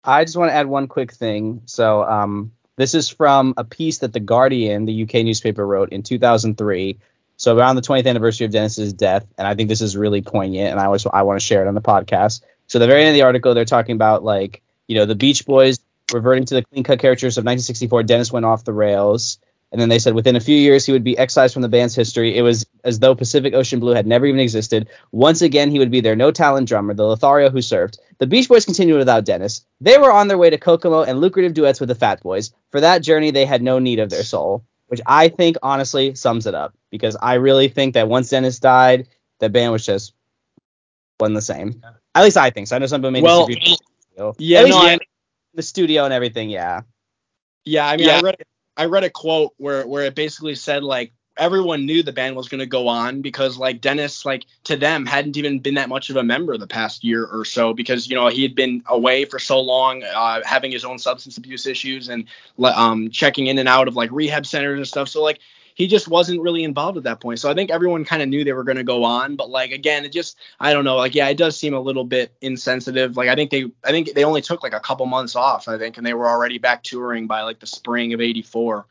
I just want to add one quick thing. So um, this is from a piece that the Guardian, the UK newspaper, wrote in 2003 so around the 20th anniversary of Dennis's death, and I think this is really poignant, and I always I want to share it on the podcast. So the very end of the article, they're talking about like you know the Beach Boys reverting to the clean cut characters of 1964. Dennis went off the rails, and then they said within a few years he would be excised from the band's history. It was as though Pacific Ocean Blue had never even existed. Once again, he would be their no talent drummer, the Lothario who served. The Beach Boys continued without Dennis. They were on their way to Kokomo and lucrative duets with the Fat Boys. For that journey, they had no need of their soul which I think honestly sums it up because I really think that once Dennis died, the band was just wasn't the same. At least I think so. I know some people may well, Yeah, no, I, the studio and everything. Yeah. Yeah, I mean, yeah. I read I read a quote where where it basically said like everyone knew the band was going to go on because like Dennis like to them hadn't even been that much of a member the past year or so because you know he had been away for so long uh, having his own substance abuse issues and um, checking in and out of like rehab centers and stuff. So like he just wasn't really involved at that point. So I think everyone kind of knew they were going to go on but like again it just I don't know like yeah it does seem a little bit insensitive. Like I think they I think they only took like a couple months off I think and they were already back touring by like the spring of 84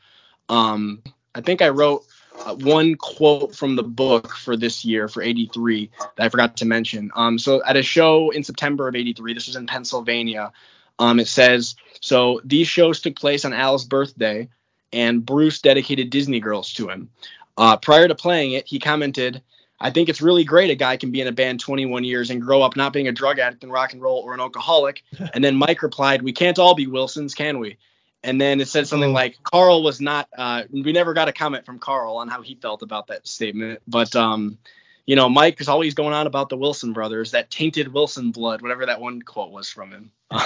um I think I wrote uh, one quote from the book for this year for 83 that I forgot to mention. Um, so at a show in September of 83, this was in Pennsylvania. Um, it says so these shows took place on Al's birthday, and Bruce dedicated Disney Girls to him. Uh, prior to playing it, he commented, "I think it's really great a guy can be in a band 21 years and grow up not being a drug addict in rock and roll or an alcoholic." and then Mike replied, "We can't all be Wilsons, can we?" And then it said something oh. like Carl was not. Uh, we never got a comment from Carl on how he felt about that statement, but um, you know, Mike is always going on about the Wilson brothers, that tainted Wilson blood, whatever that one quote was from him.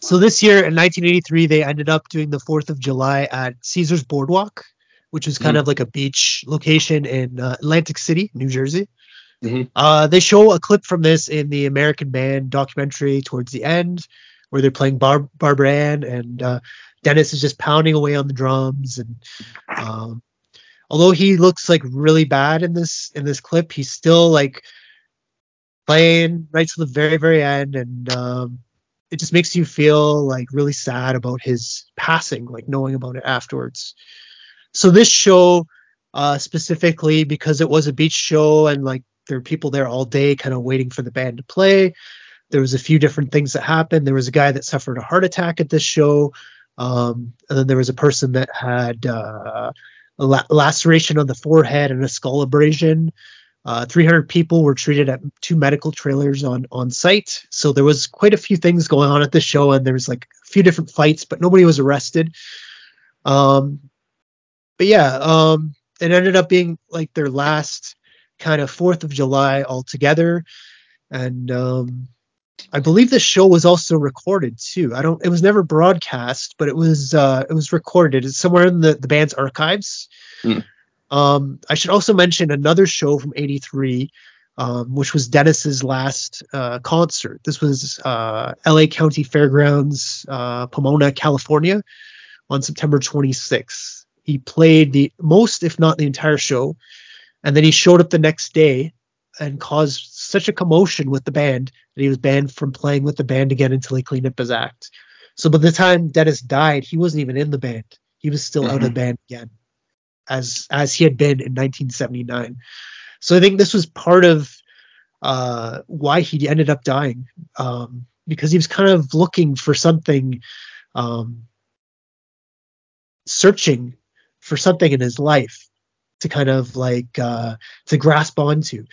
so this year in 1983, they ended up doing the Fourth of July at Caesar's Boardwalk, which is kind mm-hmm. of like a beach location in uh, Atlantic City, New Jersey. Mm-hmm. Uh, they show a clip from this in the American Band documentary towards the end where they're playing Bar- Barbara Ann and uh, Dennis is just pounding away on the drums and um, although he looks like really bad in this in this clip, he's still like playing right to the very very end and um, it just makes you feel like really sad about his passing, like knowing about it afterwards. So this show uh, specifically because it was a beach show and like there are people there all day kind of waiting for the band to play there was a few different things that happened. There was a guy that suffered a heart attack at this show, um, and then there was a person that had uh, a la- laceration on the forehead and a skull abrasion. Uh, 300 people were treated at two medical trailers on on site. So there was quite a few things going on at the show, and there was like a few different fights, but nobody was arrested. Um, but yeah, um, it ended up being like their last kind of Fourth of July altogether, and um, I believe the show was also recorded too. I don't. It was never broadcast, but it was uh, it was recorded. It's somewhere in the the band's archives. Mm. Um, I should also mention another show from '83, um, which was Dennis's last uh, concert. This was uh, L.A. County Fairgrounds, uh, Pomona, California, on September 26th. He played the most, if not the entire show, and then he showed up the next day and caused such a commotion with the band that he was banned from playing with the band again until he cleaned up his act. So by the time Dennis died, he wasn't even in the band. He was still mm-hmm. out of the mm-hmm. band again as as he had been in 1979. So I think this was part of uh, why he ended up dying um, because he was kind of looking for something, um, searching for something in his life to kind of like uh, to grasp onto.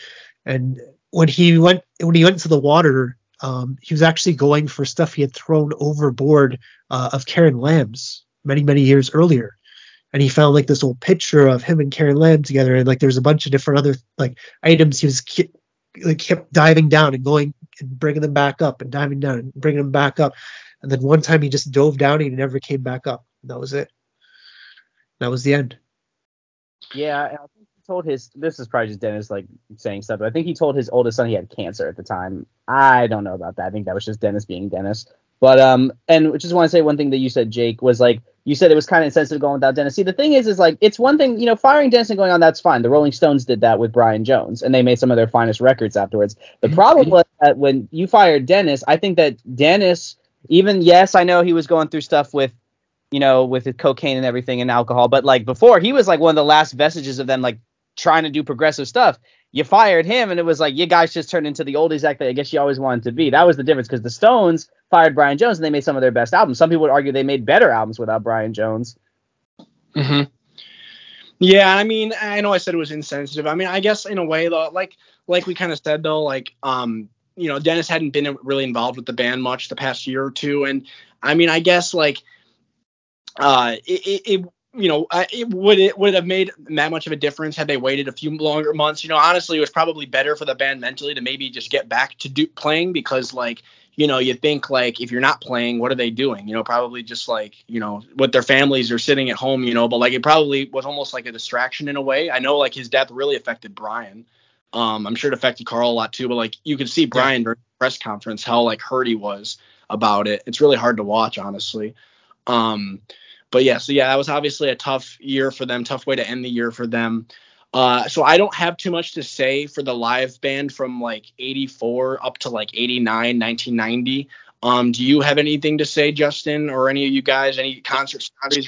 And when he went when he went to the water, um, he was actually going for stuff he had thrown overboard uh, of Karen Lamm's many many years earlier and he found like this old picture of him and Karen Lamm together, and like there's a bunch of different other like items he was ke- like kept diving down and going and bringing them back up and diving down and bringing them back up, and then one time he just dove down and he never came back up. That was it. That was the end. Yeah, told his. This is probably just Dennis like saying stuff, but I think he told his oldest son he had cancer at the time. I don't know about that. I think that was just Dennis being Dennis. But um, and which just want to say one thing that you said, Jake, was like you said it was kind of insensitive going without Dennis. See, the thing is, is like it's one thing, you know, firing Dennis and going on, that's fine. The Rolling Stones did that with Brian Jones, and they made some of their finest records afterwards. The mm-hmm. problem was that when you fired Dennis, I think that Dennis, even yes, I know he was going through stuff with, you know, with his cocaine and everything and alcohol, but like before, he was like one of the last vestiges of them like trying to do progressive stuff. You fired him, and it was like you guys just turned into the old exact that I guess you always wanted to be. That was the difference because the Stones fired Brian Jones and they made some of their best albums. Some people would argue they made better albums without Brian Jones. hmm Yeah, I mean, I know I said it was insensitive. I mean, I guess in a way though, like like we kind of said though, like um, you know, Dennis hadn't been really involved with the band much the past year or two, and I mean, I guess like uh, it, it, it you know, it would it would have made that much of a difference had they waited a few longer months. You know, honestly, it was probably better for the band mentally to maybe just get back to do playing because like you know, you think like if you're not playing, what are they doing? You know, probably just like, you know, with their families are sitting at home, you know, but like it probably was almost like a distraction in a way. I know like his death really affected Brian. Um, I'm sure it affected Carl a lot too, but like you could see Brian during the press conference how like hurt he was about it. It's really hard to watch, honestly. Um, but yeah, so yeah, that was obviously a tough year for them, tough way to end the year for them. Uh, so I don't have too much to say for the live band from like 84 up to like 89, 1990. Um, do you have anything to say, Justin, or any of you guys? Any concert stories?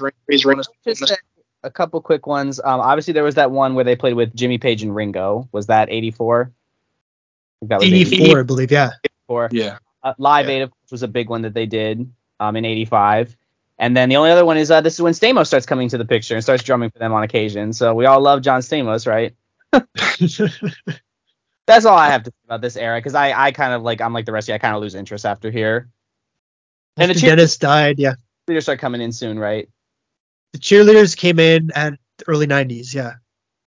Just a couple quick ones. Um, obviously there was that one where they played with Jimmy Page and Ringo. Was that 84? That was 84, 80. I believe. Yeah. 84. Yeah. Uh, Live yeah. Aid, of course, was a big one that they did um, in 85. And then the only other one is uh, this is when Stamos starts coming to the picture and starts drumming for them on occasion. So we all love John Stamos, right? That's all I have to say about this era because I, I kind of like I'm like the rest of you. I kind of lose interest after here. And the Dennis died, yeah. Leaders start coming in soon, right? The cheerleaders came in at the early 90s, yeah.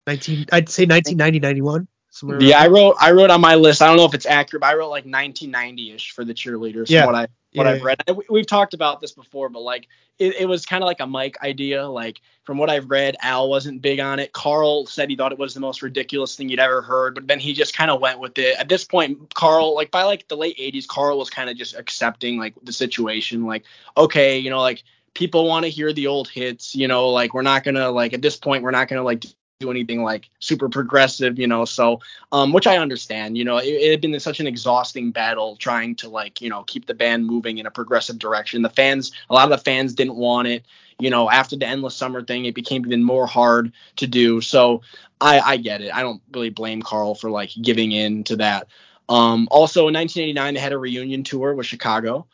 19, I'd say 1990, 91. Yeah, I wrote I wrote on my list. I don't know if it's accurate, but I wrote like 1990ish for the cheerleaders. Yeah. From what I what yeah, I've read. We, have talked about this before, but like it, it was kind of like a Mike idea. Like from what I've read, Al wasn't big on it. Carl said he thought it was the most ridiculous thing he'd ever heard, but then he just kind of went with it. At this point, Carl, like by like the late 80s, Carl was kind of just accepting like the situation. Like okay, you know, like people want to hear the old hits. You know, like we're not gonna like at this point we're not gonna like do anything like super progressive, you know. So, um, which I understand, you know, it, it, had been such an exhausting battle trying to like, you know, keep the band moving in a progressive direction. The fans, a lot of the fans didn't want it. You know, after the endless summer thing, it became even more hard to do. So, I, I get it. I don't really blame Carl for like giving in to that. Um, also in 1989 they had a reunion tour with Chicago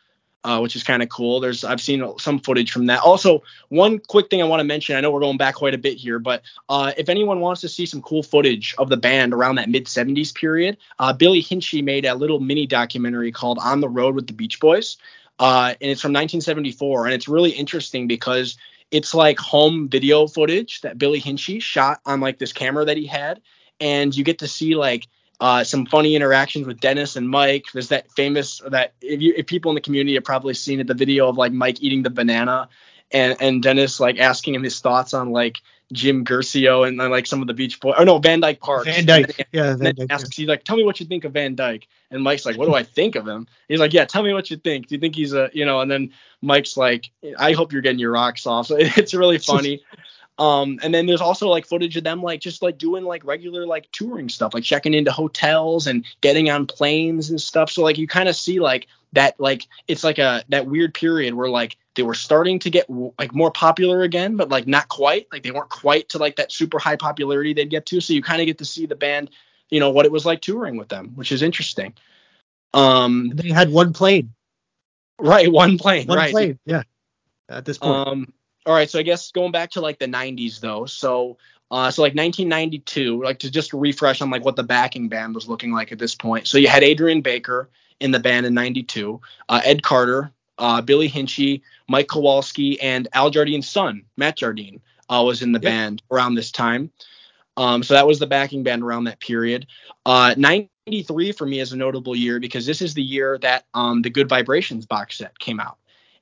uh, which is kind of cool. There's I've seen some footage from that. Also, one quick thing I want to mention. I know we're going back quite a bit here, but uh, if anyone wants to see some cool footage of the band around that mid 70s period, uh, Billy Hinsche made a little mini documentary called On the Road with the Beach Boys, uh, and it's from 1974, and it's really interesting because it's like home video footage that Billy Hinsche shot on like this camera that he had, and you get to see like uh, some funny interactions with Dennis and Mike. There's that famous that if you if people in the community have probably seen it, the video of like Mike eating the banana and and Dennis like asking him his thoughts on like Jim Guercio and like some of the Beach Boys. Or no, Van Dyke Park. Van Dyke. yeah. Van Dyke, asks, yeah. he's like, tell me what you think of Van Dyke. And Mike's like, what do I think of him? He's like, yeah, tell me what you think. Do you think he's a, you know? And then Mike's like, I hope you're getting your rocks off. So it's really funny. Um, and then there's also like footage of them like just like doing like regular like touring stuff, like checking into hotels and getting on planes and stuff. So like you kind of see like that like it's like a that weird period where like they were starting to get like more popular again, but like not quite. Like they weren't quite to like that super high popularity they'd get to. So you kind of get to see the band, you know, what it was like touring with them, which is interesting. Um, they had one plane. Right, one plane. One right. plane. Yeah. At this point. Um, all right, so I guess going back to like the 90s though. So uh, so like 1992, like to just refresh on like what the backing band was looking like at this point. So you had Adrian Baker in the band in 92, uh, Ed Carter, uh, Billy Hinsche, Mike Kowalski, and Al Jardine's son, Matt Jardine, uh, was in the band around this time. Um, so that was the backing band around that period. Uh, 93 for me is a notable year because this is the year that um, the Good Vibrations box set came out.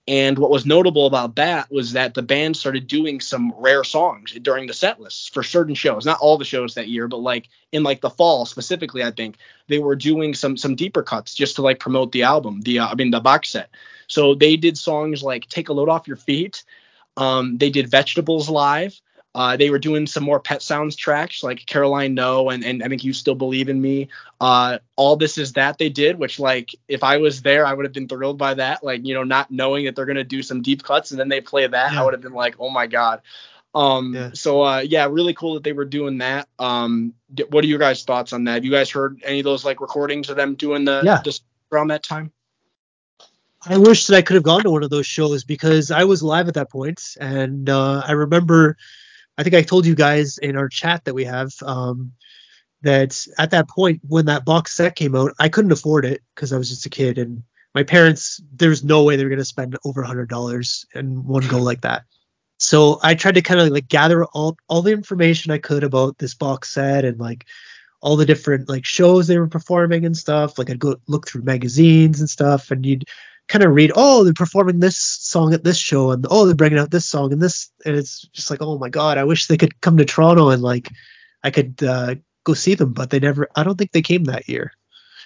And what was notable about that was that the band started doing some rare songs during the set lists for certain shows. Not all the shows that year, but like in like the fall specifically, I think they were doing some some deeper cuts just to like promote the album, the uh, I mean the box set. So they did songs like "Take a Load Off Your Feet." Um, they did "Vegetables" live. Uh, they were doing some more Pet Sounds tracks like Caroline No and, and I think You Still Believe in Me. Uh, All This Is That they did, which like if I was there, I would have been thrilled by that. Like, you know, not knowing that they're going to do some deep cuts and then they play that, yeah. I would have been like, oh my God. Um, yeah. so uh, yeah, really cool that they were doing that. Um, what are you guys' thoughts on that? Have you guys heard any of those like recordings of them doing the, yeah. the around that time? I wish that I could have gone to one of those shows because I was live at that point, and uh, I remember I think I told you guys in our chat that we have um, that at that point when that box set came out, I couldn't afford it because I was just a kid and my parents there's no way they were to spend over a hundred dollars in one go like that. So I tried to kind of like gather all all the information I could about this box set and like all the different like shows they were performing and stuff. Like I'd go look through magazines and stuff, and you'd kind of read, oh, they're performing this song at this show, and oh, they're bringing out this song and this, and it's just like, oh my god, I wish they could come to Toronto and like I could uh, go see them, but they never. I don't think they came that year,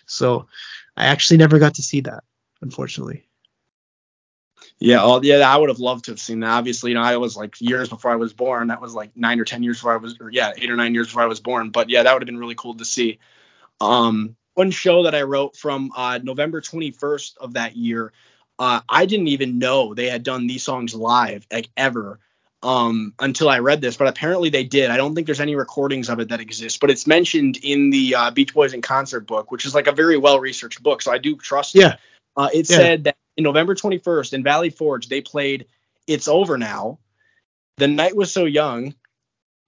so I actually never got to see that, unfortunately. Yeah, well, yeah, I would have loved to have seen that. Obviously, you know, I was like years before I was born. That was like nine or ten years before I was, or yeah, eight or nine years before I was born. But yeah, that would have been really cool to see. Um, one show that I wrote from uh, November 21st of that year. Uh, I didn't even know they had done these songs live, like ever, um, until I read this. But apparently they did. I don't think there's any recordings of it that exist, but it's mentioned in the uh, Beach Boys in Concert book, which is like a very well researched book. So I do trust yeah. it. Uh, it yeah. said that in November 21st in Valley Forge, they played It's Over Now. The Night Was So Young.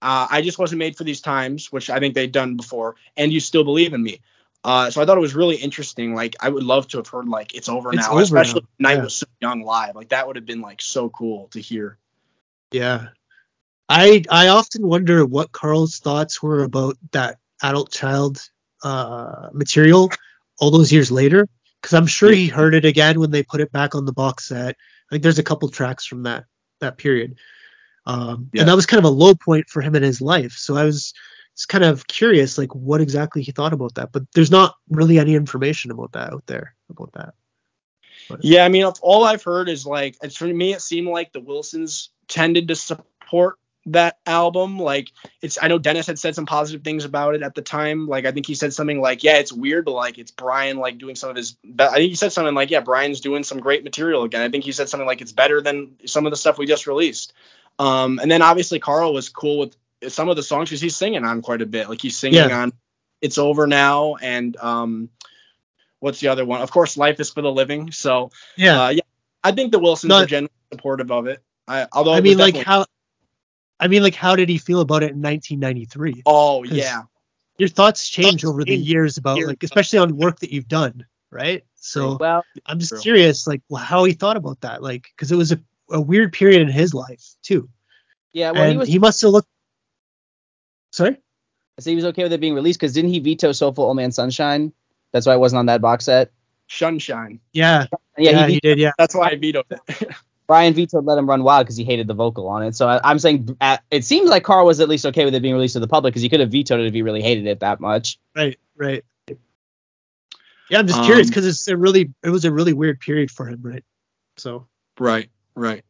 Uh, I just wasn't made for these times, which I think they'd done before, and you still believe in me. Uh, so I thought it was really interesting. Like I would love to have heard like it's over it's now, over especially now. Night yeah. was so young live. Like that would have been like so cool to hear. Yeah. I I often wonder what Carl's thoughts were about that adult child uh, material all those years later, because I'm sure he heard it again when they put it back on the box set. I think there's a couple tracks from that that period, um, yeah. and that was kind of a low point for him in his life. So I was it's kind of curious, like what exactly he thought about that. But there's not really any information about that out there about that. But. Yeah, I mean, all I've heard is like, for me, it seemed like the Wilsons tended to support that album. Like, it's, I know Dennis had said some positive things about it at the time. Like, I think he said something like, yeah, it's weird, but like, it's Brian like doing some of his, I think he said something like, yeah, Brian's doing some great material again. I think he said something like, it's better than some of the stuff we just released. Um, and then obviously Carl was cool with some of the songs because he's singing on quite a bit. Like he's singing yeah. on "It's Over Now" and um, what's the other one? Of course, Life is for the Living. So Yeah. uh, yeah, I think the Wilsons No, are generally supportive of it. I, although I mean, like how. I mean, like, how did he feel about it in 1993? Oh yeah, Your thoughts change over the years about, years. like, especially on work that you've done, right? So Well, I'm just True. curious, like, wh- how he thought about that, like, because it was a, a weird period in his life too, yeah, well, and he was he must have looked. Sorry. so he was okay with it being released because didn't he veto Soulful Old Man Sunshine? That's why it wasn't on that box set. Sunshine. Yeah. Yeah, Yeah, he, he did. Yeah. That's why I vetoed it. Brian vetoed Let Him Run Wild because he hated the vocal on it. So I, I'm saying uh, it seems like Carl was at least okay with it being released to the public because he could have vetoed it if he really hated it that much. Right. Right. Yeah, I'm just curious Um, because it's a really, it was a really weird period for him, right? So. Right, right.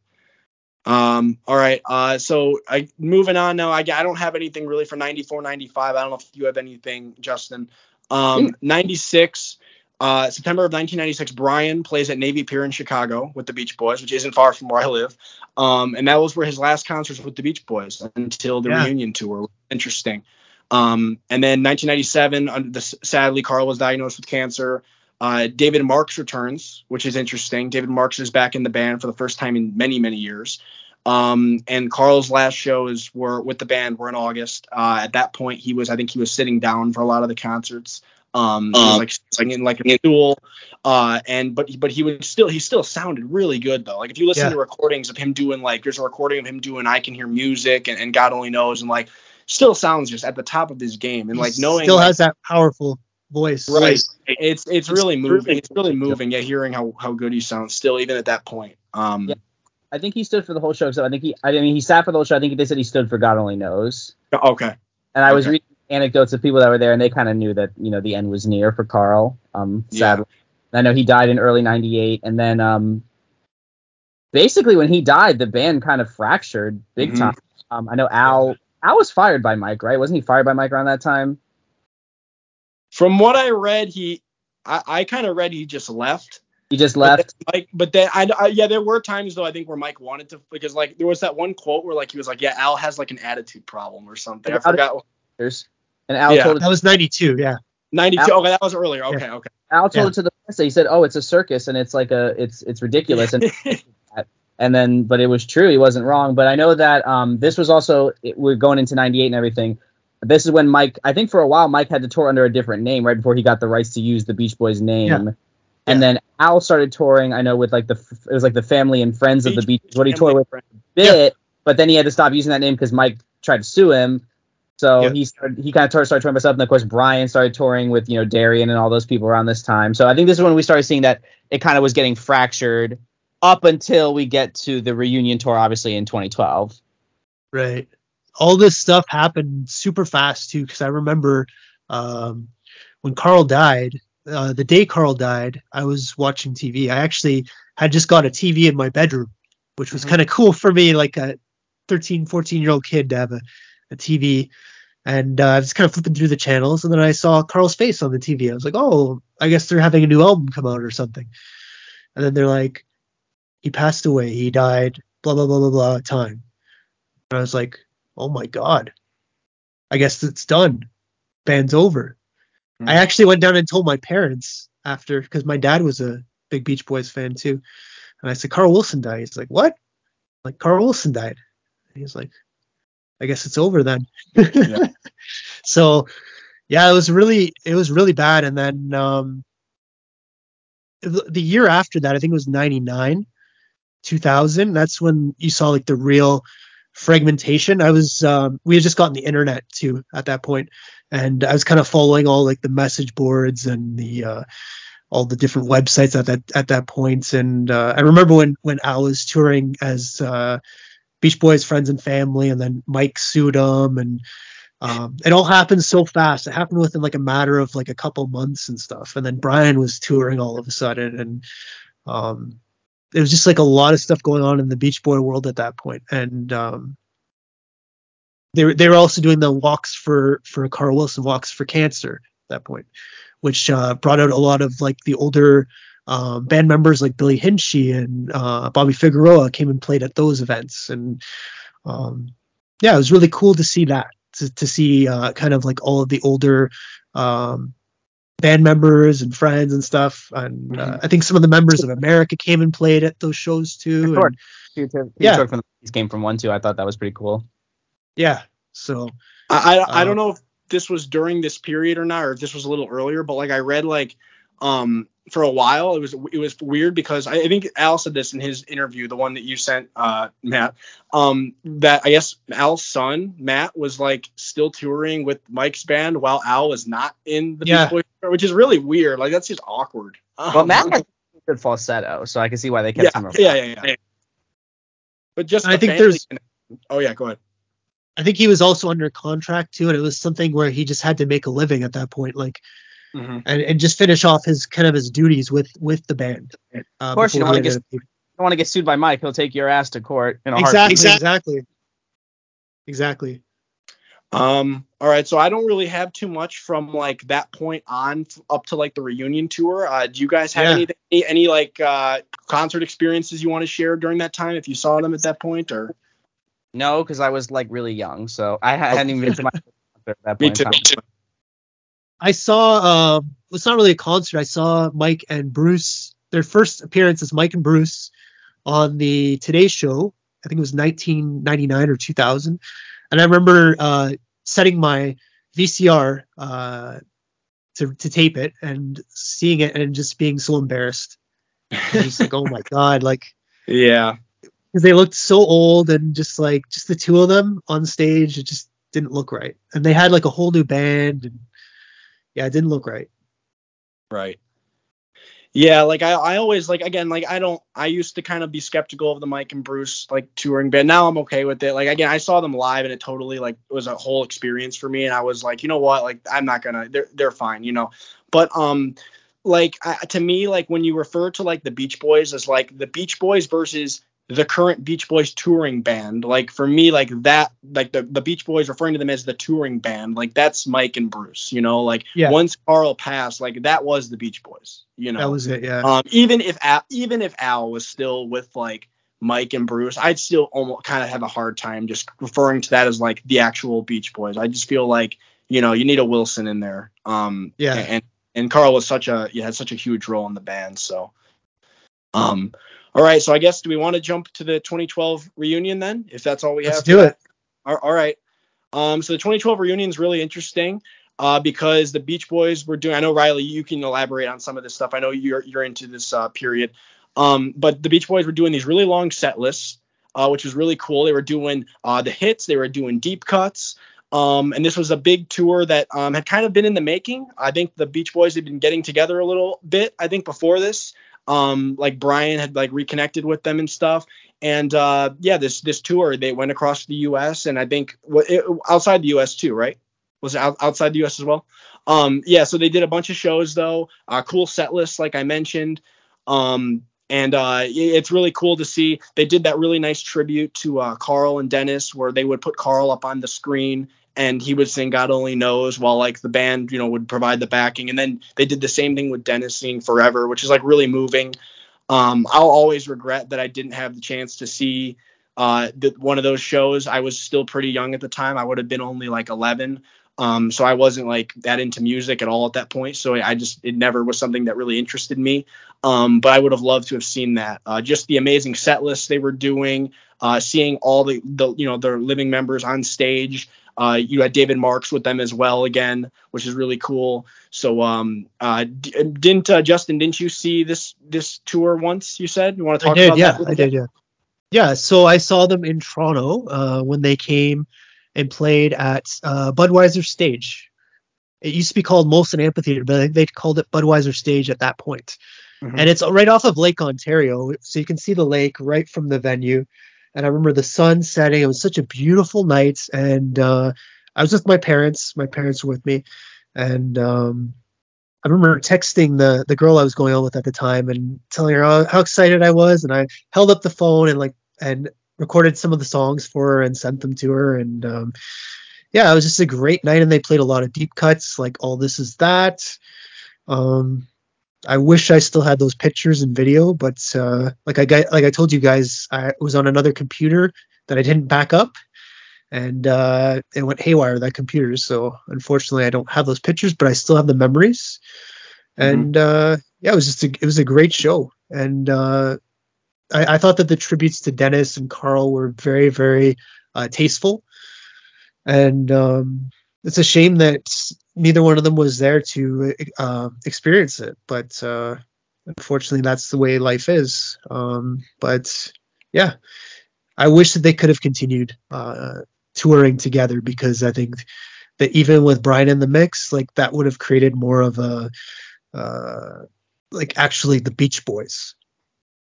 Um, all right. Uh, so I moving on now. I, I don't have anything really for 94, 95. I don't know if you have anything, Justin. Um, 96, uh, September of 1996, Brian plays at Navy Pier in Chicago with the Beach Boys, which isn't far from where I live. Um, and that was where his last concerts with the Beach Boys until the Yeah. reunion tour. Interesting. Um, and then 1997, under the, sadly, Carl was diagnosed with cancer. Uh, David Marks returns, which is interesting. David Marks is back in the band for the first time in many, many years. Um, and Carl's last shows were with the band were in August. Uh, at that point, he was, I think, he was sitting down for a lot of the concerts. Um, was like sitting in like a stool. Uh, and but but he would still he still sounded really good though. Like if you listen Yeah. to recordings of him doing like there's a recording of him doing I Can Hear Music and, and God Only Knows and like still sounds just at the top of his game and like he knowing still like, has that powerful voice. Right. It's it's really moving. It's really moving. Yeah, hearing how how good he sounds still, even at that point. Um. Yeah. I think he stood for the whole show. So I think he, I mean, he sat for the whole show. I think they said he stood for God Only Knows. Okay. And I was reading anecdotes of people that were there, and they kind of knew that you know the end was near for Carl. Um, Yeah. sadly, I know he died in early '98, and then um, basically when he died, the band kind of fractured big Mhm. time. Um, I know Al Al was fired by Mike, right? Wasn't he fired by Mike around that time? From what I read, he I, I kind of read he just left. He just But left. then, Mike, but then I, I yeah, there were times though I think where Mike wanted to because like there was that one quote where like he was like yeah Al has like an attitude problem or something. I Like, how did- forgot. and Al Yeah. told it, That was 92. Yeah. 92. Al- Okay, that was earlier. Okay, okay. Al told yeah. it to the press. That he said, "Oh, it's a circus, and it's like a it's it's ridiculous." And and then but it was true he wasn't wrong but i know that um this was also it, we're going into 98 and everything this is when mike i think for a while mike had to tour under a different name right before he got the rights to use the beach boys name Yeah. and Yeah. then al started touring i know with like the it was like the family and friends of the Beach beach what he toured with friend. bit but then he had to stop using that name because mike tried to sue him so Yeah. he started he kind of started, started touring himself and of course brian started touring with you know darian and all those people around this time so i think this is when we started seeing that it kind of was getting fractured up until we get to the reunion tour, obviously in 2012. Right. All this stuff happened super fast too, because I remember um, when Carl died, uh, the day Carl died, I was watching TV. I actually had just got a TV in my bedroom, which was Mhm. kind of cool for me, like a 13, 14 year old kid to have a, a TV. And uh, I was kind of flipping through the channels, and then I saw Carl's face on the TV. I was like, oh, I guess they're having a new album come out or something. And then they're like, he passed away, he died, blah, blah, blah, blah, blah, time. And I was like, oh my God. I guess it's done. Band's over. Hmm. I actually went down and told my parents after, because my dad was a big Beach Boys fan too. And I said, Carl Wilson died. He's like, what? I'm like, Carl Wilson died. And he's like, I guess it's over then. Yeah. so yeah, it was really, it was really bad. And then, um, the year after that, I think it was 99, 2000. That's when you saw like the real fragmentation. I was, um, we had just gotten the internet too at that point, and I was kind of following all like the message boards and the, uh, all the different websites at that at that point. And uh, I remember when when Al was touring as uh, Beach Boys friends and family, and then Mike sued him, and um, it all happened so fast. It happened within like a matter of like a couple months and stuff. And then Brian was touring all of a sudden, and um, it was just like a lot of stuff going on in the Beach Boy world at that. And um, they were they were also doing the walks for for Carl Wilson walks for cancer at that point, which uh, brought out a lot of like the older um, band members like Billy Hinsche and uh, Bobby Figueroa came and played at those events. And um, yeah, it was really cool to see that to, to see uh, kind of like all of the older um, band members and friends and stuff. And uh, Mm-hmm. I think some of the members of America came and played at those shows too. Sure. and- Peter, Peter Yeah. Tork from the Monkees came from one too. I thought that was pretty cool. yeah. So I I, I don't Uh, know if this was during this period or not, or if this was a little earlier, but like I read like um for a while it was it was weird because I, I think Al said this in his interview, the one that you sent uh Matt, um that I guess Al's son Matt was like still touring with Mike's band while Al was not in the Yeah. Beach Boys, which is really weird. Like that's just awkward. Well, Um, Matt has good falsetto, so I can see why they kept yeah, him around. yeah, yeah, yeah. But just I think there's- Oh yeah, go ahead. I think he was also under contract too, and it was something where he just had to make a living at that point, like Mm-hmm. and, and just finish off his kind of his duties with with the band. Uh, Of course, you don't wanna ended up- You don't want to get sued by Mike. He'll take your ass to court in a exactly, heartbeat. exactly, exactly. Um, all right, so I don't really have too much from like that point on f- up to like the reunion tour. Uh, do you guys have Yeah. anything, any, any like uh, concert experiences you want to share during that time if you saw them at that point or? No, because I was like really young, so I ha- hadn't even been to my concert at that Me point. in too. I saw. Um, it's not really a concert. I saw Mike and Bruce. Their first appearance is Mike and Bruce on the Today Show. I think it was 1999 or 2000. And I remember uh, setting my VCR uh, to to tape it and seeing it and just being so embarrassed. And just like, oh my god, like Yeah. because they looked so old and just like just the two of them on stage, it just didn't look right. And they had like a whole new band and yeah, it didn't look right. Right. Yeah, like I, I always like again like I don't I used to kind of be skeptical of the Mike and Bruce like touring band. Now I'm okay with it. Like again, I saw them live and it totally like was a whole experience for me and I was like, you know what? Like I'm not to they're they're fine, you know. But um like I, to me like when you refer to like the Beach Boys as like the Beach Boys versus the current Beach Boys touring band, like for me like that like the the Beach Boys referring to them as the touring band, like that's Mike and Bruce, you know, like Yeah. once Carl passed, like that was the Beach Boys, you know. That was it, yeah. Um, even if Al, even if Al was still with like Mike and Bruce, I'd still almost kind of have a hard time just referring to that as like the actual Beach Boys. I just feel like you know you need a Wilson in there. Um, Yeah. And and Carl was such a he had such a huge role in the band. So, um, all right. So I guess do we want to jump to the 2012 reunion then? If that's all we have. Let's do it. All- all right. Um, so the 2012 reunion is really interesting uh, because the Beach Boys were doing. I know Reilly, you can elaborate on some of this stuff. I know you're you're into this uh, period, um, but the Beach Boys were doing these really long set lists, uh, which was really cool. They were doing uh, the hits, they were doing deep cuts, um, and this was a big tour that um, had kind of been in the making. I think the Beach Boys had been getting together a little bit. I think before this, um, like Brian had like reconnected with them and stuff. And uh, yeah, this this tour they went across the U.S. and I think it, outside the U.S. too, right? Was it out, outside the U.S. as well? Um, yeah, so they did a bunch of shows though, uh, cool set lists like I mentioned, um, and uh, it's really cool to see. They did that really nice tribute to uh, Carl and Dennis, where they would put Carl up on the screen and he would sing God Only Knows while like the band, you know, would provide the backing. And then they did the same thing with Dennis singing Forever, which is like really moving. Um, I'll always regret that I didn't have the chance to see uh, the, one of those shows. I was still pretty young at the time. I would have been only like 11. Um, so I wasn't like that into music at all at that point. So I just, it never was something that really interested me. Um, but I would have loved to have seen that. Uh, just the amazing set lists they were doing, uh, seeing all the, the, you know, their living members on stage. Uh, you had David Marks with them as well again, which is really cool. So, um, uh, d- didn't uh, Justin? Didn't you see this this tour once? You said you want to I talk did, about yeah, that? I did, yeah. Yeah, so I saw them in Toronto uh, when they came and played at uh, Budweiser Stage. It used to be called Molson Amphitheater, but they called it Budweiser Stage at that point. Mhm. And it's right off of Lake Ontario, so you can see the lake right from the venue. And I remember the sun setting. It was such a beautiful night, and uh, I was with my parents. My parents were with me, and um, I remember texting the the girl I was going out with at the time and telling her how, how excited I was, and I held up the phone and like and recorded some of the songs for her and sent them to her, and um, yeah, it was just a great night, and they played a lot of deep cuts, like all this is that. Um, I wish I still had those pictures and video, but uh, like I got, like I told you guys, I was on another computer that I didn't back up, and uh, it went haywire that computer. So unfortunately, I don't have those pictures, but I still have the memories. and uh, yeah, it was just a, it was a great show, and uh, I, I thought that the tributes to Dennis and Carl were very very uh, tasteful, and um, it's a shame that neither one of them was there to uh, experience it, but uh, unfortunately that's the way life is. Um, but yeah, I wish that they could have continued uh, touring together because I think that even with Brian in the mix, like that would have created more of a uh, like actually the Beach Boys.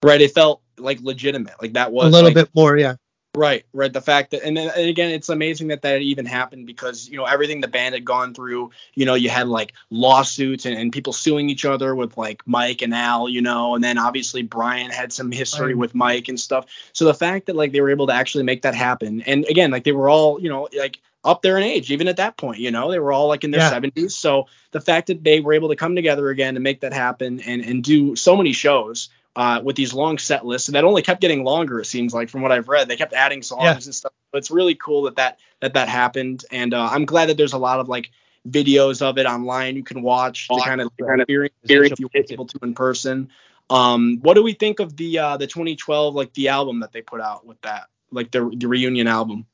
Right. It felt like legitimate. Like that was a little like, bit more, yeah. Right, right. The fact that, and then and again, it's amazing that that even happened because you know everything the band had gone through. You know, you had like lawsuits and, and people suing each other with like Mike and Al. You know, and then obviously Brian had some history Right. with Mike and stuff. So the fact that like they were able to actually make that happen, and again, like they were all you know like up there in age, even at that point. You know, they were all like in their Yeah. 70s. So the fact that they were able to come together again and make that happen and and do so many shows uh, with these long set lists and that only kept getting longer. It seems like from what I've read, they kept adding songs Yeah. and stuff. But it's really cool that that that that happened, and uh, I'm glad that there's a lot of like videos of it online you can watch to kind of experience if you it. weren't able to in person. Um, what do we think of the uh, the 2012 like the album that they put out with that like the the reunion album?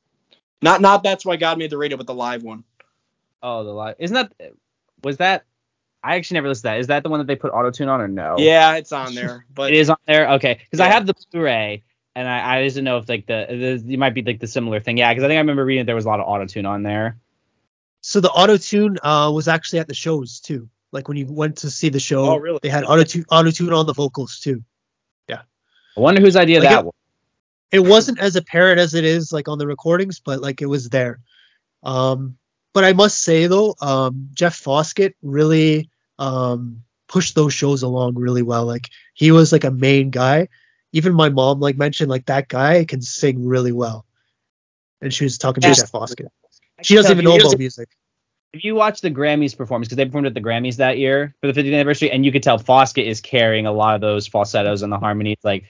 Not not that's why God made the radio, but the live one. Oh, the live. Isn't that was that? I actually never listened to that. Is that the one that they put auto tune on or no? Yeah, it's on there, but it is on there. Okay, because I have the Blu-ray, and I, I just didn't know if like the, the it might be like the similar thing. Yeah, because I think I remember reading that there was a lot of auto tune on there. So the auto tune uh, was actually at the shows too. Like when you went to see the show, Oh, really? they had auto tune auto tune on the vocals too. Yeah. I wonder whose idea Like that it- was. It wasn't as apparent as it is like on the recordings, but like it was there. Um, but I must say though, um, Jeff Foskett really um, pushed those shows along really well. Like he was like a main guy. Even my mom like mentioned like that guy can sing really well, and she was talking to Yeah. Jeff Foskett. She doesn't even know about music. If you watch the Grammys performance, because they performed at the Grammys that year for the 50th anniversary, and you could tell Foskett is carrying a lot of those falsettos and the harmonies. Like,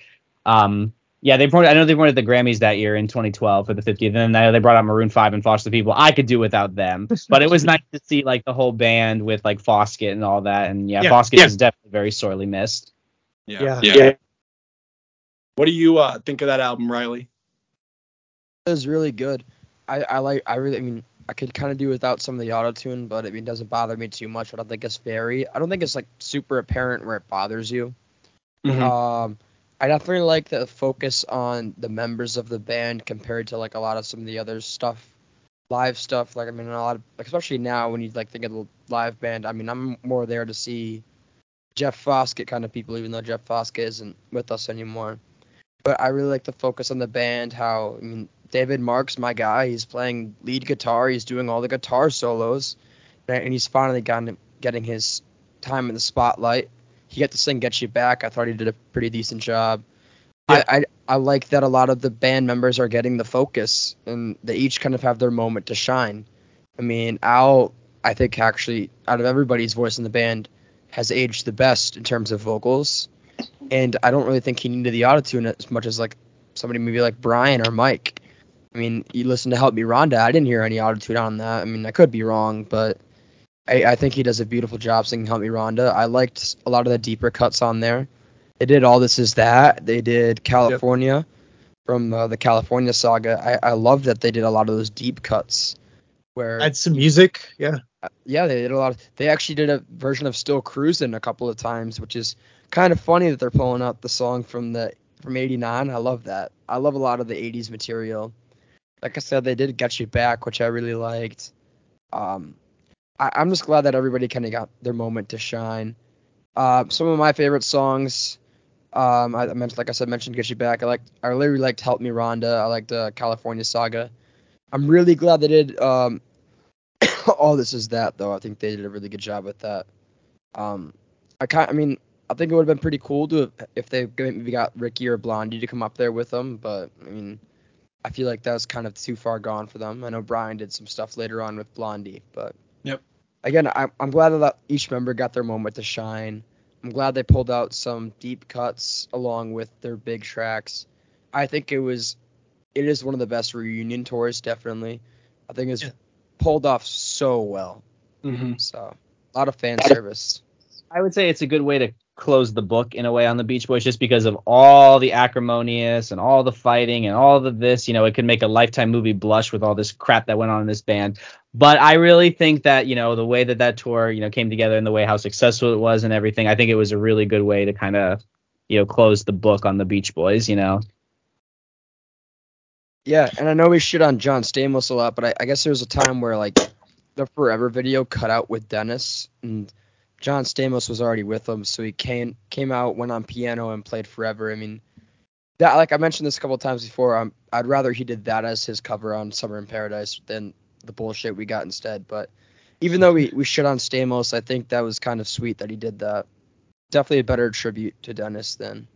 um, yeah, they performed. I know they performed at the Grammys that year in 2012 for the 50th, and then I know they brought out Maroon 5 and Foster the People. I could do without them, but it was nice to see like the whole band with like Foskett and all that. And yeah, Yeah, Foskett yeah. is definitely very sorely missed. Yeah. yeah. yeah. What do you uh, think of that album, Reilly? It was really good. I, I like I really I mean I could kind of do without some of the auto tune, but I mean it doesn't bother me too much. I don't think it's very I don't think it's like super apparent where it bothers you. Mhm. Um I definitely like the focus on the members of the band compared to like a lot of some of the other stuff, live stuff. Like I mean a lot of especially now when you like think of the live band. I mean I'm more there to see Jeff Foskett kind of people, even though Jeff Foskett isn't with us anymore. But I really like the focus on the band. How I mean David Mark's my guy. He's playing lead guitar. He's doing all the guitar solos, and he's finally gotten getting his time in the spotlight. He got to sing "Get You Back." I thought he did a pretty decent job. Yeah. I, I I like that a lot of the band members are getting the focus, and they each kind of have their moment to shine. I mean, Al, I think actually out of everybody's voice in the band, has aged the best in terms of vocals, and I don't really think he needed the autotune as much as like somebody maybe like Brian or Mike. I mean, you listen to Help Me Rhonda, I didn't hear any autotune on that. I mean, I could be wrong, but I, I think he does a beautiful job singing Help Me Rhonda. I liked a lot of the deeper cuts on there. They did All This Is That. They did California from uh, the California saga. I, I love that they did a lot of those deep cuts where Add some music. Yeah. yeah, they did a lot. Of, they actually did a version of "Still Cruising" a couple of times, which is kind of funny that they're pulling out the song from the from '89. I love that. I love a lot of the '80s material. Like I said, they did "Get You Back," which I really liked. Um, I, I'm just glad that everybody kind of got their moment to shine. Uh, some of my favorite songs. Um, I, I mentioned, like I said, mentioned "Get You Back." I like, I really liked "Help Me, Rhonda." I liked uh, "California Saga." I'm really glad they did um, all this is that though. I think they did a really good job with that. Um, I kind, I mean, I think it would have been pretty cool to if they maybe got Ricky or Blondie to come up there with them, but I mean, I feel like that was kind of too far gone for them. I know Brian did some stuff later on with Blondie, but Yep. Again, I'm I'm glad that each member got their moment to shine. I'm glad they pulled out some deep cuts along with their big tracks. I think it was, it is one of the best reunion tours, definitely. I think it's Yeah. pulled off so well. Mhm. So a lot of fan service. I would say it's a good way to close the book in a way on the Beach Boys just because of all the acrimonious and all the fighting and all of this. You know, it could make a lifetime movie blush with all this crap that went on in this band. But I really think that, you know, the way that that tour, you know, came together and the way how successful it was and everything, I think it was a really good way to kind of, you know, close the book on the Beach Boys, you know. Yeah, and I know we shit on John Stamos a lot, but I, I guess there was a time where like the Forever video cut out with Dennis and John Stamos was already with them, so he came came out, went on piano, and played Forever. I mean, that like I mentioned this a couple times before. Um, I'd rather he did that as his cover on Summer in Paradise than the bullshit we got instead. But even though we we shit on Stamos, I think that was kind of sweet that he did that. Definitely a better tribute to Dennis than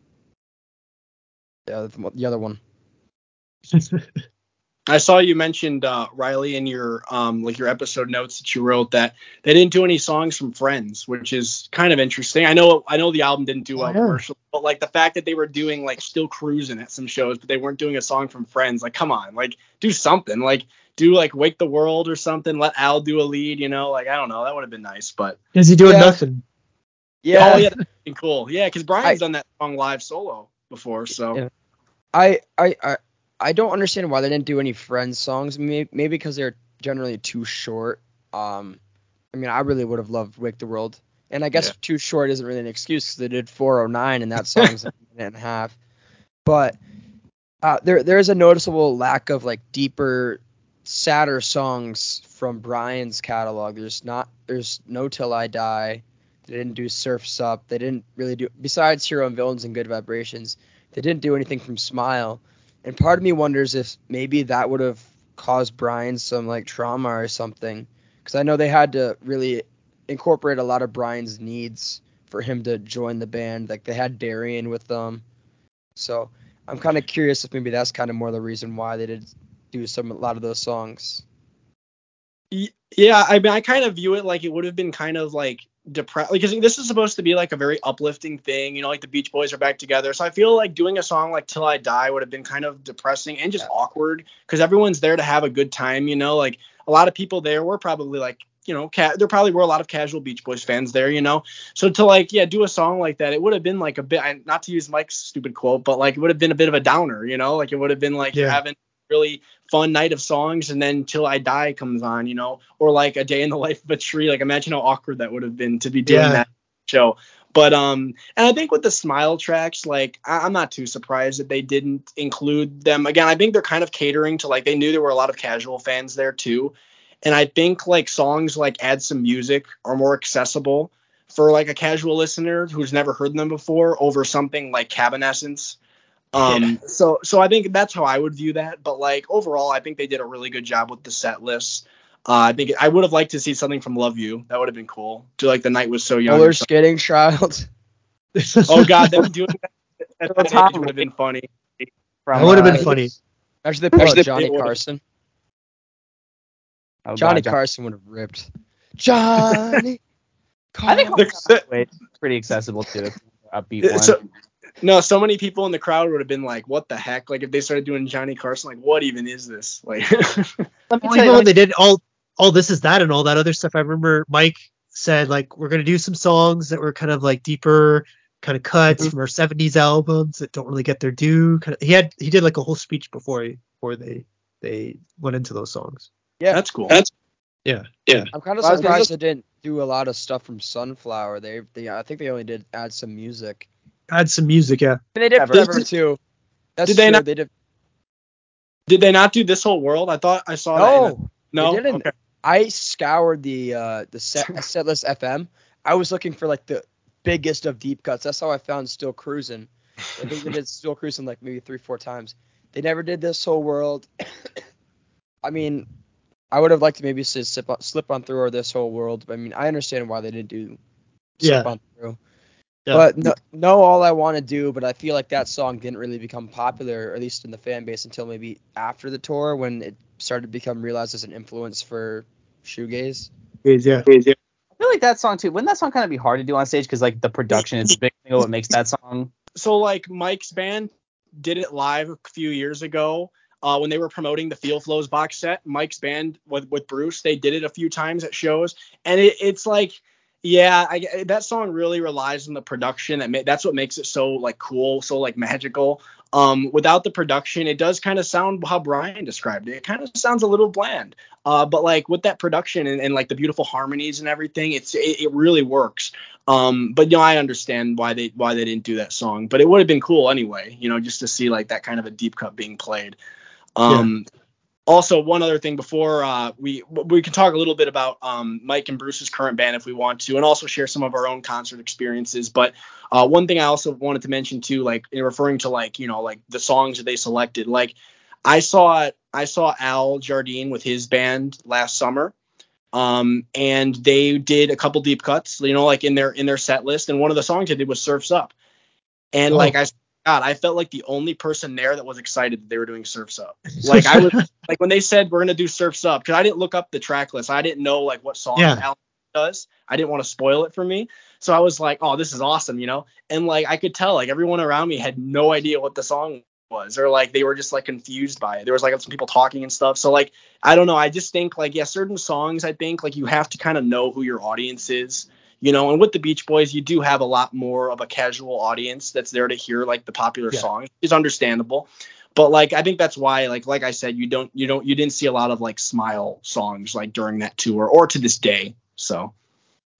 the other, the other one. I saw you mentioned uh, Reilly in your um, like your episode notes that you wrote that they didn't do any songs from Friends, which is kind of interesting. I know I know the album didn't do well oh, commercially, but like the fact that they were doing like still cruising at some shows, but they weren't doing a song from Friends. Like, come on, like do something. Like do like Wake the World or something. Let Al do a lead. You know, like I don't know, that would have been nice. But is he doing yeah. nothing? Yeah. Oh yeah, cool. Yeah, because Brian's I, done that song live solo before, so. Yeah. I I I I don't understand why they didn't do any Friends songs. Maybe, maybe because they're generally too short. Um, I mean, I really would have loved Wake the World, and I guess yeah. too short isn't really an excuse because they did 409 and that song's a minute and a half. But uh, there there is a noticeable lack of like deeper, sadder songs from Brian's catalog. There's not there's no Till I Die. They didn't do Surfs Up. They didn't really do besides Hero and Villains and Good Vibrations. They didn't do anything from Smile. And part of me wonders if maybe that would have caused Brian some like trauma or something. Because I know they had to really incorporate a lot of Brian's needs for him to join the band. Like they had Darian with them. So I'm kind of curious if maybe that's kind of more the reason why they did do some a lot of those songs. Yeah, I mean, I kind of view it like it would have been kind of like depressed because this is supposed to be like a very uplifting thing you know like the beach boys are back together so i feel like doing a song like till i die would have been kind of depressing and just yeah. awkward because everyone's there to have a good time you know like a lot of people there were probably like you know ca- there probably were a lot of casual beach boys fans there you know so to like yeah do a song like that it would have been like a bit not to use mike's stupid quote but like it would have been a bit of a downer you know like it would have been like yeah. you're having really fun night of songs and then till i die comes on you know or like a day in the life of a tree. Like imagine how awkward that would have been to be doing yeah. that show. But um and i think with the smile tracks like I- i'm not too surprised that they didn't include them. Again i think they're kind of catering to like they knew there were a lot of casual fans there too. And i think like songs like add some music are more accessible for like a casual listener who's never heard them before over something like cabin essence um, yeah. so so I think that's how I would view that. But like overall, I think they did a really good job with the set list. Uh, I think I would have liked to see something from Love You. That would have been cool. To like the night was so young. Roller skating child. oh God, them doing that at that age would have been funny. From, that would have been uh, funny. Actually, they put Johnny Carson. Oh, Johnny God, Carson would have ripped. Johnny. I think the, pretty accessible too. Upbeat one. So, no, so many people in the crowd would have been like, "What the heck?" Like if they started doing Johnny Carson, like, what even is this? Like, let me tell you, when they did all all this is that and all that other stuff. I remember Mike said like we're gonna do some songs that were kind of like deeper kind of cuts mm-hmm. from our 70s albums that don't really get their due. Kind of, he had he did like a whole speech before he, before they they went into those songs. Yeah, that's cool. That's yeah, yeah. I'm kind of surprised they didn't do a lot of stuff from Sunflower. They, they I think they only did add some music add some music. Yeah. And they did Forever too. That's did they not? They did. Did they not do this whole world? I thought I saw no, that. No, they didn't. Okay. I scoured the uh the set setlist FM. I was looking for like the biggest of deep cuts. That's how I found Still Cruising. I think they did Still Cruising like maybe three, four times. They never did this whole world. I mean, I would have liked to maybe slip on, slip on through or this whole world. But I mean, I understand why they didn't do slip yeah. on through. Yeah. But no, know all I want to do, but I feel like that song didn't really become popular, or at least in the fan base, until maybe after the tour when it started to become realized as an influence for shoegaze. Yeah. yeah. I feel like that song too. Wouldn't that song kind of be hard to do on stage because like the production is the big thing of what makes that song? So like Mike's band did it live a few years ago. Uh, when they were promoting the Feel Flows box set, Mike's band with with Bruce, they did it a few times at shows, and it, it's like Yeah, I, that song really relies on the production. That ma- that's what makes it so like cool, so like magical. Um, without the production, it does kind of sound how Brian described it. It kind of sounds a little bland. Uh, but like with that production and, and like the beautiful harmonies and everything, it's it, it really works. Um, but you know, I understand why they why they didn't do that song. But it would have been cool anyway, you know, just to see like that kind of a deep cut being played. Um, yeah also one other thing before uh, we we can talk a little bit about um, Mike and Bruce's current band if we want to, and also share some of our own concert experiences. But uh, one thing I also wanted to mention too, like in referring to like you know like the songs that they selected, like I saw I saw Al Jardine with his band last summer, um, and they did a couple deep cuts, you know, like in their in their set list, and one of the songs they did was Surfs Up, and oh. like I God, I felt like the only person there that was excited that they were doing Surfs Up. Like I was like when they said we're gonna do Surfs Up, because I didn't look up the track list. I didn't know like what song yeah. Alan does. I didn't want to spoil it for me. So I was like, oh, this is awesome, you know? And like I could tell like everyone around me had no idea what the song was or like they were just like confused by it. There was like some people talking and stuff. So like I don't know. I just think like yeah, certain songs I think like you have to kind of know who your audience is you know and with the beach boys you do have a lot more of a casual audience that's there to hear like the popular yeah. songs is understandable. But like i think that's why like like i said you don't you don't you didn't see a lot of like smile songs like during that tour or to this day so.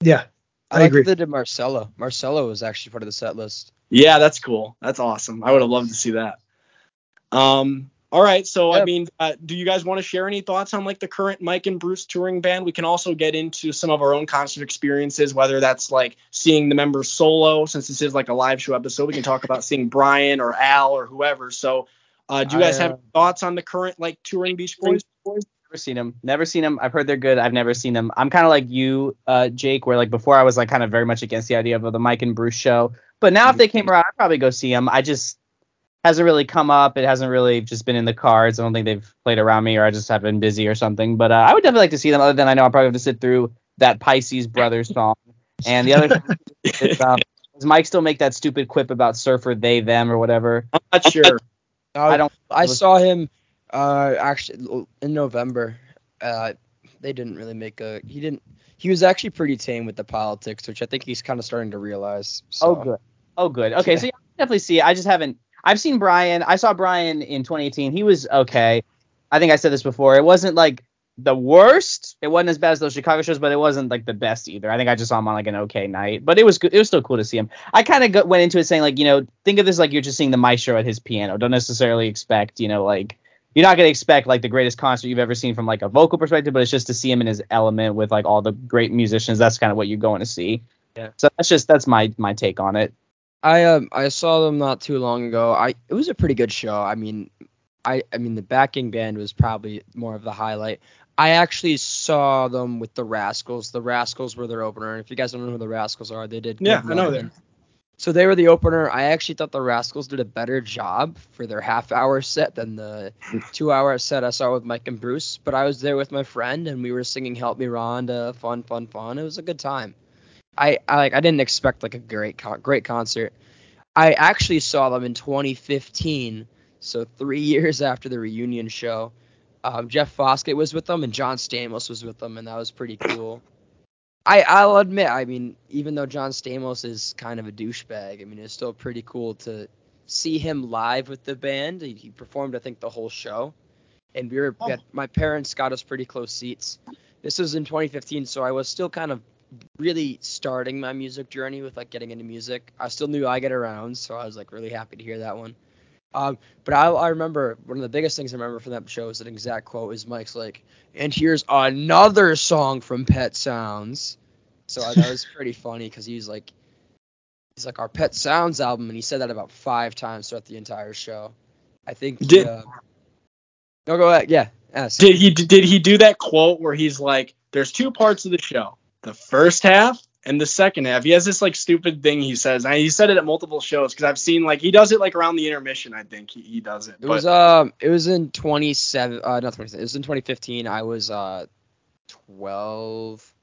Yeah i, I agree. that did marcella. Marcella was actually part of the set list. Yeah that's cool. That's awesome. I would have loved to see that. Um all right, so yep. I mean, uh, do you guys want to share any thoughts on like the current Mike and Bruce touring band? We can also get into some of our own concert experiences, whether that's like seeing the members solo, since this is like a live show episode. We can talk about seeing Brian or Al or whoever. So, uh, do you guys I, uh, have thoughts on the current like touring Beach Boys? Never seen them. Never seen them. I've heard they're good. I've never seen them. I'm kind of like you, uh, Jake, where like before I was like kind of very much against the idea of the Mike and Bruce show, but now if they came around, I'd probably go see them. I just hasn't really come up. It hasn't really just been in the cards. I don't think they've played around me, or I just have been busy or something. But uh, I would definitely like to see them. Other than I know I'll probably have to sit through that Pisces Brothers song. And the other is, um, does Mike still make that stupid quip about surfer they them or whatever? I'm not sure. I don't. I saw him uh, actually in November. Uh, they didn't really make a. He didn't. He was actually pretty tame with the politics, which I think he's kind of starting to realize. So. Oh good. Oh good. Okay, yeah. so yeah, definitely see. It. I just haven't I've seen Brian. I saw Brian in 2018. He was okay. I think I said this before. It wasn't like the worst. It wasn't as bad as those Chicago shows, but it wasn't like the best either. I think I just saw him on like an okay night, but it was good. It was still cool to see him. I kind of went into it saying like, you know, think of this like you're just seeing the maestro at his piano. Don't necessarily expect, you know, like you're not gonna expect like the greatest concert you've ever seen from like a vocal perspective, but it's just to see him in his element with like all the great musicians. That's kind of what you're going to see. Yeah. So that's just that's my my take on it. I um I saw them not too long ago. I it was a pretty good show. I mean, I I mean the backing band was probably more of the highlight. I actually saw them with the Rascals. The Rascals were their opener. And if you guys don't know who the Rascals are, they did. Yeah, I know them. So they were the opener. I actually thought the Rascals did a better job for their half hour set than the two hour set I saw with Mike and Bruce. But I was there with my friend and we were singing Help Me Rhonda, fun, fun, fun. It was a good time. I, I like I didn't expect like a great great concert. I actually saw them in 2015, so three years after the reunion show. Um, Jeff Foskett was with them and John Stamos was with them, and that was pretty cool. I I'll admit, I mean, even though John Stamos is kind of a douchebag, I mean, it's still pretty cool to see him live with the band. He, he performed, I think, the whole show, and we were oh. my parents got us pretty close seats. This was in 2015, so I was still kind of really starting my music journey with like getting into music. I still knew I get around, so I was like really happy to hear that one. Um, but I, I remember one of the biggest things I remember from that show is an exact quote is Mike's like, and here's another song from Pet Sounds. So I, that was pretty funny because he's like, he's like our Pet Sounds album, and he said that about five times throughout the entire show. I think. Did, uh, no, go ahead. Yeah. Ask. Did he did he do that quote where he's like, "There's two parts of the show the first half and the second half. He has this like stupid thing he says. And he said it at multiple shows because I've seen like he does it like around the intermission. I think he, he does it. It but, was um it was in 27 uh not 27 it was in 2015. I was uh 12.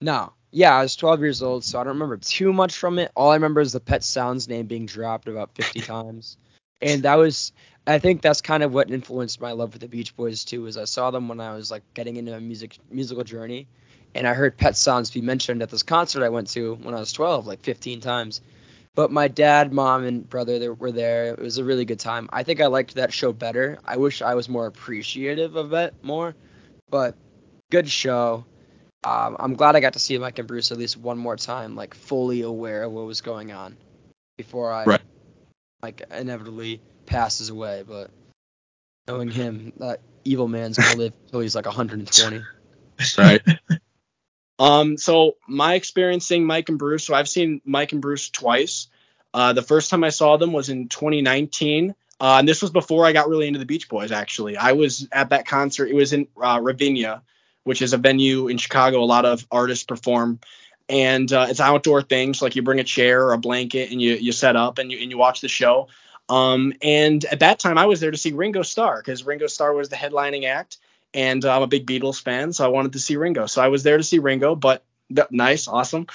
No, yeah, I was 12 years old, so I don't remember too much from it. All I remember is the Pet Sounds name being dropped about 50 times, and that was I think that's kind of what influenced my love for the Beach Boys too. Is I saw them when I was like getting into a music musical journey and I heard Pet Sounds be mentioned at this concert I went to when I was 12, like 15 times. But my dad, mom, and brother were there. It was a really good time. I think I liked that show better. I wish I was more appreciative of it more, but good show. Um, I'm glad I got to see Mike and Bruce at least one more time, like fully aware of what was going on before I right. like inevitably passes away. But knowing him, that evil man's gonna live until he's like 120. Right. Um. So my experience seeing Mike and Bruce. So I've seen Mike and Bruce twice. Uh, the first time I saw them was in 2019. Uh, and this was before I got really into the Beach Boys. Actually, I was at that concert. It was in uh, Ravinia, which is a venue in Chicago. A lot of artists perform, and uh, it's outdoor things. Like you bring a chair or a blanket and you you set up and you and you watch the show. Um, and at that time, I was there to see Ringo Starr because Ringo Starr was the headlining act, and I'm a big Beatles fan, so I wanted to see Ringo. So I was there to see Ringo, but nice, awesome.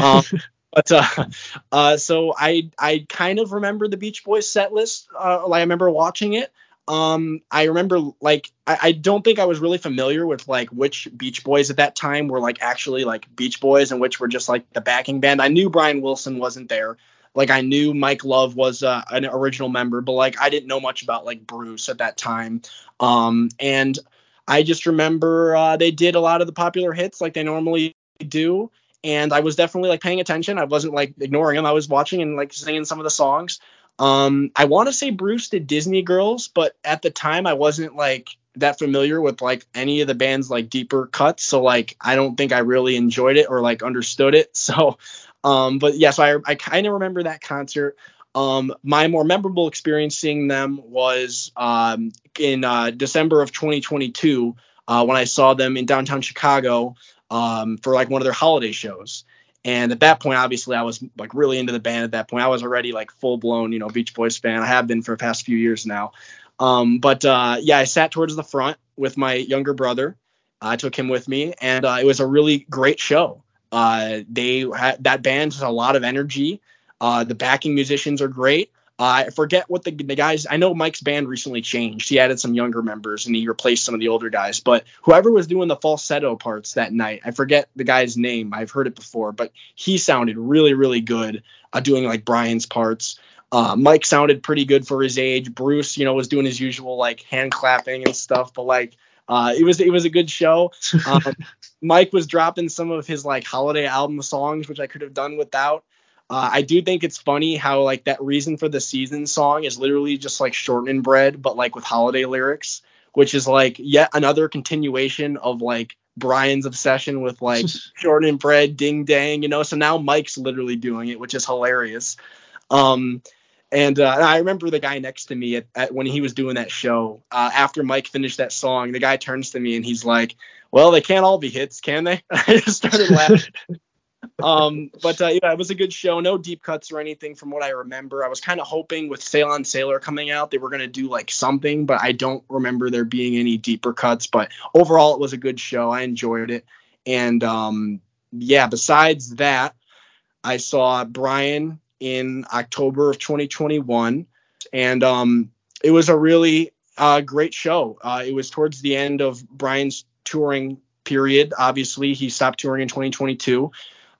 Um, but uh, uh, so I I kind of remember the Beach Boys set list. Uh, like I remember watching it. Um, I remember like I, I don't think I was really familiar with like which Beach Boys at that time were like actually like Beach Boys and which were just like the backing band. I knew Brian Wilson wasn't there. Like I knew Mike Love was uh, an original member, but like I didn't know much about like Bruce at that time. Um, and I just remember uh, they did a lot of the popular hits like they normally do, and I was definitely like paying attention. I wasn't like ignoring them. I was watching and like singing some of the songs. Um, I want to say Bruce did Disney Girls, but at the time I wasn't like that familiar with like any of the band's like deeper cuts, so like I don't think I really enjoyed it or like understood it. So um, but yeah, so I, I kind of remember that concert. Um, my more memorable experience seeing them was um, in uh, December of 2022 uh, when I saw them in downtown Chicago um, for like one of their holiday shows. And at that point, obviously, I was like really into the band. At that point, I was already like full blown, you know, Beach Boys fan. I have been for the past few years now. Um, but uh, yeah, I sat towards the front with my younger brother. I took him with me, and uh, it was a really great show. Uh, they ha- that band has a lot of energy. Uh, the backing musicians are great. Uh, I forget what the, the guys. I know Mike's band recently changed. He added some younger members and he replaced some of the older guys. But whoever was doing the falsetto parts that night, I forget the guy's name. I've heard it before, but he sounded really, really good uh, doing like Brian's parts. Uh, Mike sounded pretty good for his age. Bruce, you know, was doing his usual like hand clapping and stuff. But like uh, it was it was a good show. Um, Mike was dropping some of his like holiday album songs, which I could have done without. Uh, I do think it's funny how like that reason for the season song is literally just like shortening bread, but like with holiday lyrics, which is like yet another continuation of like Brian's obsession with like shortening bread, ding dang, you know. So now Mike's literally doing it, which is hilarious. Um, and uh, I remember the guy next to me at, at when he was doing that show. Uh, after Mike finished that song, the guy turns to me and he's like, "Well, they can't all be hits, can they?" I just started laughing. um, but uh, yeah, it was a good show. No deep cuts or anything from what I remember. I was kind of hoping with Sail on Sailor coming out, they were gonna do like something, but I don't remember there being any deeper cuts. But overall, it was a good show. I enjoyed it. And um, yeah, besides that, I saw Brian in October of 2021, and um, it was a really uh, great show. Uh, it was towards the end of Brian's touring period. Obviously, he stopped touring in 2022,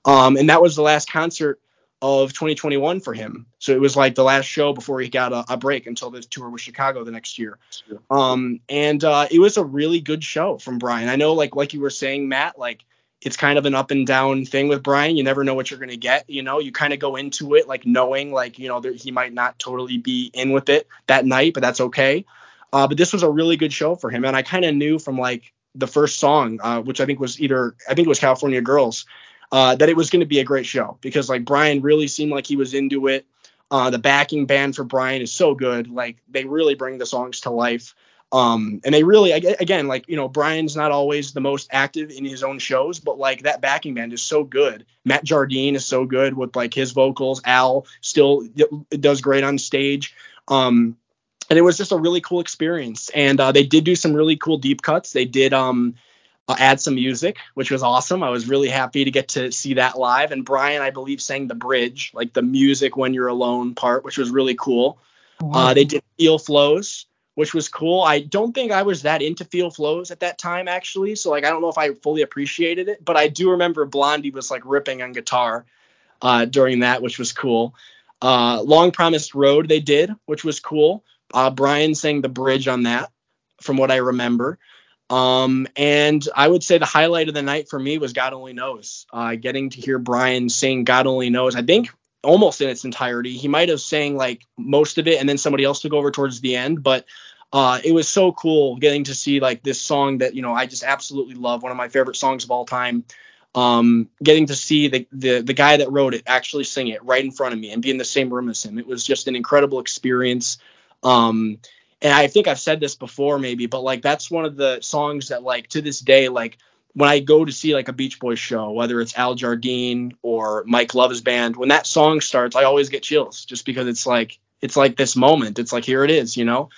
um, and that was the last concert of 2021 for him. So it was like the last show before he got a, a break until the tour with Chicago the next year. Um, and uh, it was a really good show from Brian. I know, like like you were saying, Matt, like it's kind of an up and down thing with Brian. You never know what you're going to get. You know, you kind of go into it like knowing like, you know, that he might not totally be in with it that night, but that's okay. Uh, but this was a really good show for him. And I kind of knew from like the first song, uh, which I think was either, I think it was California Girls, uh, that it was going to be a great show because like Brian really seemed like he was into it. Uh, the backing band for Brian is so good. Like they really bring the songs to life. Um, and they really, again, like, you know, Brian's not always the most active in his own shows, but like that backing band is so good. Matt Jardine is so good with like his vocals. Al still does great on stage. Um, and it was just a really cool experience. And uh, they did do some really cool deep cuts. They did um, uh, add some music, which was awesome. I was really happy to get to see that live. And Brian, I believe, sang the bridge, like the music when you're alone part, which was really cool. Wow. Uh, they did Feel Flows, which was cool. I don't think I was that into Feel Flows at that time actually, so like I don't know if I fully appreciated it, but I do remember Blondie was like ripping on guitar uh, during that, which was cool. Uh, Long Promised Road they did, which was cool. Uh, Brian sang the bridge on that, from what I remember. Um, and I would say the highlight of the night for me was God Only Knows. Uh, getting to hear Brian sing God Only Knows. I think almost in its entirety. He might have sang like most of it and then somebody else took over towards the end, but uh, it was so cool getting to see like this song that you know I just absolutely love, one of my favorite songs of all time. Um, getting to see the, the the guy that wrote it actually sing it right in front of me and be in the same room as him, it was just an incredible experience. Um, and I think I've said this before maybe, but like that's one of the songs that like to this day like when I go to see like a Beach Boys show, whether it's Al Jardine or Mike Love's band, when that song starts, I always get chills just because it's like it's like this moment. It's like here it is, you know.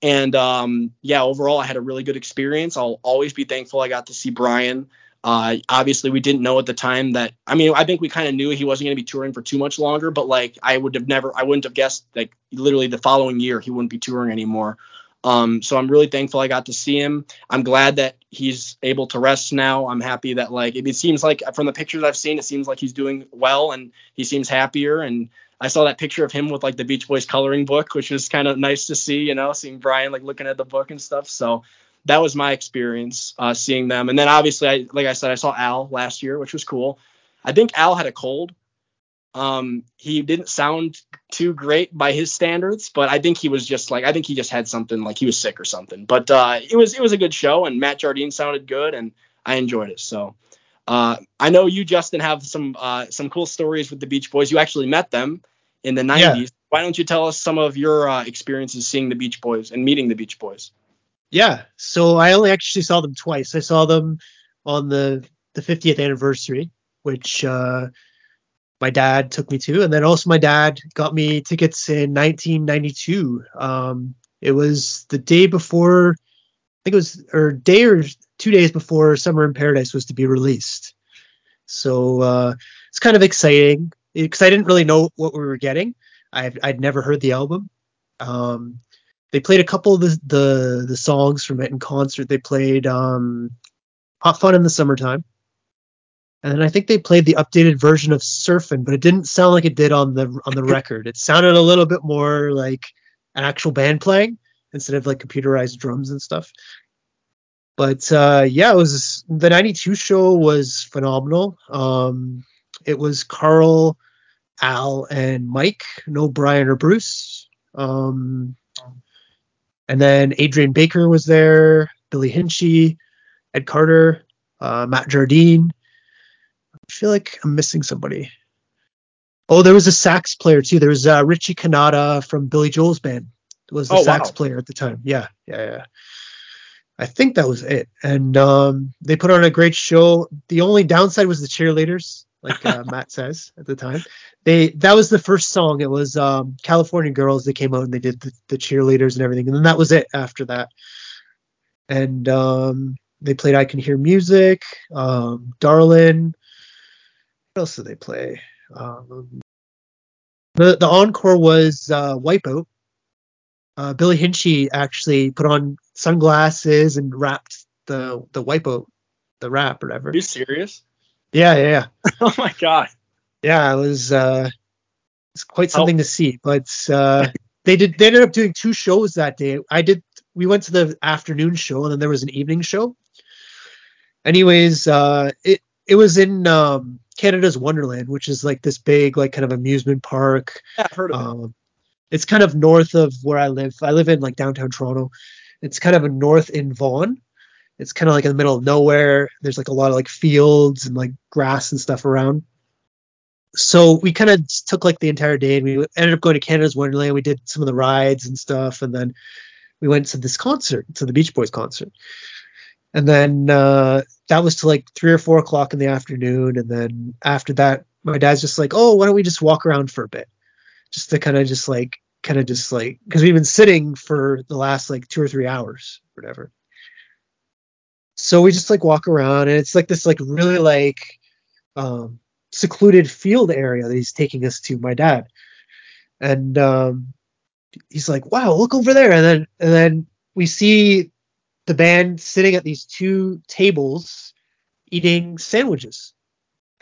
And um, yeah, overall, I had a really good experience. I'll always be thankful I got to see Brian. Uh, obviously, we didn't know at the time that. I mean, I think we kind of knew he wasn't going to be touring for too much longer, but like I would have never, I wouldn't have guessed like literally the following year he wouldn't be touring anymore. Um, so I'm really thankful I got to see him. I'm glad that he's able to rest now. I'm happy that like it, it seems like from the pictures I've seen, it seems like he's doing well and he seems happier. And I saw that picture of him with like the Beach Boys coloring book, which was kind of nice to see, you know, seeing Brian like looking at the book and stuff. So that was my experience uh, seeing them. And then obviously, I like I said, I saw Al last year, which was cool. I think Al had a cold, um, he didn't sound too great by his standards, but I think he was just like I think he just had something like he was sick or something. But uh, it was it was a good show, and Matt Jardine sounded good, and I enjoyed it. So uh, I know you, Justin, have some uh, some cool stories with the Beach Boys. You actually met them in the 90s. Yeah. Why don't you tell us some of your uh, experiences seeing the Beach Boys and meeting the Beach Boys? Yeah, so I only actually saw them twice. I saw them on the the 50th anniversary, which uh, my dad took me to, and then also my dad got me tickets in 1992. Um, it was the day before, I think it was, or day or two days before Summer in Paradise was to be released. So uh, it's kind of exciting because I didn't really know what we were getting. I'd, I'd never heard the album. Um, they played a couple of the, the, the songs from it in concert. They played um, Hot Fun in the Summertime and then I think they played the updated version of Surfin', but it didn't sound like it did on the on the record. It sounded a little bit more like an actual band playing instead of like computerized drums and stuff. But uh, yeah, it was the '92 show was phenomenal. Um, it was Carl, Al, and Mike, no Brian or Bruce. Um, and then Adrian Baker was there, Billy Hinsche, Ed Carter, uh, Matt Jardine, I feel like I'm missing somebody. Oh, there was a sax player too. There was uh, Richie Cannata from Billy Joel's band. Was the oh, sax wow. player at the time. Yeah, yeah, yeah. I think that was it. And um, they put on a great show. The only downside was the cheerleaders, like uh, Matt says at the time. They that was the first song. It was um, California Girls. They came out and they did the, the cheerleaders and everything, and then that was it after that. And um, they played I Can Hear Music, um, Darlin', What else did they play? Um, the the encore was uh, Wipeout. Uh, Billy Hinsche actually put on sunglasses and rapped the the Wipeout, the rap or whatever. Are you serious? Yeah, yeah, yeah. oh my god. Yeah, it was uh, it's quite something oh. to see. But uh, they did they ended up doing two shows that day. I did we went to the afternoon show and then there was an evening show. Anyways, uh, it it was in um, Canada's Wonderland, which is like this big, like kind of amusement park. Yeah, I've heard of um, it. It's kind of north of where I live. I live in like downtown Toronto. It's kind of a north in Vaughan. It's kind of like in the middle of nowhere. There's like a lot of like fields and like grass and stuff around. So we kind of took like the entire day and we ended up going to Canada's Wonderland. We did some of the rides and stuff, and then we went to this concert, to the Beach Boys concert. And then uh, that was to like three or four o'clock in the afternoon. And then after that, my dad's just like, oh, why don't we just walk around for a bit? Just to kind of just like, kind of just like, because we've been sitting for the last like two or three hours, whatever. So we just like walk around and it's like this like really like um, secluded field area that he's taking us to, my dad. And um, he's like, "Wow, look over there!" And then and then we see the band sitting at these two tables eating sandwiches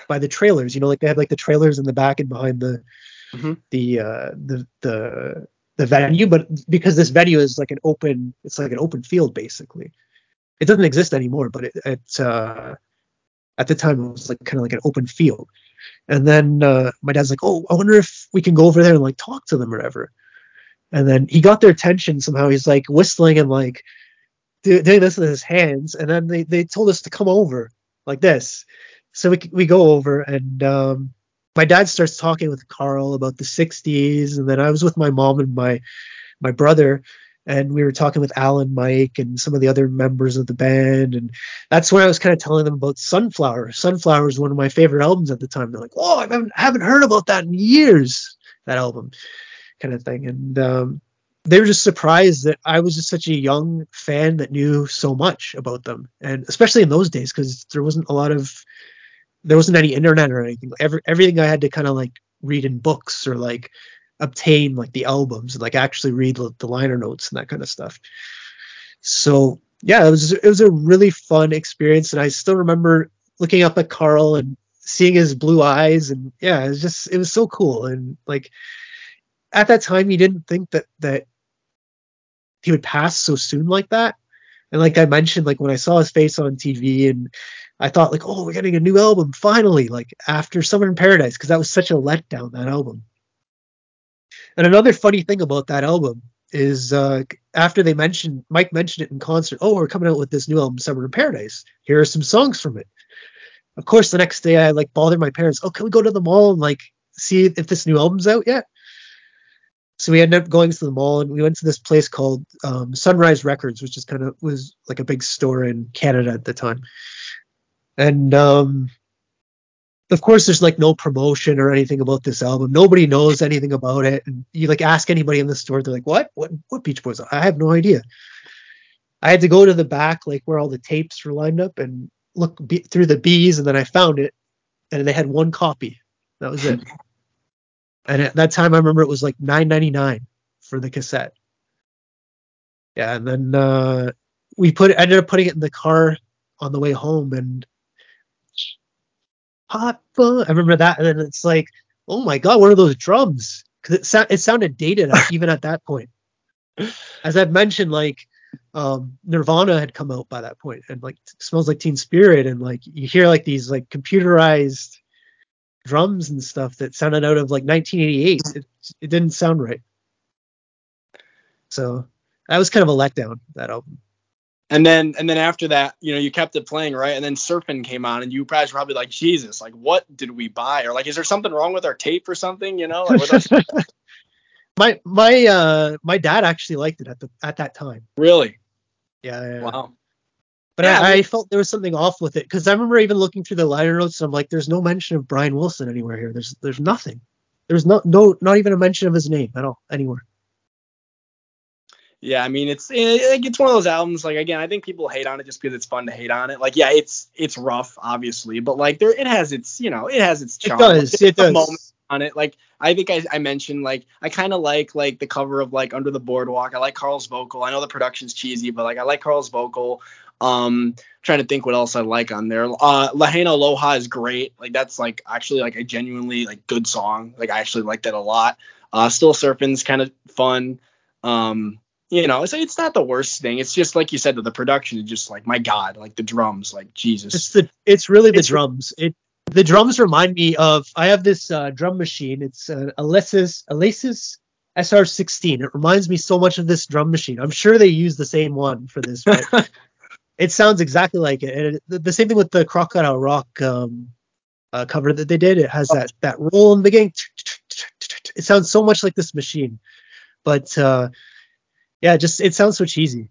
by the trailers. You know, like they have like the trailers in the back and behind the mm-hmm. the uh, the the the venue, but because this venue is like an open, it's like an open field basically. It doesn't exist anymore, but it, it uh, at the time it was like kind of like an open field. And then uh, my dad's like, "Oh, I wonder if we can go over there and like talk to them or whatever." And then he got their attention somehow. He's like whistling and like doing this with his hands. And then they, they told us to come over like this. So we we go over and um, my dad starts talking with Carl about the 60s, and then I was with my mom and my my brother, and we were talking with Alan, Mike, and some of the other members of the band, and that's when I was kind of telling them about Sunflower. Sunflower is one of my favorite albums at the time. They're like, "Oh, I haven't, haven't heard about that in years." That album, kind of thing, and um, they were just surprised that I was just such a young fan that knew so much about them, and especially in those days because there wasn't a lot of there wasn't any internet or anything. Every, everything I had to kind of like read in books or like obtain like the albums and like actually read the, liner notes and that kind of stuff. So yeah, it was it was a really fun experience, and I still remember looking up at Carl and seeing his blue eyes, and yeah, it was just it was so cool. And like at that time, you didn't think that that he would pass so soon like that. And like I mentioned, like when I saw his face on TV and I thought like, oh, we're getting a new album finally, like after Summer in Paradise, because that was such a letdown that album. And another funny thing about that album is uh, after they mentioned Mike mentioned it in concert, oh, we're coming out with this new album, Summer in Paradise. Here are some songs from it. Of course, the next day I like bothered my parents. Oh, can we go to the mall and like see if this new album's out yet? So we ended up going to the mall and we went to this place called um, Sunrise Records, which is kind of was like a big store in Canada at the time and um, of course there's like no promotion or anything about this album. Nobody knows anything about it. And you like ask anybody in the store they're like what? What what beach boys i have no idea. I had to go to the back like where all the tapes were lined up and look be- through the bees and then i found it and they had one copy. That was it. And at that time i remember it was like 9.99 for the cassette. Yeah and then uh we put ended up putting it in the car on the way home and hot fun. I remember that, and then it's like, oh my god, one of those drums? Because it sa- it sounded dated even at that point. As I've mentioned, like um, Nirvana had come out by that point, and like smells like Teen Spirit, and like you hear like these like computerized drums and stuff that sounded out of like 1988. It it didn't sound right. So that was kind of a letdown that album. And then and then after that, you know, you kept it playing, right? And then surfing came on, and you guys were probably like, Jesus, like what did we buy? Or like, is there something wrong with our tape or something? You know, like, my my uh my dad actually liked it at the at that time. Really? Yeah. yeah. Wow. But yeah, I, I, felt there was something off with it because I remember even looking through the liner notes and I'm like, there's no mention of Brian Wilson anywhere here. There's there's nothing. There's no no not even a mention of his name at all anywhere yeah, I mean it's it's one of those albums. Like again, I think people hate on it just because it's fun to hate on it. Like yeah, it's it's rough, obviously, but like there it has its you know it has its charm. It does. Like, it does. Moment on it. Like I think I, I mentioned like I kind of like like the cover of like Under the Boardwalk. I like Carl's vocal. I know the production's cheesy, but like I like Carl's vocal. Um, trying to think what else I like on there. Uh, Lahaina Aloha is great. Like that's like actually like a genuinely like good song. Like I actually like that a lot. Uh, Still Surfing's kind of fun. Um, you know, it's it's not the worst thing. It's just like you said, that the production is just like my god, like the drums, like Jesus. It's the it's really the it's, drums. It the drums remind me of I have this uh, drum machine. It's uh, Alesis Alesis SR16. It reminds me so much of this drum machine. I'm sure they use the same one for this, but it sounds exactly like it. And it, the, the, same thing with the Crocodile Rock um, uh, cover that they did. It has that that roll in the beginning. It sounds so much like this machine, but uh, yeah, just it sounds so cheesy.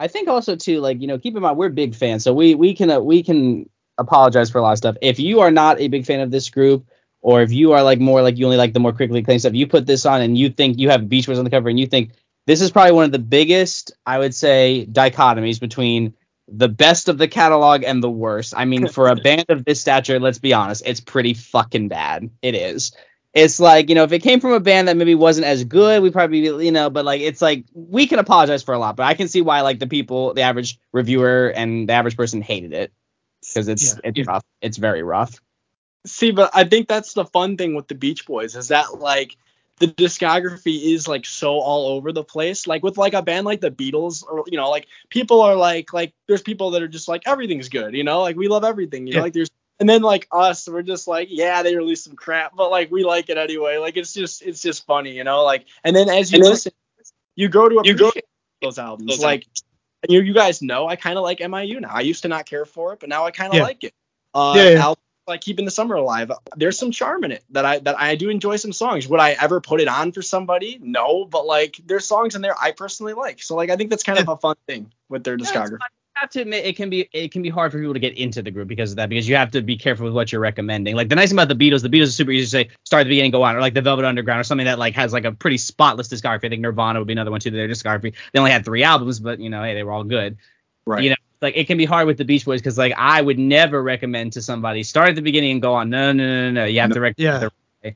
I think also too, like you know, keep in mind we're big fans, so we we can uh, we can apologize for a lot of stuff. If you are not a big fan of this group, or if you are like more like you only like the more critically acclaimed stuff, you put this on and you think you have Beach Boys on the cover and you think this is probably one of the biggest, I would say, dichotomies between the best of the catalog and the worst. I mean, for a band of this stature, let's be honest, it's pretty fucking bad. It is. It's like you know if it came from a band that maybe wasn't as good, we probably you know, but like it's like we can apologize for a lot, but I can see why like the people, the average reviewer and the average person hated it because it's yeah. it's rough. It's very rough. See, but I think that's the fun thing with the Beach Boys is that like the discography is like so all over the place. Like with like a band like the Beatles, or you know, like people are like like there's people that are just like everything's good, you know, like we love everything, you yeah. know, like there's and then like us, we're just like, yeah, they released some crap, but like we like it anyway. Like it's just it's just funny, you know. Like and then as you and listen, then, you go to appreciate you go, those albums. Those like and you you guys know I kind of like MIU now. I used to not care for it, but now I kind of yeah. like it. Uh, yeah, yeah. like keeping the summer alive. There's some charm in it that I that I do enjoy some songs. Would I ever put it on for somebody? No, but like there's songs in there I personally like. So like I think that's kind of a fun thing with their discography have to admit it can be it can be hard for people to get into the group because of that because you have to be careful with what you're recommending. Like the nice thing about the Beatles, the Beatles is super easy to say start at the beginning, go on, or like the Velvet Underground or something that like has like a pretty spotless discography. I think Nirvana would be another one too. Their discography they only had three albums, but you know hey they were all good. Right. You know like it can be hard with the Beach Boys because like I would never recommend to somebody start at the beginning and go on. No no no no no. You have no, to recommend. Yeah.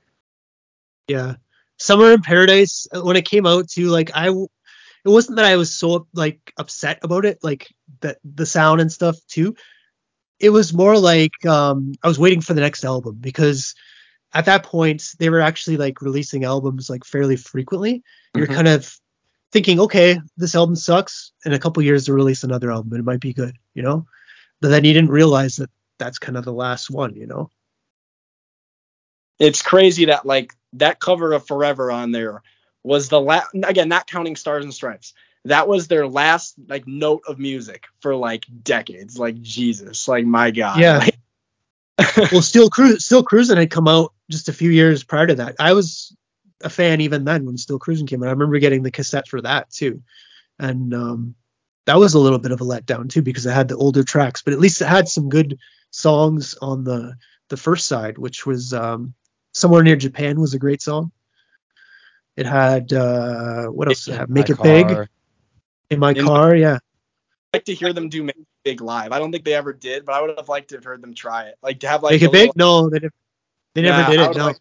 Yeah. Summer in Paradise uh, when it came out too, like I it wasn't that I was so like upset about it, like that the sound and stuff too. It was more like um, I was waiting for the next album because at that point they were actually like releasing albums like fairly frequently. You're mm-hmm. kind of thinking, okay, this album sucks. In a couple years, they'll release another album and it might be good, you know. But then you didn't realize that that's kind of the last one, you know. It's crazy that like that cover of Forever on there was the last again not counting stars and stripes. That was their last like note of music for like decades. Like jesus like my god. Yeah. Well still cruise still cruising had come out just a few years prior to that. I was a fan even then when still cruising came out. I remember getting the cassette for that too. And um that was a little bit of a letdown too because it had the older tracks but at least it had some good songs on the the first side which was um somewhere near japan was a great song it had uh, what else? Did it have? Make it car. big. In my in car, my, yeah. I'd like to hear them do Make It Big live. I don't think they ever did, but I would have liked to have heard them try it. Like to have like Make It Big? Little... No, they, did, they yeah, never did it. No. Like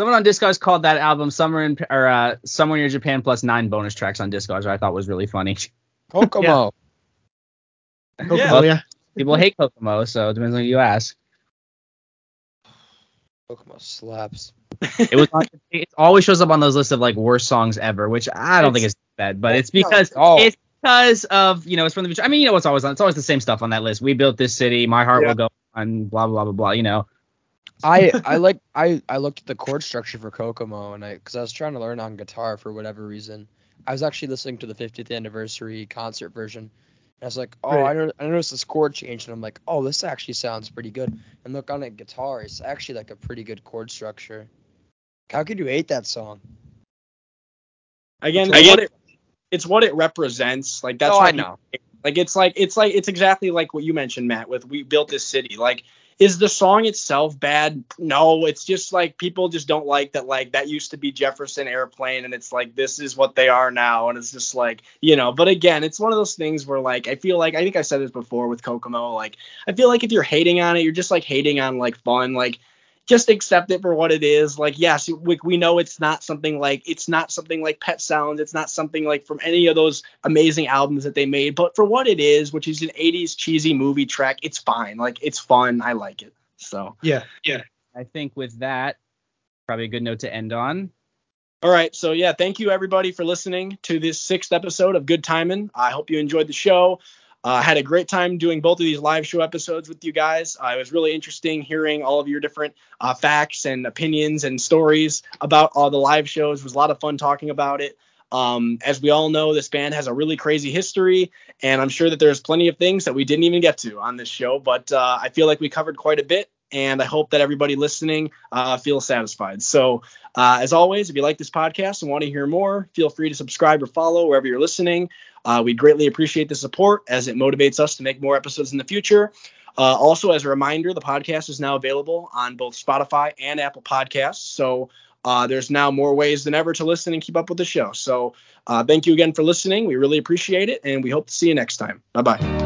Someone on Discogs called that album "Summer in" or uh, "Somewhere Near Japan" plus nine bonus tracks on Discogs, which I thought was really funny. Kokomo. yeah. Kokomo, well, yeah. People hate Kokomo, so it depends on who you ask. Kokomo slaps. It was. On, it always shows up on those lists of like worst songs ever, which I don't it's, think is bad, but it's because oh. it's because of you know it's from the. I mean, you know what's always on. It's always the same stuff on that list. We built this city. My heart yeah. will go on. Blah blah blah blah. You know. I I like I I looked at the chord structure for Kokomo and I because I was trying to learn on guitar for whatever reason. I was actually listening to the 50th anniversary concert version I was like, oh, right. I, I noticed this chord change, and I'm like, oh, this actually sounds pretty good. And look on a guitar, it's actually like a pretty good chord structure. How could you hate that song? Again, it's, what it, it's what it represents. Like that's oh, I know. like it's like it's like it's exactly like what you mentioned, Matt. With we built this city. Like is the song itself bad? No, it's just like people just don't like that. Like that used to be Jefferson Airplane, and it's like this is what they are now, and it's just like you know. But again, it's one of those things where like I feel like I think I said this before with Kokomo. Like I feel like if you're hating on it, you're just like hating on like fun. Like just accept it for what it is. Like, yes, we, we know it's not something like it's not something like Pet Sounds. It's not something like from any of those amazing albums that they made. But for what it is, which is an 80s cheesy movie track, it's fine. Like, it's fun. I like it. So yeah, yeah. I think with that, probably a good note to end on. All right. So yeah, thank you everybody for listening to this sixth episode of Good Timin'. I hope you enjoyed the show. I uh, had a great time doing both of these live show episodes with you guys. Uh, it was really interesting hearing all of your different uh, facts and opinions and stories about all the live shows. It was a lot of fun talking about it. Um, as we all know, this band has a really crazy history, and I'm sure that there's plenty of things that we didn't even get to on this show, but uh, I feel like we covered quite a bit, and I hope that everybody listening uh, feels satisfied. So, uh, as always, if you like this podcast and want to hear more, feel free to subscribe or follow wherever you're listening. Uh, we greatly appreciate the support as it motivates us to make more episodes in the future. Uh, also, as a reminder, the podcast is now available on both Spotify and Apple Podcasts. So uh, there's now more ways than ever to listen and keep up with the show. So uh, thank you again for listening. We really appreciate it, and we hope to see you next time. Bye bye.